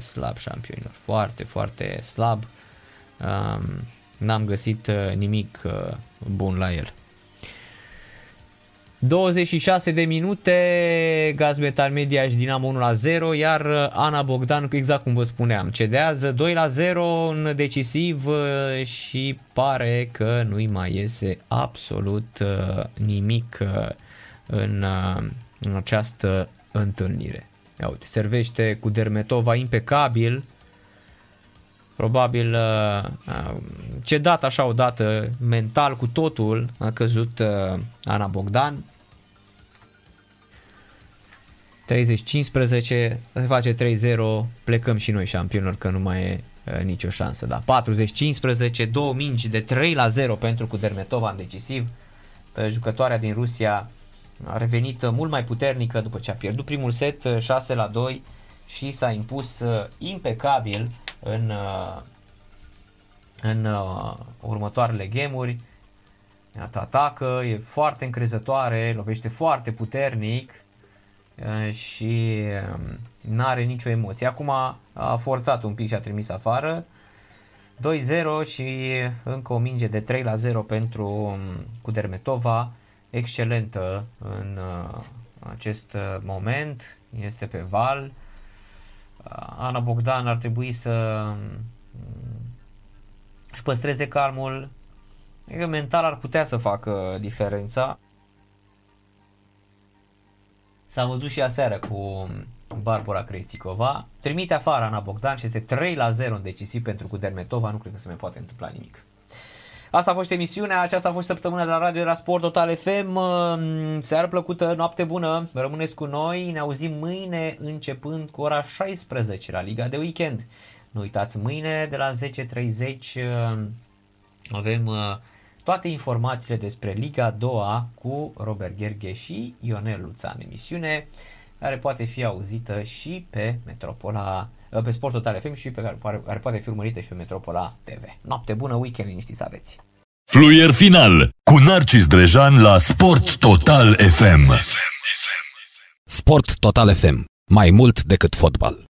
slab șampionilor. Foarte, foarte slab. N-am găsit nimic bun la el. 26 de minute, Gazmetal Media și Dinamo 1 la 0, iar Ana Bogdan, exact cum vă spuneam, cedează 2 la 0 în decisiv uh, și pare că nu-i mai iese absolut uh, nimic uh, în, în această întâlnire. Ia uite, servește cu Dermetova impecabil, probabil cedat așa odată mental cu totul, a căzut Ana Bogdan, 30-15, se face 3-0, plecăm și noi șampionilor că nu mai e uh, nicio șansă. Da, 40-15, două mingi de 3 la 0 pentru Kudermetova în decisiv. Jucătoarea din Rusia a revenit mult mai puternică după ce a pierdut primul set 6 la 2 și s-a impus impecabil în, în următoarele gemuri. Atacă, e foarte încrezătoare, lovește foarte puternic Eh, și nu are nicio emoție. Acum a forțat un pic și a trimis afară. 2-0 și încă o minge de 3 la 0 pentru Kudermetova, excelentă în eh, acest moment, este pe val. Ana Bogdan ar trebui să mm, își păstreze calmul, mental ar putea să facă diferența. S-a văzut și aseară cu Barbara Crețicova. Trimite afară Ana Bogdan și este 3 la 0 în decisiv pentru Kudermetova. Nu cred că se mai poate întâmpla nimic. Asta a fost emisiunea, aceasta a fost săptămâna de la radio de la Sport Total FM. Seară plăcută, noapte bună, rămâneți cu noi, ne auzim mâine începând cu ora 16 la Liga de Weekend. Nu uitați, mâine de la 10.30 avem toate informațiile despre Liga a doua cu Robert Gherghe și Ionel Luțan, emisiune care poate fi auzită și pe Metropola, pe Sport Total FM și pe care, care poate fi urmărită și pe Metropola TV. Noapte bună, weekend liniștit să aveți! Fluier final cu Narcis Drejan la Sport Total FM. Sport Total FM. Mai mult decât fotbal.